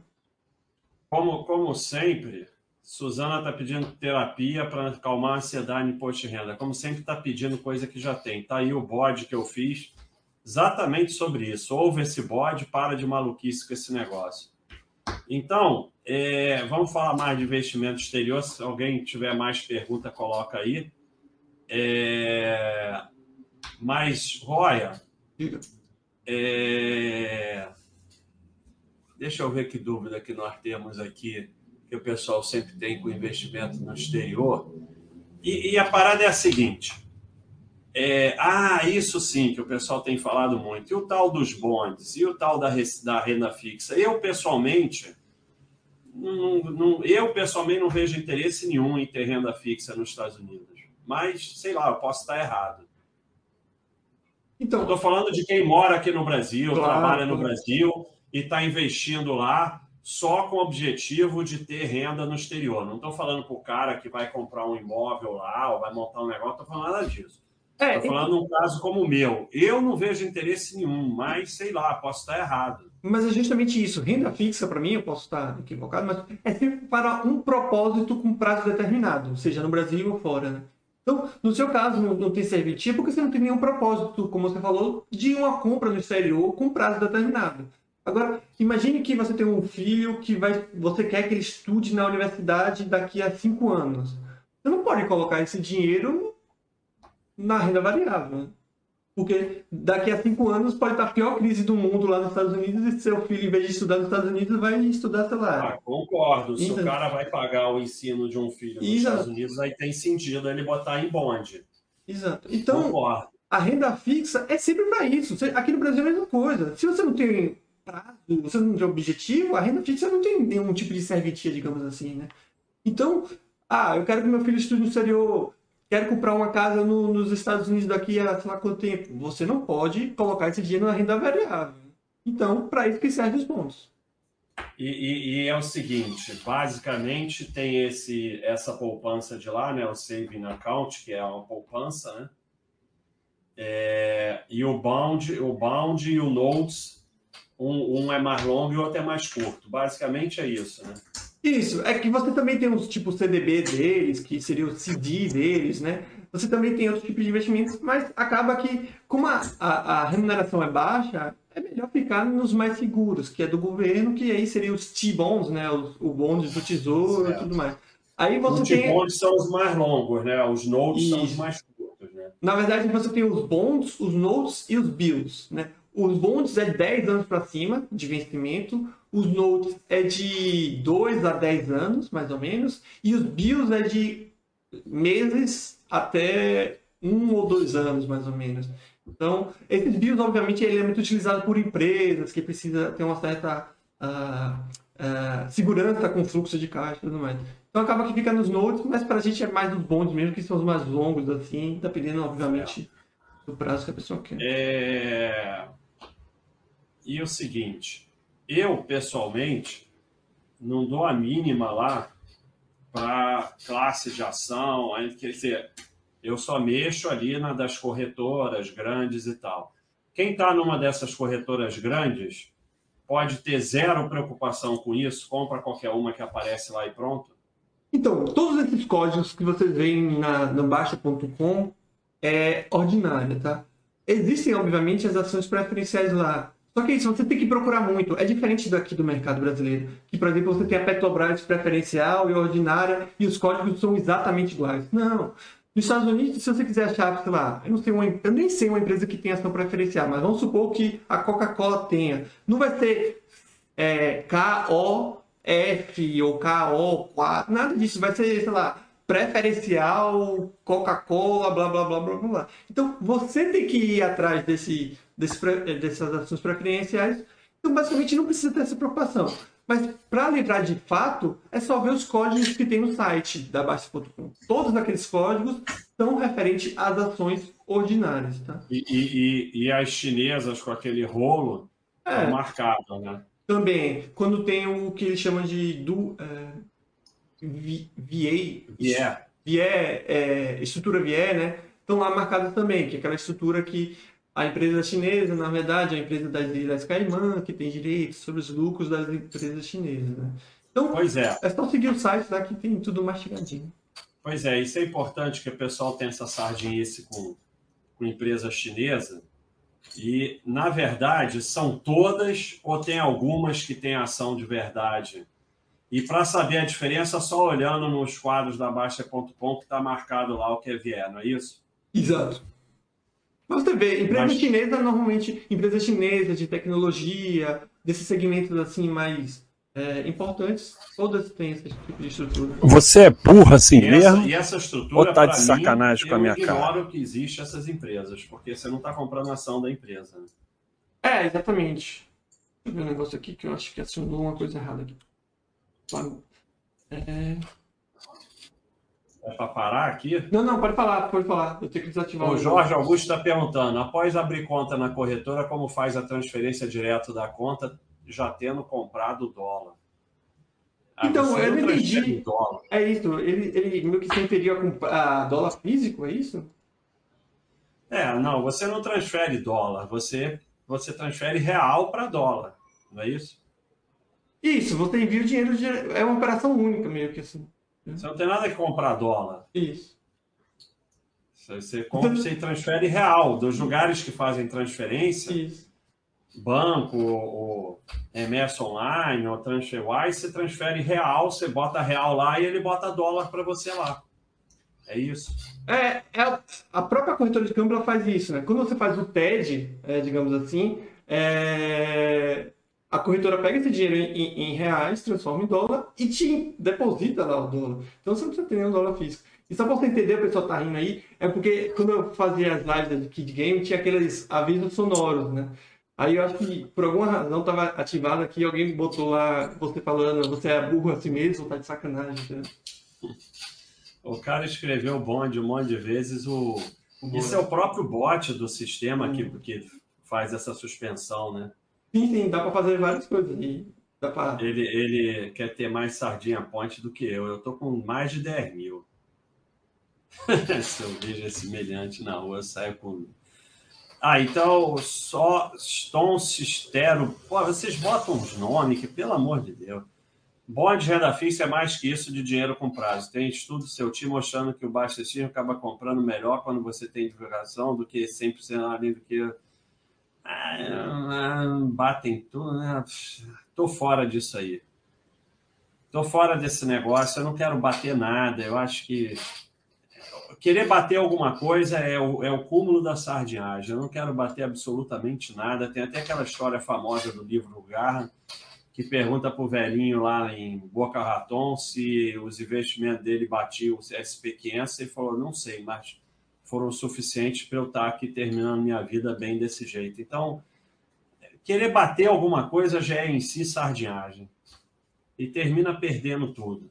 Como, como sempre, Suzana está pedindo terapia para acalmar a ansiedade em imposto de renda. Como sempre, está pedindo coisa que já tem. Está aí o bode que eu fiz exatamente sobre isso. Ouve esse bode, para de maluquice com esse negócio. Então, é, vamos falar mais de investimento exterior. Se alguém tiver mais pergunta, coloca aí. É, mas, Roya, Diga. É... Deixa eu ver que dúvida que nós temos aqui, que o pessoal sempre tem com investimento no exterior. E, e a parada é a seguinte: é... ah, isso sim, que o pessoal tem falado muito. E o tal dos bondes, e o tal da, da renda fixa. Eu, pessoalmente, não, não, eu pessoalmente não vejo interesse nenhum em ter renda fixa nos Estados Unidos. Mas, sei lá, eu posso estar errado. Então, estou falando de quem mora aqui no Brasil, claro, trabalha no Brasil e está investindo lá só com o objetivo de ter renda no exterior. Não estou falando para o cara que vai comprar um imóvel lá ou vai montar um negócio, estou falando nada disso. Estou é, falando um caso como o meu. Eu não vejo interesse nenhum, mas sei lá, posso estar errado. Mas é justamente isso. Renda fixa, para mim, eu posso estar equivocado, mas é sempre para um propósito com prazo determinado, seja no Brasil ou fora. Né? Então, no seu caso, não, não tem serventia porque você não tem nenhum propósito, como você falou, de uma compra no exterior com prazo determinado. Agora, imagine que você tem um filho que vai, você quer que ele estude na universidade daqui a cinco anos. Você não pode colocar esse dinheiro na renda variável. Porque daqui a cinco anos pode estar a pior crise do mundo lá nos Estados Unidos e seu filho, em vez de estudar nos Estados Unidos, vai estudar, sei lá. Ah, concordo. Se o cara vai pagar o ensino de um filho nos Exato. Estados Unidos, aí tem sentido ele botar em bonde. Exato. Então, concordo. a renda fixa é sempre para isso. Aqui no Brasil é a mesma coisa. Se você não tem prazo, você não tem objetivo, a renda fixa não tem nenhum tipo de serventia, digamos assim, né? Então, ah, eu quero que meu filho estude no exterior quero comprar uma casa no, nos Estados Unidos daqui a sei lá quanto tempo. Você não pode colocar esse dinheiro na renda variável. Então, para isso que servem os bons. E, e, e, é o seguinte, basicamente tem esse essa poupança de lá, né, o saving account, que é uma poupança, né? É, e o bound, o bound e o notes, um, um é mais longo e o outro é mais curto. Basicamente é isso, né? Isso, é que você também tem os tipo CDB deles, que seria o CD deles, né? Você também tem outros tipos de investimentos, mas acaba que, como a, a, a remuneração é baixa, é melhor ficar nos mais seguros, que é do governo, que aí seria os T-bonds, né? Os, o bondes do tesouro certo. e tudo mais. Aí você os tem... T-bonds são os mais longos, né? Os notes são os mais curtos, né? Na verdade, você tem os bonds, os notes e os bills, né? Os bonds é 10 anos para cima de vencimento, os notes é de 2 a 10 anos, mais ou menos, e os bills é de meses até um ou dois anos, mais ou menos. Então, esses bills, obviamente, ele é muito utilizado por empresas que precisam ter uma certa uh, uh, segurança com fluxo de caixa e tudo mais. Então, acaba que fica nos notes, mas para a gente é mais os bonds mesmo, que são os mais longos, assim, dependendo, obviamente, do prazo que a pessoa quer. É... E o seguinte, eu, pessoalmente, não dou a mínima lá para classe de ação. Quer dizer, eu só mexo ali na das corretoras grandes e tal. Quem está numa dessas corretoras grandes pode ter zero preocupação com isso, compra qualquer uma que aparece lá e pronto. Então, todos esses códigos que vocês veem na, no Baixa.com é ordinária, tá? existem, obviamente, as ações preferenciais lá. Só que é isso, você tem que procurar muito. É diferente daqui do mercado brasileiro. Que, por exemplo, você tem a Petrobras preferencial e ordinária e os códigos são exatamente iguais. Não. Nos Estados Unidos, se você quiser achar, sei lá, eu, não sei uma, eu nem sei uma empresa que tem ação preferencial, mas vamos supor que a Coca-Cola tenha. Não vai ser é, K-O-F ou K-O-4, nada disso. Vai ser, sei lá, preferencial, Coca-Cola, blá, blá, blá, blá, blá. Então, você tem que ir atrás desse, desse, dessas ações preferenciais. Então, basicamente, não precisa ter essa preocupação. Mas, para lembrar de fato, é só ver os códigos que tem no site da Baixa.com. Todos aqueles códigos são referentes às ações ordinárias. Tá? E, e, e as chinesas com aquele rolo é, marcado, né? Também. Quando tem o que eles chamam de do, é, VA, yeah. é, estrutura VIE, né? Estão lá marcadas também, que é aquela estrutura que a empresa chinesa, na verdade, é a empresa das Ilhas Caimã, que tem direitos sobre os lucros das empresas chinesas, né? Então, pois é. é só seguir o site lá que tem tudo mastigadinho. Pois é, isso é importante que o pessoal tenha essa sardinice com, com empresa chinesa. E, na verdade, são todas ou tem algumas que têm ação de verdade e para saber a diferença, só olhando nos quadros da Baixa.com que está marcado lá o que é vier, não é isso? Exato. Mas você vê, empresa Mas... chinesa, normalmente, empresas chinesas de tecnologia, desses segmentos assim mais é, importantes, todas têm esse tipo de estrutura. Você é burra assim e mesmo? Essa, e essa estrutura, ou tá de sacanagem mim, com a minha cara? Eu ignoro que existe essas empresas, porque você não está comprando ação da empresa. Né? É, exatamente. Deixa eu ver um negócio aqui que eu acho que acionou uma coisa errada aqui. É... É para parar aqui? Não, não, pode falar, pode falar. Eu tenho que desativar o. O Jorge Augusto está perguntando: após abrir conta na corretora, como faz a transferência direto da conta, já tendo comprado dólar? Ah, então, eu não entendi. É isso, ele, ele meio que se referiu a, a dólar físico, é isso? É, não, você não transfere dólar, você, você transfere real para dólar, não é isso? Isso, você envia o dinheiro, é uma operação única meio que assim. Você não tem nada que comprar dólar. Isso. Você compra, você transfere real dos lugares que fazem transferência. Isso. Banco, ou MS Online, ou TransferWise, você transfere real, você bota real lá e ele bota dólar para você lá. É isso. É, é, a própria corretora de câmbio ela faz isso, né? Quando você faz o TED, é, digamos assim, é, a corretora pega esse dinheiro em, em, reais, transforma em dólar e te deposita lá o dólar. Então você não precisa ter nenhum dólar físico. E só para você entender, o pessoal tá rindo aí, é porque quando eu fazia as lives de Kid Game, tinha aqueles avisos sonoros, né? Aí eu acho que por alguma razão estava ativado aqui, alguém botou lá você falando, você é burro assim mesmo, tá de sacanagem. Né? O cara escreveu bonde um monte de vezes. O... Isso é o próprio bot do sistema hum. que, que faz essa suspensão, né? Sim, sim, dá para fazer várias coisas. E dá pra... ele, ele quer ter mais sardinha ponte do que eu. Eu tô com mais de 10 mil. <laughs> Se eu vejo esse semelhante na rua, eu saio com. Ah, então, só Stone Sistero. Pô, vocês botam uns nomes que, pelo amor de Deus. Bond renda fixa é mais que isso de dinheiro com prazo. Tem estudo do seu time mostrando que o baixo acaba comprando melhor quando você tem divulgação do que 100% além do que ah, batem tudo, né? Tô fora disso aí. Tô fora desse negócio, eu não quero bater nada. Eu acho que querer bater alguma coisa é o, é o cúmulo da sardinhagem. Eu não quero bater absolutamente nada. Tem até aquela história famosa do livro Garra, que pergunta para o velhinho lá em Boca Raton se os investimentos dele batiam o SP500. Ele falou: não sei, mas foram suficientes para eu estar aqui terminando minha vida bem desse jeito. Então, querer bater alguma coisa já é em si sardinhagem. E termina perdendo tudo.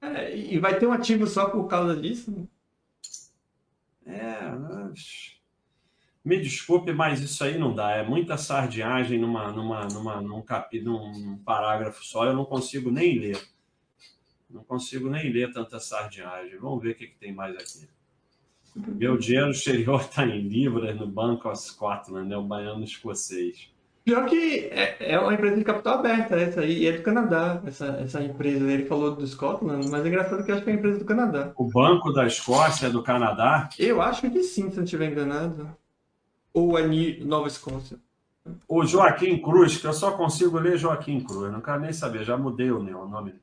É, e vai ter um ativo só por causa disso? É, me desculpe, mas isso aí não dá. É muita sardinhagem numa, numa, numa, num, capi, num parágrafo só. Eu não consigo nem ler. Não consigo nem ler tanta sardinhagem. Vamos ver o que, que tem mais aqui. Meu dinheiro exterior está em libras no Banco of Scotland, é o baiano escocês. Pior que é, é uma empresa de capital aberta essa aí, e é do Canadá, essa, essa empresa. Ele falou do Scotland, mas é engraçado que eu acho que é uma empresa do Canadá. O Banco da Escócia é do Canadá? Eu acho que sim, se não estiver enganado. ou é Nova Escócia? O Joaquim Cruz, que eu só consigo ler Joaquim Cruz, não quero nem saber, já mudei o nome.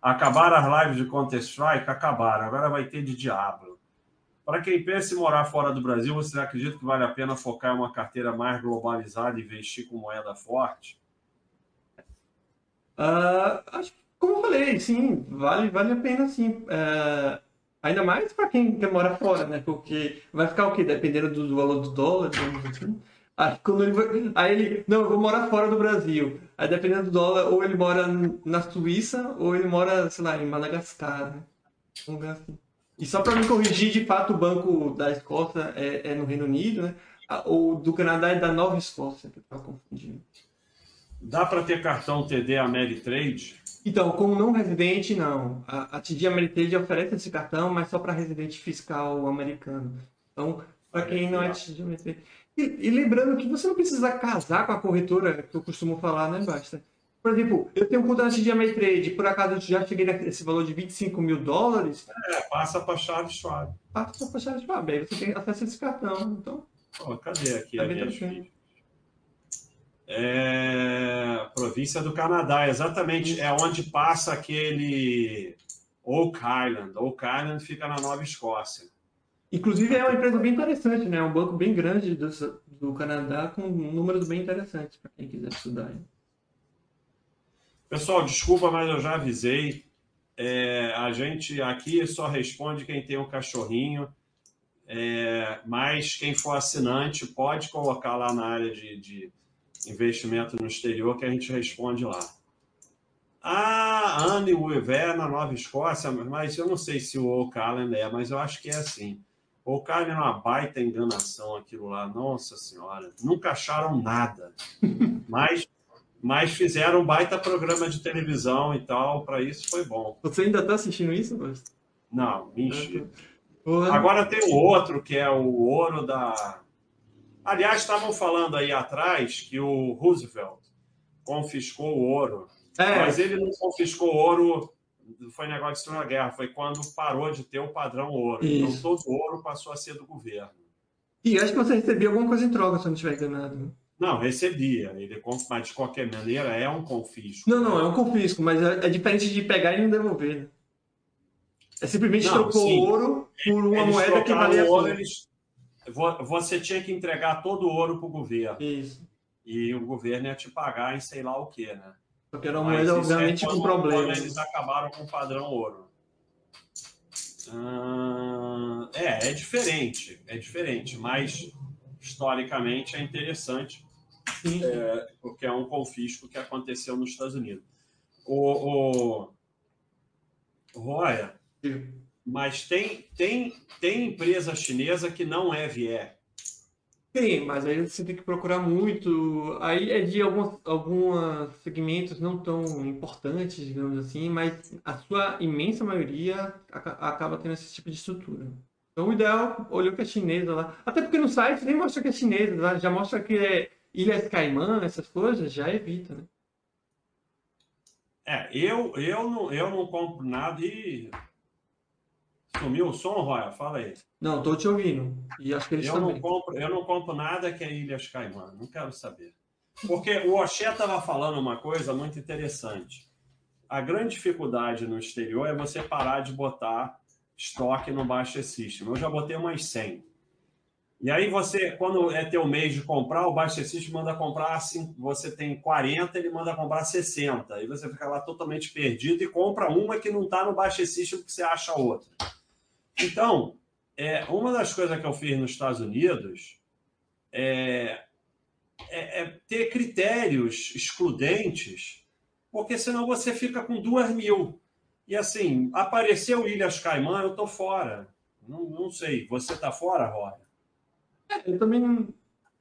Acabaram as lives de Counter-Strike? Acabaram, agora vai ter de Diablo. Para quem pensa em morar fora do Brasil, você acredita que vale a pena focar em uma carteira mais globalizada e investir com moeda forte? Uh, como eu falei, sim, vale, vale a pena sim. Uh, ainda mais para quem quer morar fora, né? Porque vai ficar o quê? Dependendo do, do valor do dólar, assim. Aí, quando ele vai, aí ele, não, eu vou morar fora do Brasil. Aí dependendo do dólar, ou ele mora na Suíça, ou ele mora, sei lá, em Madagascar, né? Um lugar assim. E só para me corrigir, de fato, o banco da Escócia é, é, no Reino Unido, né? O do Canadá é da Nova Escócia, que eu estava confundindo. Dá para ter cartão TD Ameritrade? Então, como não residente, não. A, a TD Ameritrade oferece esse cartão, mas só para residente fiscal americano. Então, para quem não é TD Ameritrade. E, e, lembrando que você não precisa casar com a corretora, que eu costumo falar, né? Basta. Por exemplo, eu tenho um conta na TD Ameritrade, por acaso eu já cheguei nesse valor de 25 mil dólares. É, passa para a chave Schwab. Passa para a chave Schwab, aí você tem acesso a esse cartão. Então, oh, cadê aqui tá a minha é, província do Canadá, exatamente. É onde passa aquele Oak Island. Oak Island fica na Nova Escócia. Inclusive é uma empresa bem interessante, né? É um banco bem grande do, do Canadá com números bem interessantes para quem quiser estudar. Pessoal, desculpa, mas eu já avisei. É, a gente aqui só responde quem tem um cachorrinho. É, mas quem for assinante pode colocar lá na área de, de investimento no exterior que a gente responde lá. Ah, Anne Weaver na Nova Escócia, mas eu não sei se o Island é, mas eu acho que é assim. O Island é uma baita enganação aquilo lá, nossa senhora. Nunca acharam nada. <laughs> mas, mas fizeram um baita programa de televisão e tal, para isso foi bom. Você ainda está assistindo isso, Basta? Não, mentira. Agora tem o outro, que é o ouro da Aliás, estavam falando aí atrás que o Roosevelt confiscou o ouro. É. Mas ele não confiscou ouro, foi negócio de Segunda Guerra, foi quando parou de ter o padrão ouro. Então, Isso. Então todo o ouro passou a ser do governo. E acho que você recebia alguma coisa em troca, se eu não estiver enganado. Não, recebia. Ele, mas de qualquer maneira é um confisco. Não, não, é um confisco, mas é, é diferente de pegar e não devolver. Né? É simplesmente não, trocou sim. ouro por uma eles moeda que valia ouro, eles, você tinha que entregar todo o ouro para o governo. Isso. E o governo ia te pagar em sei lá o quê, né? Porque era uma moeda, é obviamente, é com problemas. Eles acabaram com o padrão ouro. Ah, é, é diferente, é diferente, mas historicamente é interessante, é, porque é um confisco que aconteceu nos Estados Unidos. O, o Roya, mas tem, tem, tem empresa chinesa que não é Vier. Tem, mas aí você tem que procurar muito. Aí é de alguns, alguns segmentos não tão importantes, digamos assim, mas a sua imensa maioria acaba tendo esse tipo de estrutura. Então o ideal, olhou que é chinesa lá. Até porque no site nem mostra que é chinesa, já mostra que é Ilhas Caimã, essas coisas, já evita, né? É, eu, eu, não, eu não compro nada e Sumiu o som, Roya? Fala aí. Não, tô te ouvindo. E acho que eles eu também. Não compro, eu não compro nada que é Ilhas Caimã. Não quero saber. Porque o Oxé estava falando uma coisa muito interessante. A grande dificuldade no exterior é você parar de botar estoque no Baixa System. Eu já botei umas 100. E aí você, quando é teu mês de comprar, o Baixa System manda comprar, assim, você tem 40, ele manda comprar 60. Aí você fica lá totalmente perdido e compra uma que não está no Baixa System porque você acha outra. Então, é, uma das coisas que eu fiz nos Estados Unidos é, é, é ter critérios excludentes, porque senão você fica com duas mil. E assim, apareceu Ilhas Caimã, eu estou fora. Não, não sei. Você está fora, Roya? É, eu também não,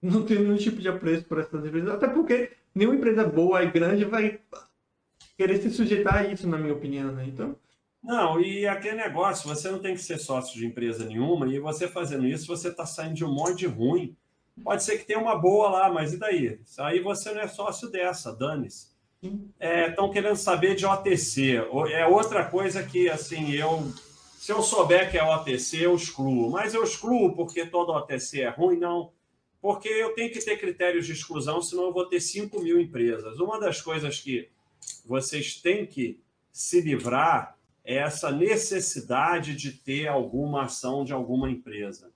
não tenho nenhum tipo de apreço por essas empresas, até porque nenhuma empresa boa e grande vai querer se sujeitar a isso, na minha opinião. Né? Então, não, e aquele negócio, você não tem que ser sócio de empresa nenhuma, e você fazendo isso, você está saindo de um monte de ruim. Pode ser que tenha uma boa lá, mas e daí? Aí você não é sócio dessa, dane-se. Estão é, querendo saber de OTC. É outra coisa que, assim, eu. Se eu souber que é OTC, eu excluo. Mas eu excluo porque todo OTC é ruim, não. porque eu tenho que ter critérios de exclusão, senão eu vou ter 5 mil empresas. Uma das coisas que vocês têm que se livrar é essa necessidade de ter alguma ação de alguma empresa.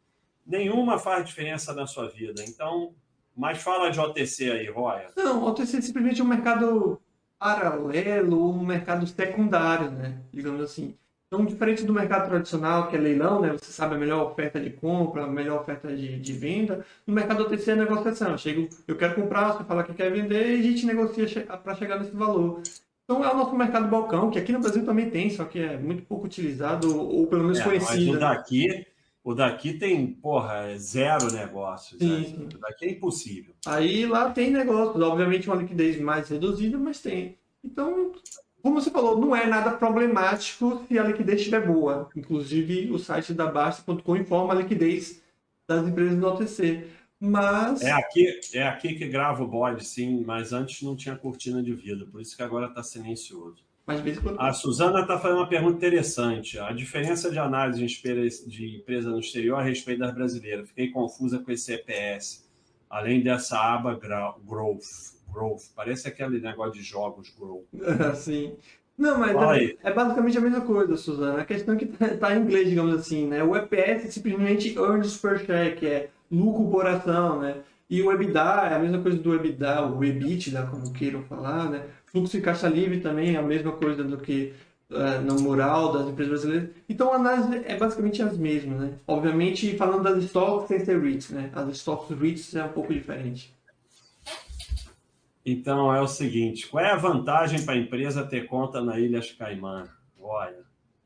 Nenhuma faz diferença na sua vida. Então, mas fala de OTC aí, Roya. Não, OTC é simplesmente um mercado paralelo, um mercado secundário, né? Digamos assim. Então, diferente do mercado tradicional, que é leilão, né? Você sabe a melhor oferta de compra, a melhor oferta de, de venda. No mercado OTC é negociação. Eu chego, eu quero comprar, você fala que quer vender e a gente negocia para chegar nesse valor. Então é o nosso mercado balcão, que aqui no Brasil também tem, só que é muito pouco utilizado, ou pelo menos é, conhecido. Mas o daqui, o daqui tem, porra, é zero negócios. Sim, né? O daqui é impossível. Aí lá tem negócios, obviamente uma liquidez mais reduzida, mas tem. Então, como você falou, não é nada problemático se a liquidez estiver boa. Inclusive, o site da Basta.com informa a liquidez das empresas no OTC. Mas. É aqui, é aqui que grava o bode, sim, mas antes não tinha cortina de vidro, por isso que agora está silencioso. Mas quando... A Suzana está fazendo uma pergunta interessante. A diferença de análise de empresa no exterior a respeito das brasileiras. Fiquei confusa com esse EPS. Além dessa aba Growth. Growth. Parece aquele negócio de jogos Growth. <laughs> Sim. Não, mas é, é, basicamente a mesma coisa, Suzana. A questão é que está tá em inglês, digamos assim, né? O EPS é simplesmente earnings per share, que é lucro por ação, né? E o EBITDA é a mesma coisa do EBITDA, o EBITDA, como queiram falar, né? Fluxo de caixa livre também é a mesma coisa do que uh, no mural das empresas brasileiras. Então a análise é basicamente as mesmas, né? Obviamente falando das stocks sem ser REITs, né? As stocks REITs é um pouco diferente. Então é o seguinte, qual é a vantagem para a empresa ter conta na Ilhas Caimã? Olha.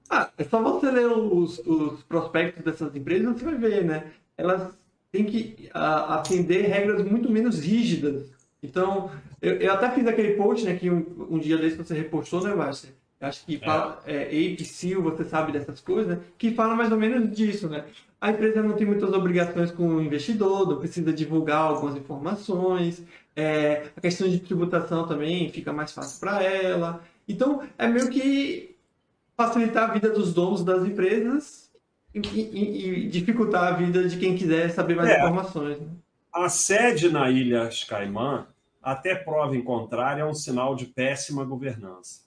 Ah, é só você ler os, os prospectos dessas empresas, você vai ver, né? Elas têm que uh, atender regras muito menos rígidas. Então, eu, eu, até fiz aquele post, né, que um, um dia desse você repostou, né, Márcio? Acho que fala, é. é, Ape, Seal, você sabe dessas coisas, né? que fala mais ou menos disso, né? A empresa não tem muitas obrigações com o investidor, não precisa divulgar algumas informações, é, a questão de tributação também fica mais fácil para ela. Então, é meio que facilitar a vida dos donos das empresas e, e, e dificultar a vida de quem quiser saber mais é, informações. Né? A sede na Ilha Caimã, até prova em contrário, é um sinal de péssima governança.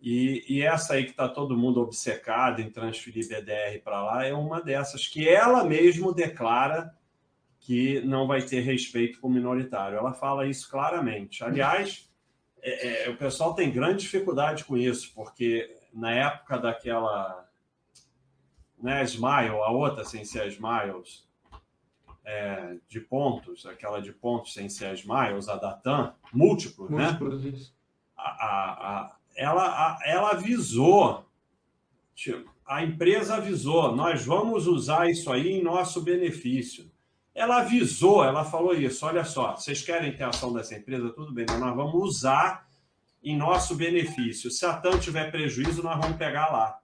E, e essa aí que está todo mundo obcecado em transferir BDR para lá é uma dessas que ela mesmo declara que não vai ter respeito com o minoritário. Ela fala isso claramente. Aliás, é, é, o pessoal tem grande dificuldade com isso, porque na época daquela né, Smile, a outra sem ser Smiles, é, de pontos, aquela de pontos sem ser Smiles, a Datan, múltiplos, né? Múltiplos, a, a, a, ela, a, ela avisou, tipo, a empresa avisou, nós vamos usar isso aí em nosso benefício. Ela avisou, ela falou isso. Olha só, vocês querem ter ação dessa empresa? Tudo bem, mas nós vamos usar em nosso benefício. Se a TAM tiver prejuízo, nós vamos pegar lá.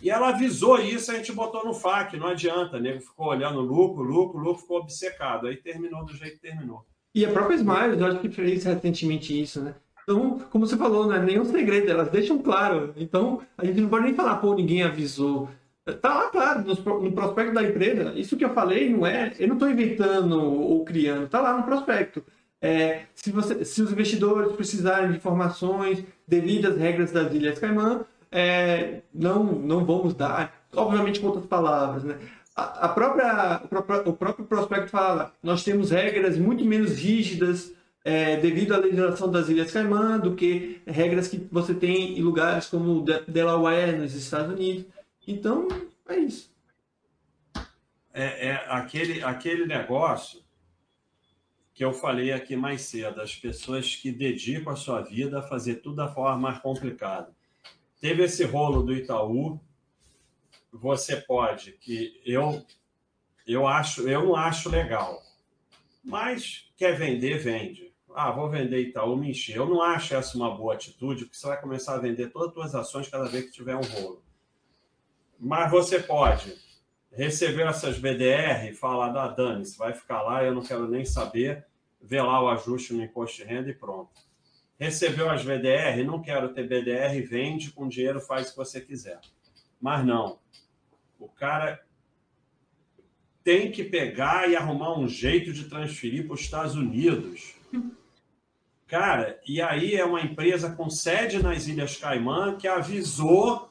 E ela avisou isso, a gente botou no FAQ, não adianta. O nego ficou olhando lucro, lucro, lucro, ficou obcecado. Aí terminou do jeito que terminou. E a própria Smiles, eu acho que fez recentemente isso, né? Então, como você falou, não é nenhum segredo, elas deixam claro. Então, a gente não pode nem falar, pô, ninguém avisou. Tá lá, claro, no, no, prospecto da empresa. Isso que eu falei não é. Eu não estou inventando ou criando, tá lá no prospecto. É, se, você, se os investidores precisarem de informações devido às regras das Ilhas Caimã, é, não, não vamos dar, obviamente com outras palavras, né? A, a própria, o próprio prospecto fala, nós temos regras muito menos rígidas é, devido à legislação das Ilhas Caimã do que regras que você tem em lugares como Delaware, nos Estados Unidos. Então, é isso. É, é aquele, aquele negócio que eu falei aqui mais cedo, as pessoas que dedicam a sua vida a fazer tudo da forma mais complicada. Teve esse rolo do Itaú, você pode, que eu eu acho, eu não acho legal. Mas quer vender, vende. Ah, vou vender Itaú, me encher. Eu não acho essa uma boa atitude, porque você vai começar a vender todas as suas ações cada vez que tiver um rolo. Mas você pode receber essas BDR e falar, da Dani, você vai ficar lá, eu não quero nem saber, ver lá o ajuste no imposto de renda e pronto. Recebeu as BDR, não quero ter BDR, vende com dinheiro, faz o que você quiser. Mas não. O cara tem que pegar e arrumar um jeito de transferir para os Estados Unidos. Cara, e aí é uma empresa com sede nas Ilhas Caimã que avisou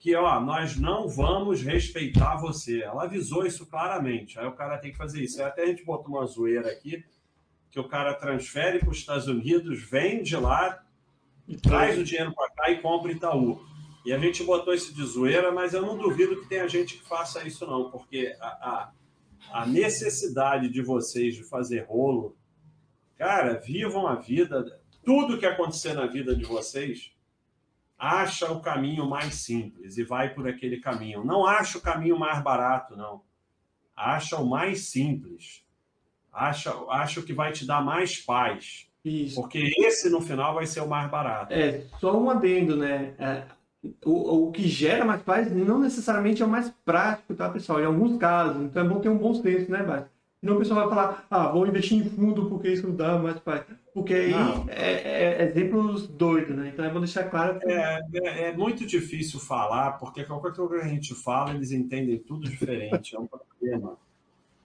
que ó, nós não vamos respeitar você. Ela avisou isso claramente. Aí o cara tem que fazer isso. Aí até a gente botou uma zoeira aqui, que o cara transfere para os Estados Unidos, vende lá, e traz o dinheiro para cá e compra Itaú. E a gente botou isso de zoeira, mas eu não duvido que tenha gente que faça isso, não, porque a, a, a necessidade de vocês de fazer rolo Cara, vivam a vida. Tudo que acontecer na vida de vocês, acha o caminho mais simples e vai por aquele caminho. Não acha o caminho mais barato, não. Acha o mais simples. Acha, acha o que vai te dar mais paz. Isso. Porque esse, no final, vai ser o mais barato. É, só um adendo, né? É, o, o que gera mais paz não necessariamente é o mais prático, tá, pessoal? Em alguns casos. Então é bom ter um bom senso, né, Bart? Senão o pessoal vai falar, ah, vou investir em fundo porque isso dá mais paz. Porque aí é, é, exemplos doidos, né? Então é bom deixar claro. Que... É, é, é, muito difícil falar, porque qualquer coisa que a gente fala, eles entendem tudo diferente. É um problema.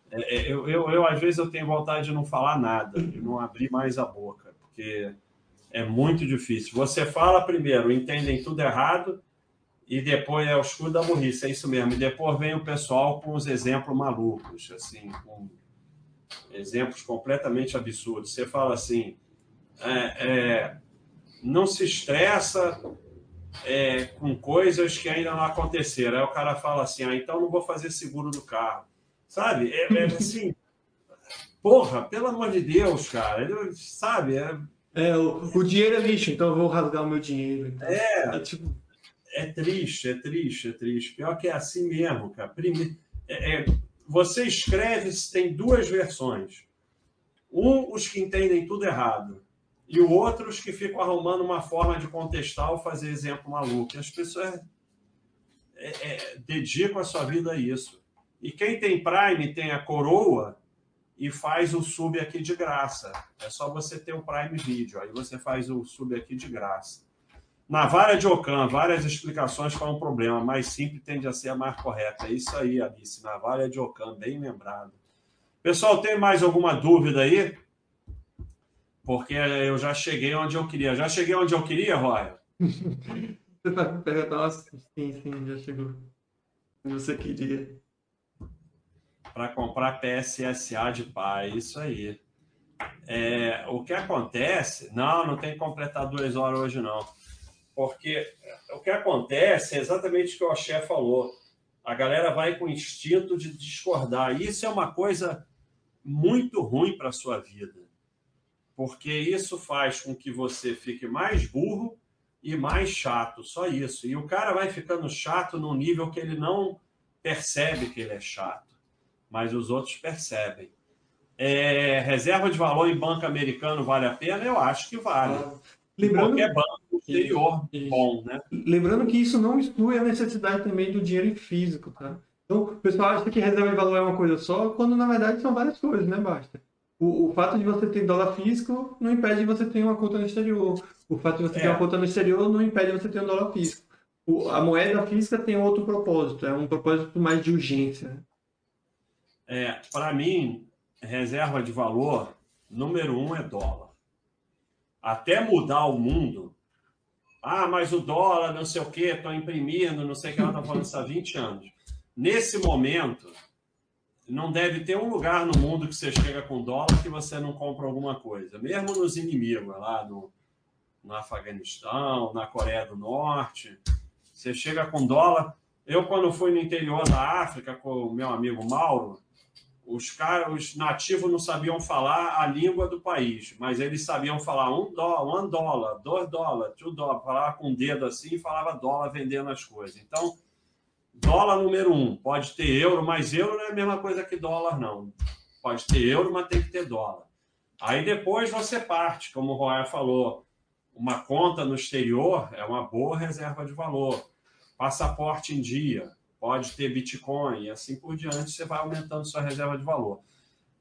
É, é, eu, eu, eu, às vezes, eu tenho vontade de não falar nada, de não abrir mais a boca, porque é muito difícil. Você fala primeiro, entendem tudo errado, e depois é o escudo da burrice, é isso mesmo. E depois vem o pessoal com os exemplos malucos, assim, com exemplos completamente absurdos. Você fala assim, é, é, não se estressa é, com coisas que ainda não aconteceram. Aí o cara fala assim, ah, então não vou fazer seguro do carro. Sabe? É, é <laughs> assim, porra, pelo amor de Deus, cara. sabe? É, é o, o, dinheiro é lixo, então eu vou rasgar o meu dinheiro. Então. É, é, tipo... é triste, é triste, é triste. Pior que é assim mesmo, cara. Primeiro, é, é você escreve, tem duas versões. Um, os que entendem tudo errado. E o outro, os que ficam arrumando uma forma de contestar ou fazer exemplo maluco. As pessoas é, é, dedicam a sua vida a isso. E quem tem Prime tem a coroa e faz o sub aqui de graça. É só você ter o Prime Video. Aí você faz o sub aqui de graça. Na vara de Ocam, várias explicações para um problema, mais simples tende a ser a mais correta. É isso aí, Alice, na vara de Ocam, bem lembrado. Pessoal, tem mais alguma dúvida aí? Porque eu já cheguei onde eu queria. Já cheguei onde eu queria, Roy? <laughs> Você está perguntando? Sim, sim, já chegou. Você queria. Para comprar PSSA de pai, isso aí. É, o que acontece? Não, não tem que completar duas horas hoje, não. Porque o que acontece é exatamente o que o Axé falou. A galera vai com instinto de discordar. Isso é uma coisa muito ruim para a sua vida. Porque isso faz com que você fique mais burro e mais chato, só isso. E o cara vai ficando chato num nível que ele não percebe que ele é chato, mas os outros percebem. É, reserva de valor em banco americano vale a pena? Eu acho que vale. Lembrando, qualquer banco exterior bom, né? Lembrando que isso não exclui a necessidade também do dinheiro em físico, tá? Então, o pessoal acha que reserva de valor é uma coisa só, quando na verdade são várias coisas, né, Basta? O, o fato de você ter dólar físico não impede de você ter uma conta no exterior. O fato de você é. ter uma conta no exterior não impede de você ter um dólar físico. O, a moeda física tem outro propósito, é um propósito mais de urgência. É, para mim, reserva de valor, número um é dólar. Até mudar o mundo, ah, mas o dólar, não sei o quê, estão imprimindo, não sei o que ela está falando isso há 20 anos. Nesse momento, não deve ter um lugar no mundo que você chega com dólar que você não compra alguma coisa. Mesmo nos inimigos, lá no, no Afeganistão, na Coreia do Norte, você chega com dólar. Eu, quando fui no interior da África com o meu amigo Mauro, os caras, os nativos não sabiam falar a língua do país, mas eles sabiam falar um dólar, um dólar, dois dólares, two dólar, falava com o dedo assim e falava dólar vendendo as coisas. Então, dólar número um, pode ter euro, mas euro não é a mesma coisa que dólar, não. Pode ter euro, mas tem que ter dólar. Aí depois você parte, como o Roya falou, uma conta no exterior é uma boa reserva de valor. Passaporte em dia, pode ter Bitcoin e assim por diante, você vai aumentando sua reserva de valor.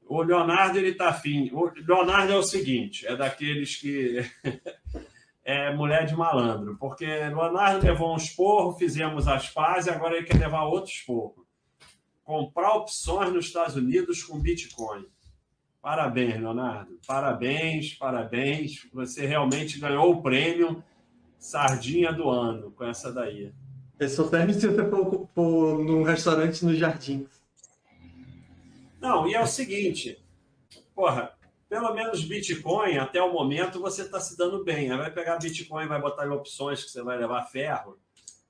O Leonardo, ele está afim. O Leonardo é o seguinte, é daqueles que <laughs> é mulher de malandro, porque Leonardo levou um esporro, fizemos as pazes, agora ele quer levar outro esporro. comprar opções nos Estados Unidos com Bitcoin. Parabéns, Leonardo. Parabéns, parabéns. Você realmente ganhou o prêmio Sardinha do Ano com essa daí. É só serve se você for, for num restaurante no Jardim. Não, e é o seguinte, porra, pelo menos Bitcoin, até o momento, você está se dando bem. Aí vai pegar Bitcoin, vai botar em opções que você vai levar ferro,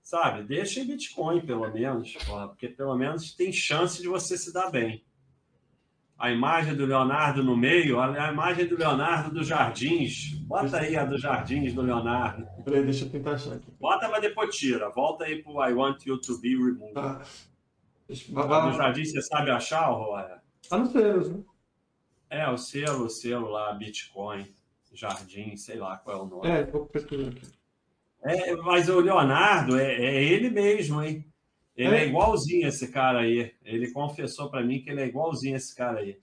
sabe? Deixa em Bitcoin, pelo menos, porra, porque pelo menos tem chance de você se dar bem. A imagem do Leonardo no meio, a imagem do Leonardo dos Jardins. Bota aí a dos Jardins do Leonardo. Peraí, deixa eu tentar achar aqui. Bota, mas depois tira. Volta aí pro I Want You to Be Removed. Tá. A dos Jardins, você sabe achar, Roya? Tá no selos, né? É, o selo, o selo lá, Bitcoin, Jardim, sei lá qual é o nome. É, vou pesquisar aqui. É, mas o Leonardo é, é ele mesmo, hein? Ele é. é igualzinho esse cara aí. Ele confessou para mim que ele é igualzinho esse cara aí.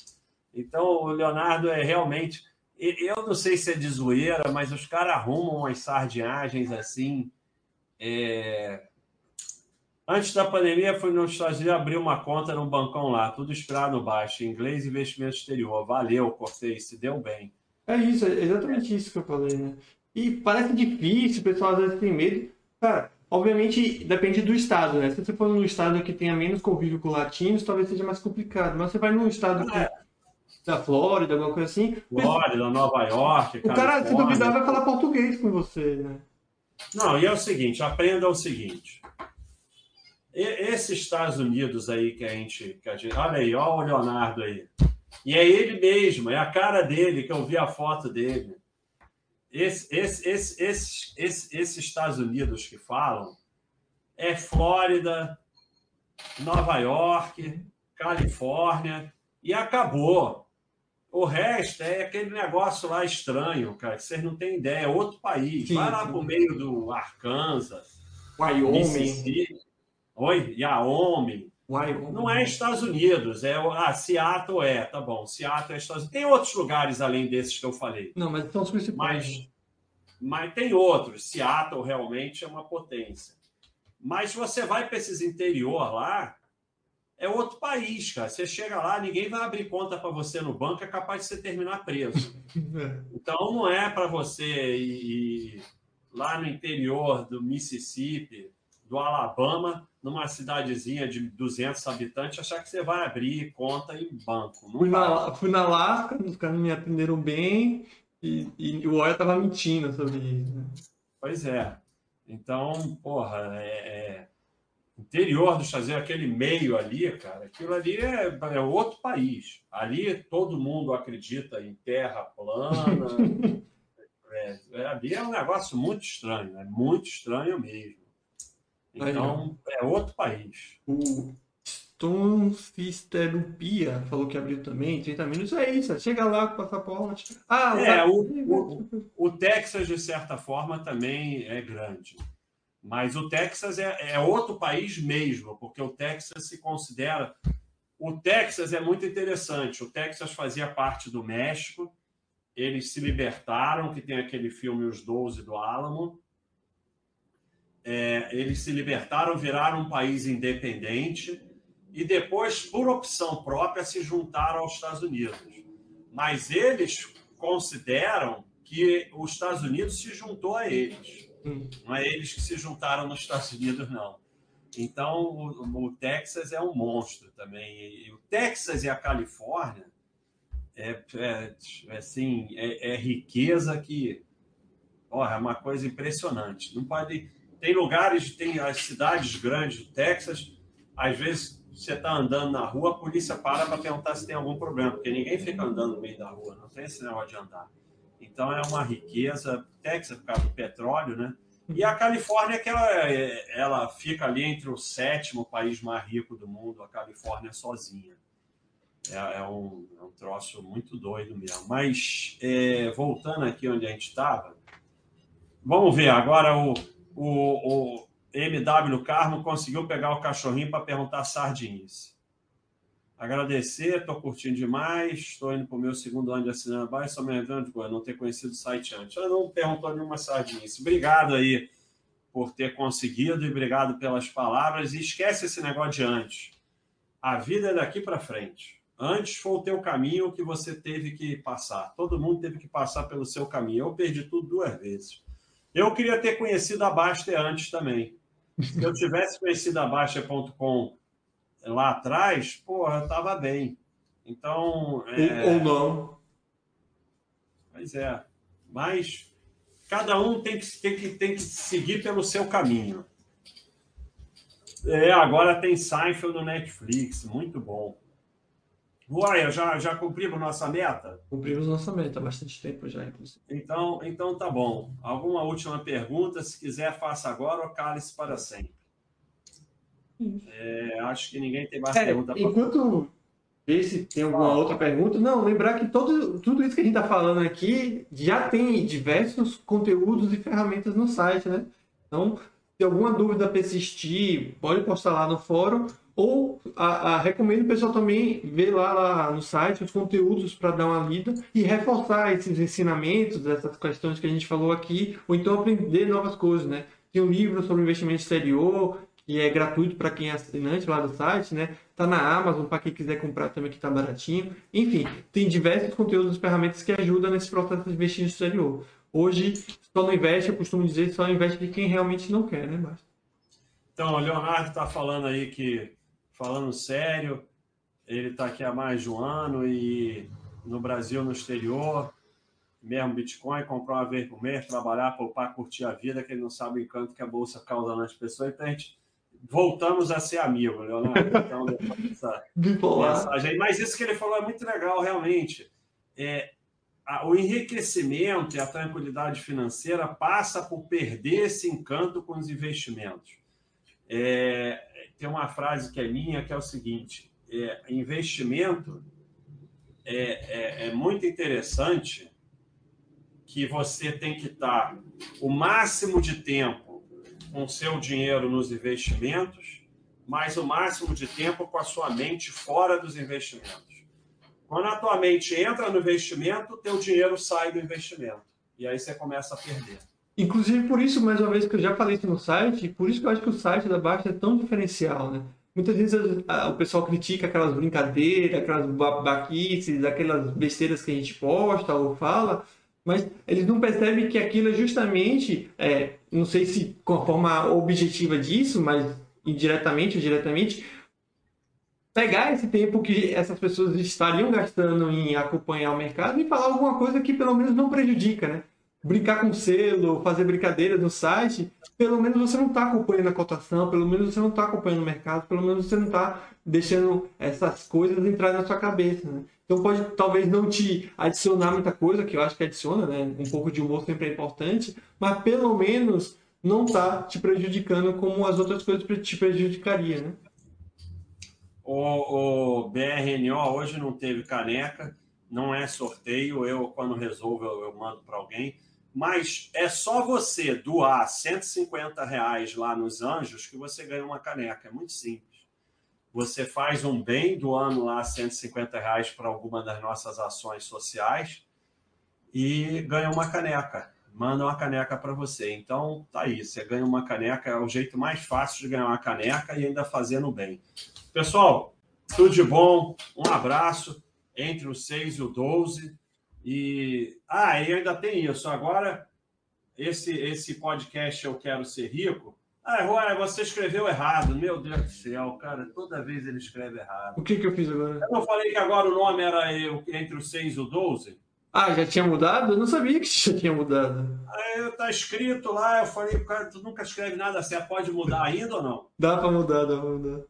Então, o Leonardo é realmente. Eu não sei se é de zoeira, mas os caras arrumam umas sardinhagens assim. É... Antes da pandemia, fui nos Estados Unidos abrir uma conta num bancão lá, tudo esperado no baixo, inglês e investimento exterior. Valeu, cortei, se deu bem. É isso, é exatamente isso que eu falei, né? E parece difícil, o pessoal às vezes tem medo. Cara, obviamente depende do estado, né? Se você for num estado que tenha menos convívio com latinos, talvez seja mais complicado. Mas você vai num estado que... da Flórida, alguma coisa assim. Flórida, Nova York. O cara, se duvidar, vai falar português com você, né? Não, e é o seguinte: aprenda o seguinte. Esses Estados Unidos aí que a gente. Que a gente olha aí, olha o Leonardo aí. E é ele mesmo, é a cara dele, que eu vi a foto dele. Esse, esse, esse, esse, esse, esses Estados Unidos que falam é Flórida, Nova York, Califórnia, e acabou. O resto é aquele negócio lá estranho, cara, que vocês não têm ideia, é outro país. Sim, Vai lá para o meio do Arkansas, Wyoming. Mississippi. Oi? Wyoming. Wyoming. Não é Estados Unidos, é ah, Seattle é, tá bom. Seattle é Estados Unidos. Tem outros lugares além desses que eu falei. Não, mas são os principais. Mas, mas tem outros. Seattle realmente é uma potência. Mas você vai para esses interior lá, é outro país, cara. Você chega lá, ninguém vai abrir conta para você no banco, é capaz de você terminar preso. <laughs> Então não é para você ir lá no interior do Mississippi, do Alabama, numa cidadezinha de 200 habitantes, achar que você vai abrir conta em banco. fui, na, fui na Alaska, os caras me atenderam bem e, e o Oya estava mentindo sobre isso. Né? Pois é. Então, porra, é, é... interior do Estados Unidos, aquele meio ali, cara, aquilo ali é, é outro país. Ali todo mundo acredita em terra plana. <laughs> é, é ali é um negócio muito estranho, é muito estranho mesmo. Então, é outro país. O Stonfisterupia falou que abriu também, 30 minutos. É isso, chega lá com o passaporte. Ah, é, o, o, o, Texas, de certa forma, também é grande. Mas o Texas é, é outro país mesmo, porque o Texas se considera. O Texas é muito interessante. O Texas fazia parte do México, eles se libertaram, que tem aquele filme Os Doze do Álamo é, eles se libertaram, viraram um país independente e depois, por opção própria, se juntaram aos Estados Unidos. Mas eles consideram que os Estados Unidos se juntou a eles. Hum. Não é eles que se juntaram nos Estados Unidos, não. Então, o, o Texas é um monstro também. E o Texas e a Califórnia é, é, é assim, é, é riqueza que porra, é uma coisa impressionante. Não pode tem lugares, tem as cidades grandes do Texas, às vezes você está andando na rua, a polícia para para perguntar se tem algum problema, porque ninguém fica andando no meio da rua, não tem esse negócio de andar. Então é uma riqueza, Texas por causa do petróleo, né? E a Califórnia, que ela, ela fica ali entre o sétimo país mais rico do mundo, a Califórnia sozinha. É, é, um, é um troço muito doido mesmo. Mas, é, voltando aqui onde a gente estava, vamos ver agora o, o, o MW Carmo conseguiu pegar o cachorrinho para perguntar sardinhas. Agradecer, estou curtindo demais, estou indo para o meu segundo ano de assinando base, só me lembrando de não ter conhecido o site antes. Eu não perguntou nenhuma sardinha. Obrigado aí por ter conseguido e obrigado pelas palavras. E esquece esse negócio de antes. A vida é daqui para frente. Antes foi o teu caminho que você teve que passar. Todo mundo teve que passar pelo seu caminho. Eu perdi tudo duas vezes. Eu queria ter conhecido a Baster antes também. Se eu tivesse conhecido a Baster.com lá atrás, porra, eu estava bem. Então. É... Ou não. Pois é. Mas cada um tem que, tem, que, tem que seguir pelo seu caminho. É, agora tem Seinfeld no Netflix, muito bom. Uai, já, já cumprimos nossa meta? Cumprimos nossa meta há bastante tempo já, inclusive. Então, então tá bom. Alguma última pergunta? Se quiser, faça agora ou cale-se para sempre. É, acho que ninguém tem mais é, pergunta. Enquanto ver se tem alguma outra pergunta. Não, lembrar que todo, tudo isso que a gente está falando aqui já tem diversos conteúdos e ferramentas no site, né? Então, se alguma dúvida persistir, pode postar lá no fórum. Ou a, a, recomendo o pessoal também ver lá, lá no site os conteúdos para dar uma lida e reforçar esses ensinamentos, essas questões que a gente falou aqui, ou então aprender novas coisas, né? Tem um livro sobre investimento exterior, que é gratuito para quem é assinante lá do site, né? Tá na Amazon para quem quiser comprar também que tá baratinho. Enfim, tem diversos conteúdos e ferramentas que ajudam nesse processo de investir no exterior. Hoje, só não investe, eu costumo dizer, só investe de quem realmente não quer, né, Basta? Então, o Leonardo está falando aí que, falando sério, ele está aqui há mais de um ano e no Brasil, no exterior, mesmo Bitcoin, comprar uma vez por mês, trabalhar, poupar, curtir a vida, que ele não sabe o encanto que a Bolsa causa nas pessoas. Então, a gente voltamos a ser amigos, Leonardo. Então, <laughs> essa mensagem. Mas isso que ele falou é muito legal, realmente. É, a, o enriquecimento e a tranquilidade financeira passa por perder esse encanto com os investimentos. É, tem uma frase que é minha que é o seguinte: é, investimento é, é, é muito interessante que você tem que estar o máximo de tempo com seu dinheiro nos investimentos, mas o máximo de tempo com a sua mente fora dos investimentos. Quando a tua mente entra no investimento, teu dinheiro sai do investimento. E aí você começa a perder. Inclusive, por isso, mais uma vez, que eu já falei isso no site, por isso que eu acho que o site da Baixa é tão diferencial, né? Muitas vezes o pessoal critica aquelas brincadeiras, aquelas baquices, aquelas besteiras que a gente posta ou fala, mas eles não percebem que aquilo é justamente, é, não sei se com a forma objetiva disso, mas indiretamente ou diretamente, pegar esse tempo que essas pessoas estariam gastando em acompanhar o mercado e falar alguma coisa que pelo menos não prejudica, né? Brincar com selo, fazer brincadeiras no site, pelo menos você não está acompanhando a cotação, pelo menos você não está acompanhando o mercado, pelo menos você não está deixando essas coisas entrar na sua cabeça, né? Então pode talvez não te adicionar muita coisa, que eu acho que adiciona, né? Um pouco de humor sempre é importante, mas pelo menos não tá te prejudicando como as outras coisas te prejudicaria, né? O, o BRNO hoje não teve caneca, não é sorteio, eu quando resolvo eu, eu mando para alguém, mas é só você doar 150 reais lá nos Anjos que você ganha uma caneca, é muito simples você faz um bem doando lá 150 reais para alguma das nossas ações sociais e ganha uma caneca. Manda uma caneca para você. Então, tá aí. Você ganha uma caneca, é o jeito mais fácil de ganhar uma caneca e ainda fazendo bem. Pessoal, tudo de bom. Um abraço entre o 6 e o 12. E, ah, e ainda tem isso. Agora, esse, esse podcast Eu Quero Ser Rico, ah, você escreveu errado. Meu Deus do céu, cara, toda vez ele escreve errado. O que, que eu fiz agora? Eu não falei que agora o nome era entre o 6 e o 12? Ah, já tinha mudado? Eu não sabia que já tinha mudado. Aí tá escrito lá, eu falei, cara, tu nunca escreve nada certo, pode mudar ainda ou não? Dá para mudar, dá para mudar.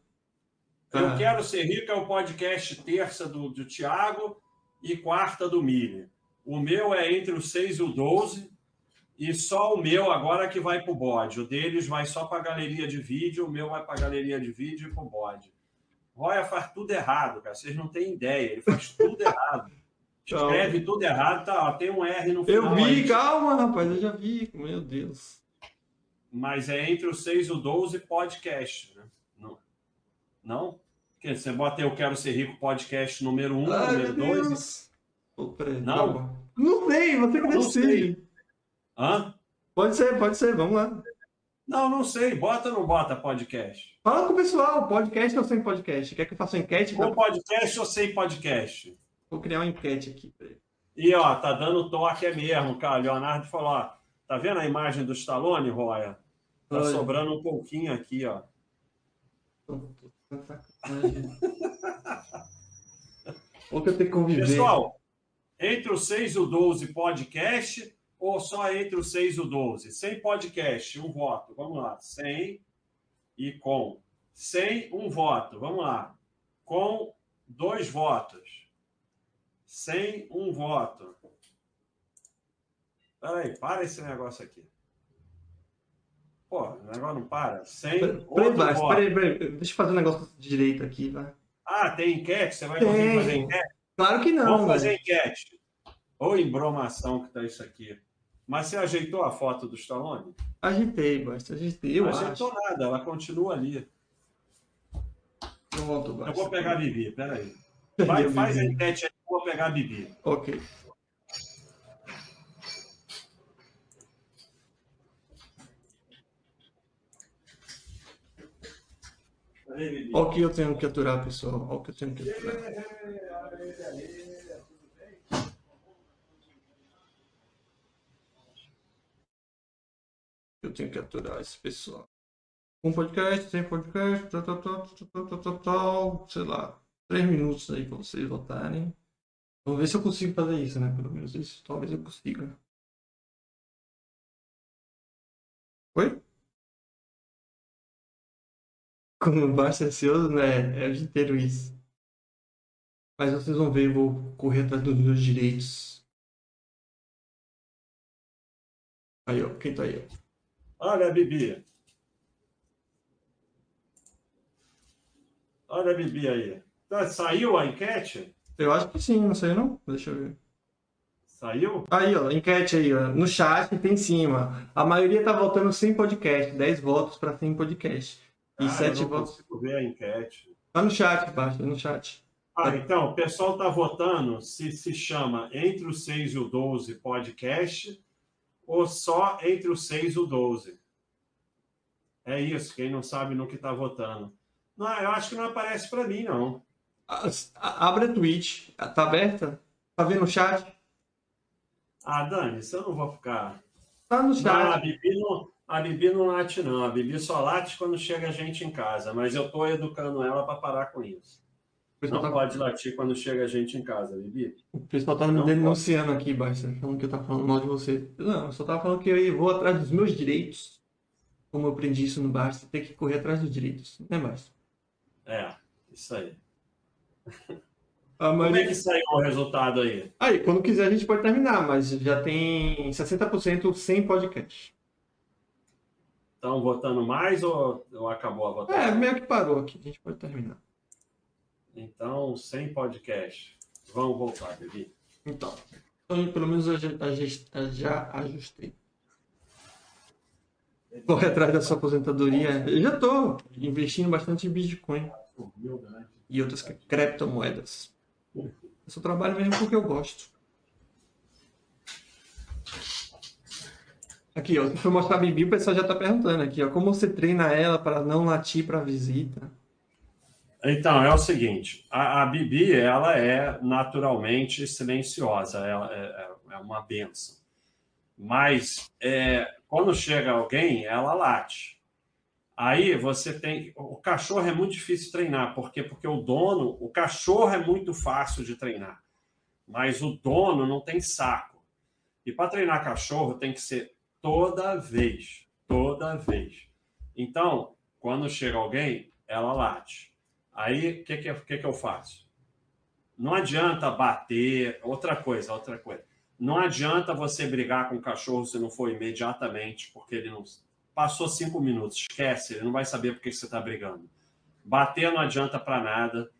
Eu ah. quero ser rico é o podcast terça do, do Tiago e quarta do Mili. O meu é entre o 6 e o 12 e só o meu agora que vai para o bode. O deles vai só para a galeria de vídeo, o meu vai para a galeria de vídeo e para o bode. Roya faz tudo errado, cara. Vocês não têm ideia. Ele faz tudo <laughs> errado. Escreve tudo errado, tá? Ó, tem um R no final. Eu vi, aí. calma, rapaz, eu já vi. Meu Deus. Mas é entre o 6 e o 12 podcast, né? Não? Não? Você bota Eu Quero Ser Rico podcast número 1, Ai, número 2. Não? Não sei, você que decide. Hã? Pode ser, pode ser, vamos lá. Não, não sei. Bota ou não bota podcast? Fala com o pessoal, podcast ou sem podcast? Quer que eu faça uma enquete? Com podcast ou sem podcast? Vou criar uma enquete aqui. E ó, tá dando toque é mesmo, cara. Leonardo falou, ó, tá vendo a imagem do Stallone, Roya? Tá Olha. sobrando um pouquinho aqui, ó. <laughs> Ou que eu tenho que conviver. Pessoal, entre o 6 e o 12 podcast ou só entre o 6 e o 12? Sem podcast, um voto. Vamos lá. Sem e com. Sem, um voto. Vamos lá. Com, dois votos. Sem, um voto. Peraí, para esse negócio aqui. Pô, o negócio não para. Sem, Peraí, peraí, peraí. Deixa eu fazer um negócio direito aqui, vai. Ah, tem enquete? Você vai Tem. conseguir fazer enquete? Claro que não, Vamos fazer velho. enquete. Ou embromação que tá isso aqui. Mas você ajeitou a foto do Stallone? Ajeitei, basta, ajeitei. Eu não acho. ajeitou nada, ela continua ali. Pronto, Eu basta. vou pegar a Bibi, peraí. Vai, faz a enquete aí, eu vou pegar a Bibi. Ok. Olha o que eu tenho que aturar, pessoal. Olha o que eu tenho que aturar. Eu tenho que aturar esse pessoal. Um podcast, tem podcast, tal, tal, tal, tal, tal, tal, tal, sei lá, três minutos aí para vocês votarem. Vamos ver se eu consigo fazer isso, né? Pelo menos isso, talvez eu consiga. Oi? Como basta ansioso, né? É o dia inteiro isso. Mas vocês vão ver, eu vou correr atrás dos meus direitos. Aí, ó, quem tá aí? ó? Olha a Bibi. Olha a Bibi aí. Tá, saiu a enquete? Eu acho que sim, não sei não. Deixa eu ver. Saiu? Aí, ó, enquete aí, ó. No chat tem em cima. A maioria tá votando sem podcast. 10 votos pra sem podcast. E Ah, 7 eu não votos. consigo ver a enquete. Tá no chat, basta, no chat. Ah, então, o pessoal está votando se se chama Entre o 6 e o 12 podcast ou só Entre o 6 e o 12. É isso, quem não sabe no que está votando. Não, eu acho que não aparece para mim, não. Abre a Twitch. Tá aberta? Tá vendo o chat? Ah, Dani, isso eu não vou ficar. Tá no Não, a chat. Bibi não, a Bibi não late, não. A Bibi só late quando chega gente em casa, mas eu estou educando ela para parar com isso. O pessoal Não tá, pode latir quando chega gente em casa, Bibi. o pessoal tá me denunciando aqui, basta. Falando que eu tava falando mal de você. Não, eu só tava falando que eu vou atrás dos meus direitos. Como eu aprendi isso no Basta. Tem que correr atrás dos direitos. Né, Basta? É, isso aí. A Como é que saiu o resultado aí? Aí, quando quiser a gente pode terminar, mas já tem 60% sem podcast. Estão votando mais ou, ou acabou a É, votação? meio que parou aqui, a gente pode terminar. Então, sem podcast. Vamos voltar, Bibi. Então, pelo menos eu já, eu já ajustei. Corre atrás da sua aposentadoria. Eu já tô investindo bastante em Bitcoin e outras criptomoedas. Eu só trabalho mesmo porque eu gosto. Aqui, ó, se mostrar a Bibi, o pessoal já tá perguntando aqui, ó, como você treina ela para não latir para visita? Então, é o seguinte, a, a Bibi, ela é naturalmente silenciosa, ela é, é- é uma benção. Mas, é, quando chega alguém, ela late. Aí você tem... O cachorro é muito difícil treinar, por quê? Porque o dono... O cachorro é muito fácil de treinar, mas o dono não tem saco. E para treinar cachorro tem que ser toda vez, toda vez. Então, quando chega alguém, ela late. Aí, o que, que, que, que eu faço? Não adianta bater. Outra coisa, outra coisa. Não adianta você brigar com o cachorro se não for imediatamente, porque ele não. Passou cinco minutos, esquece, ele não vai saber por que você está brigando. Bater não adianta para nada.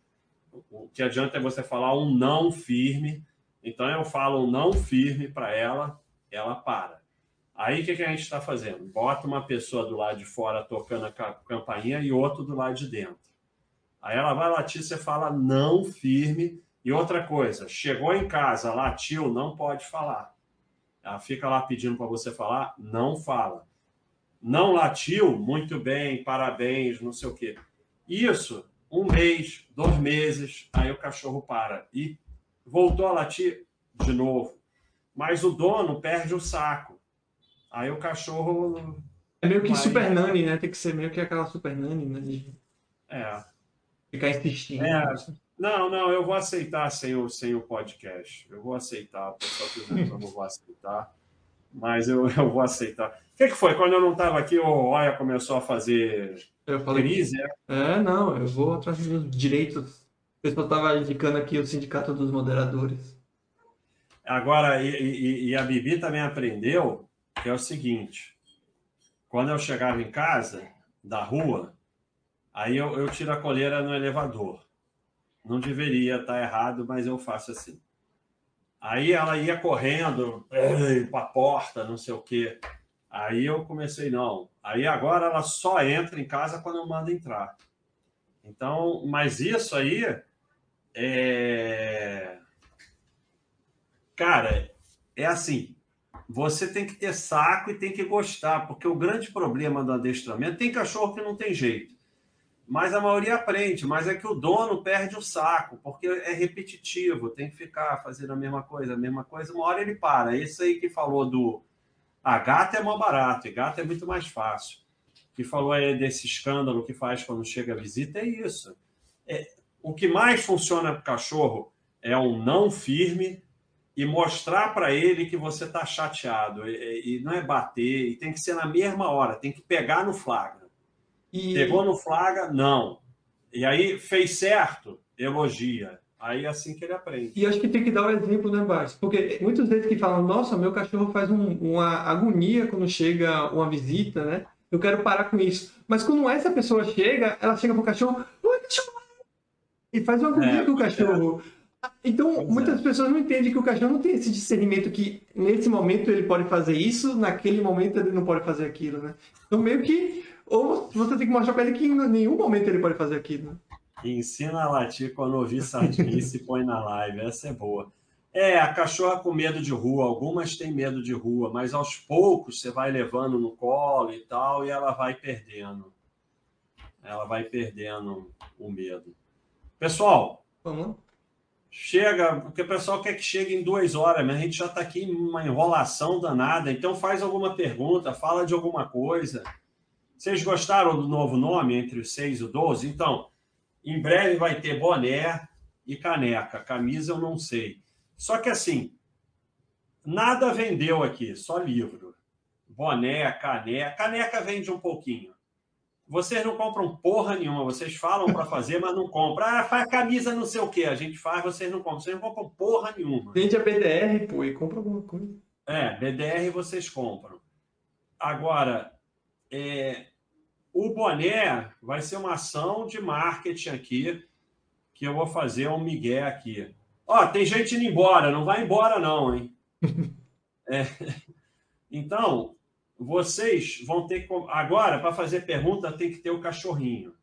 O que adianta é você falar um não firme. Então eu falo um não firme para ela, ela para. Aí o que, que a gente está fazendo? Bota uma pessoa do lado de fora tocando a ca- campainha e outro do lado de dentro. Aí ela vai latir, você fala não firme. E outra coisa, chegou em casa, latiu, não pode falar. Ela fica lá pedindo para você falar, não fala. não latiu, muito bem, parabéns, não sei o quê. Isso, um mês, dois meses, aí o cachorro para. E voltou a latir de novo. Mas o dono perde o saco. Aí o cachorro. É meio que vai... super nani, né? Tem que ser meio que aquela super nani, né? De... É. Ficar insistindo. É. Não, não, eu vou aceitar sem o, sem o podcast. Eu vou aceitar. O pessoal que eu não vou aceitar. Mas eu, eu vou aceitar. O que, que foi? Quando eu não estava aqui, o Oia começou a fazer eu falei, crise, é? É, não, eu vou atrás dos direitos. O pessoal estava indicando aqui o Sindicato dos Moderadores. Agora, e, e, e, a Bibi também aprendeu que é o seguinte: quando eu chegava em casa, da rua, aí eu, eu tiro a coleira no elevador. Não deveria estar errado, mas eu faço assim. Aí ela ia correndo para a porta, não sei o quê. Aí eu comecei, não. Aí agora ela só entra em casa quando eu mando entrar. Então, mas isso aí é. Cara, é assim. Você tem que ter saco e tem que gostar, porque o grande problema do adestramento tem cachorro que não tem jeito mas a maioria aprende, mas é que o dono perde o saco, porque é repetitivo, tem que ficar fazendo a mesma coisa, a mesma coisa, uma hora ele para. Esse aí que falou do. A gata é mais barato, e gata é muito mais fácil. Que falou aí desse escândalo que faz quando chega a visita, é isso. É, o que mais funciona para o cachorro é um não firme e mostrar para ele que você está chateado. E, e não é bater, e tem que ser na mesma hora, tem que pegar no flagra. E... Pegou no flaga? Não. E aí fez certo? Elogia. Aí é assim que ele aprende. E acho que tem que dar o um exemplo, né, Bart? Porque muitas vezes que falam, nossa, meu cachorro faz um, uma agonia quando chega uma visita, né? Eu quero parar com isso. Mas quando essa pessoa chega, ela chega pro cachorro, oi, cachorro! E faz uma agonia é, com o cachorro. É. Então, pois muitas é. pessoas não entendem que o cachorro não tem esse discernimento que nesse momento ele pode fazer isso, naquele momento ele não pode fazer aquilo, né? Então, meio que ou você tem que mostrar pra ele que em nenhum momento ele pode fazer aquilo. Ensina a latir quando ouvir sardinha e se põe na live. Essa é boa. É, a cachorra com medo de rua. Algumas têm medo de rua, mas aos poucos você vai levando no colo e tal, e ela vai perdendo. Ela vai perdendo o medo. Pessoal, Vamos. Chega, porque o pessoal quer que chegue em duas horas, mas a gente já está aqui em uma enrolação danada. Então faz alguma pergunta, fala de alguma coisa. Vocês gostaram do novo nome entre o 6 e o 12? Então, em breve vai ter boné e caneca. Camisa eu não sei. Só que assim, nada vendeu aqui, só livro. Boné, caneca. Caneca vende um pouquinho. Vocês não compram porra nenhuma. Vocês falam para fazer, mas não compram. Ah, faz camisa não sei o que. A gente faz, vocês não compram. Vocês não compram porra nenhuma. Vende a BDR, pô, e compra alguma coisa. É, BDR vocês compram. Agora, é, o boné vai ser uma ação de marketing aqui, que eu vou fazer um migué aqui. Ó, tem gente indo embora, não vai embora não, hein? <laughs> é. Então, vocês vão ter que... Agora, para fazer pergunta, tem que ter o cachorrinho.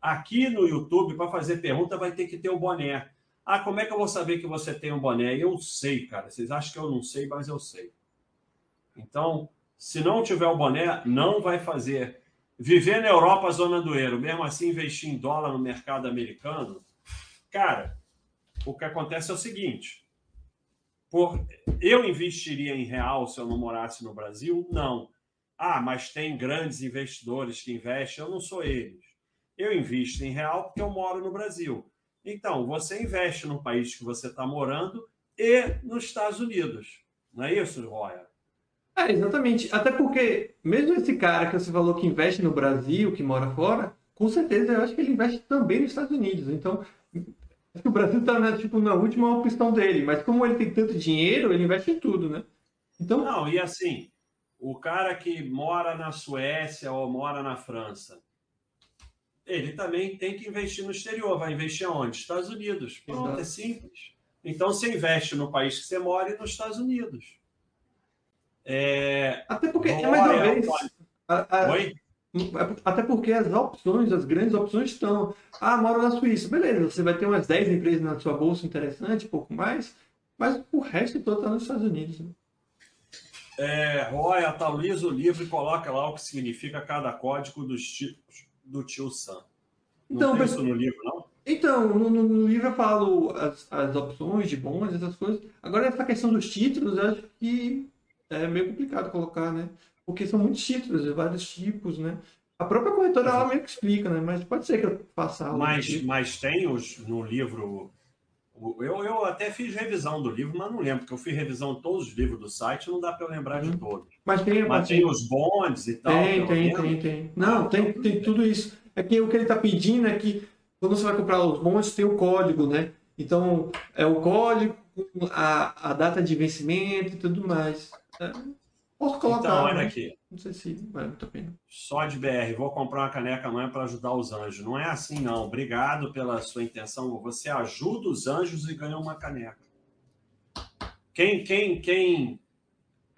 Aqui no YouTube, para fazer pergunta, vai ter que ter o boné. Ah, como é que eu vou saber que você tem um boné? Eu sei, cara. Vocês acham que eu não sei, mas eu sei. Então, se não tiver o boné, não vai fazer. Viver na Europa, zona do euro, mesmo assim investir em dólar no mercado americano, cara, o que acontece é o seguinte: por, eu investiria em real se eu não morasse no Brasil? Não. Ah, mas tem grandes investidores que investem, eu não sou eles. Eu invisto em real porque eu moro no Brasil. Então, você investe no país que você está morando e nos Estados Unidos. Não é isso, Roya? É, exatamente. Até porque, mesmo esse cara que você falou que investe no Brasil, que mora fora, com certeza eu acho que ele investe também nos Estados Unidos. Então, o Brasil está né, tipo, na última opção dele. Mas como ele tem tanto dinheiro, ele investe em tudo, né? Então... Não, e assim, o cara que mora na Suécia ou mora na França, ele também tem que investir no exterior. Vai investir aonde? Estados Unidos. Pronto, Exato. é simples. Então, você investe no país que você mora e nos Estados Unidos. É... Até porque, é mais uma vez. A, a, Oi? Até porque as opções, as grandes opções estão. Ah, moro na Suíça. Beleza, você vai ter umas 10 empresas na sua bolsa interessante, pouco mais. Mas o resto todo está nos Estados Unidos. Né? É, Roy, atualiza o livro e coloca lá o que significa cada código dos tipos do tio Sam. Não Então, mas- isso no livro, não? Então, no, no- livro eu falo as, as opções de bons, essas coisas. Agora, essa questão dos títulos, eu acho que é meio complicado colocar, né? Porque são muitos títulos, vários tipos, né? A própria corretora, ela meio que explica, né? Mas pode ser que eu faça Mas, tipo. mas tem os, no livro. Eu, eu até fiz revisão do livro, mas não lembro, porque eu fiz revisão de todos os livros do site, não dá para eu lembrar de Uhum. todos. Mas tem Mas tem os bondes e tal. Tem, tem, menos? tem, tem. Não, tem, tem tudo isso. É que o que ele está pedindo é que quando você vai comprar os bons, tem o código, né? Então, é o código, a, a data de vencimento e tudo mais. Posso colocar, Então, olha né? aqui. Não sei se vale muito a pena. Só de BR, vou comprar uma caneca amanhã para ajudar os anjos. Não é assim, não. Obrigado pela sua intenção. Você ajuda os anjos e ganha uma caneca. Quem, quem, quem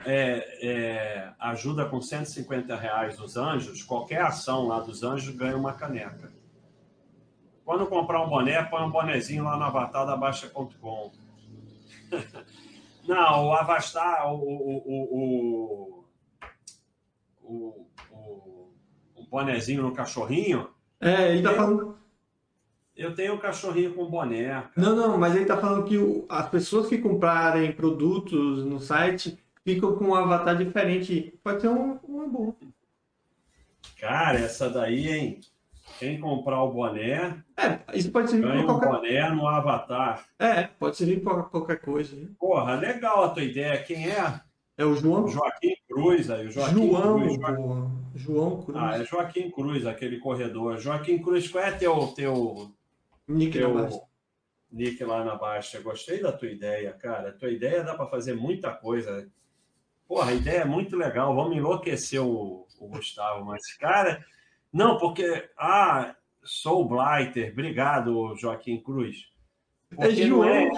é, é, ajuda com 150 reais os anjos, qualquer ação lá dos anjos ganha uma caneca. Quando comprar um boné, põe um bonezinho lá no avatar da Baixa.com. <laughs> Não, o Avastar, o, o, o, o, bonezinho no cachorrinho, É, ele tá falando. eu tenho um cachorrinho com boné. Não, não, mas ele tá falando que as pessoas que comprarem produtos no site ficam com um avatar diferente. Pode ser um, boa. Cara, essa daí, hein? Quem comprar o boné, É, isso pode servir para um qualquer. boné no avatar. É, pode servir para qualquer coisa. né? Porra, legal a tua ideia. Quem é? É o João. Joaquim Cruz aí. o Joaquim João, Cruz. Jo- porra. João Cruz. Ah, é Joaquim Cruz, aquele corredor. Joaquim Cruz, qual é teu, teu, Nick teu Navas. nick lá na baixa? Gostei da tua ideia, cara. A tua ideia dá para fazer muita coisa. Porra, a ideia é muito legal. Vamos enlouquecer o, o Gustavo, mas, cara, não, porque. Ah, sou o Blighter. Obrigado, Joaquim Cruz. É Porque João, não é,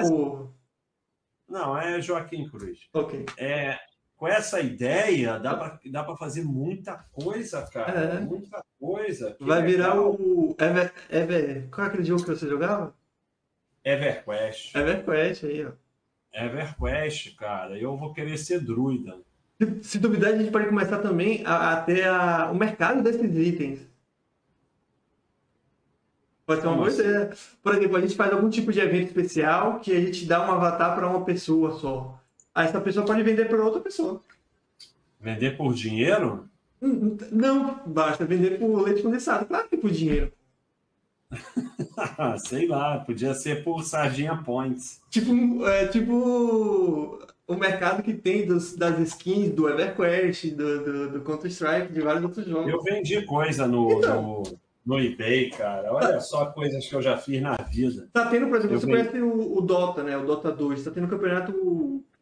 não, é Joaquim Cruz. Ok. É, com essa ideia, dá pra fazer muita coisa, cara. É. Muita coisa. Vai virar legal. o. Ever, Ever... Qual é aquele jogo que você jogava? EverQuest. EverQuest aí, ó. EverQuest, cara. Eu vou querer ser druida. Se- Se duvidar, a gente pode começar também a, a ter a- o mercado desses itens. Pode ser uma boa ideia. Por exemplo, a gente faz algum tipo de evento especial que a gente dá um avatar para uma pessoa só. Aí essa pessoa pode vender para outra pessoa. Vender por dinheiro? Hum, Não, basta vender por leite condensado. Claro que por dinheiro. <laughs> Sei lá, podia ser por Sardinha Points. Tipo, é, tipo o mercado que tem dos, das skins do EverQuest, do, do, do Counter-Strike, de vários outros jogos. Eu vendi coisa no, Então. no, no eBay, cara. Olha só coisas que eu já fiz na vida. Tá tendo, por exemplo, Eu você conhece o, o Dota, né? O Dota 2. Tá tendo um campeonato,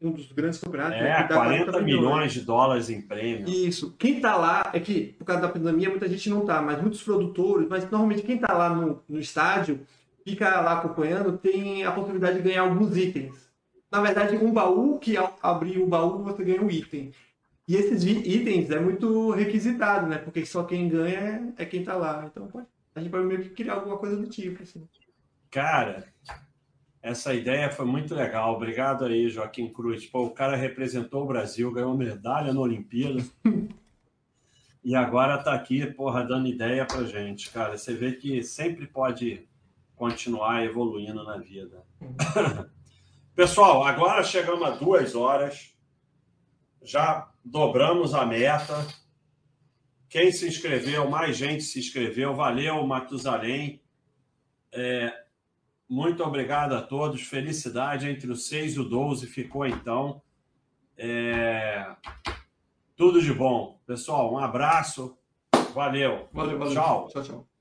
um dos grandes campeonatos. né, É, que dá 40 milhões de dólares em prêmio. Isso. Quem tá lá, é que por causa da pandemia muita gente não tá, mas muitos produtores, mas normalmente quem tá lá no, no estádio, fica lá acompanhando, tem a possibilidade de ganhar alguns itens. Na verdade, um baú, que ao abrir o baú você ganha um item. E esses itens é muito requisitado, né? Porque só quem ganha é, é quem tá lá. Então pode- a gente pode meio que criar alguma coisa do tipo, assim. Cara, essa ideia foi muito legal. Obrigado aí, Joaquim Cruz. Pô, o cara representou o Brasil, ganhou medalha na Olimpíada. e agora tá aqui, porra, dando ideia pra gente. Cara, você vê que sempre pode continuar evoluindo na vida. <laughs> Pessoal, agora chegamos a duas horas. Já dobramos a meta. Quem se inscreveu, mais gente se inscreveu. Valeu, Matusalém. Muito obrigado a todos. Felicidade entre o 6 e o 12 ficou então. É, Tudo de bom. Pessoal, um abraço. Valeu. Valeu, valeu. Tchau. Tchau, tchau.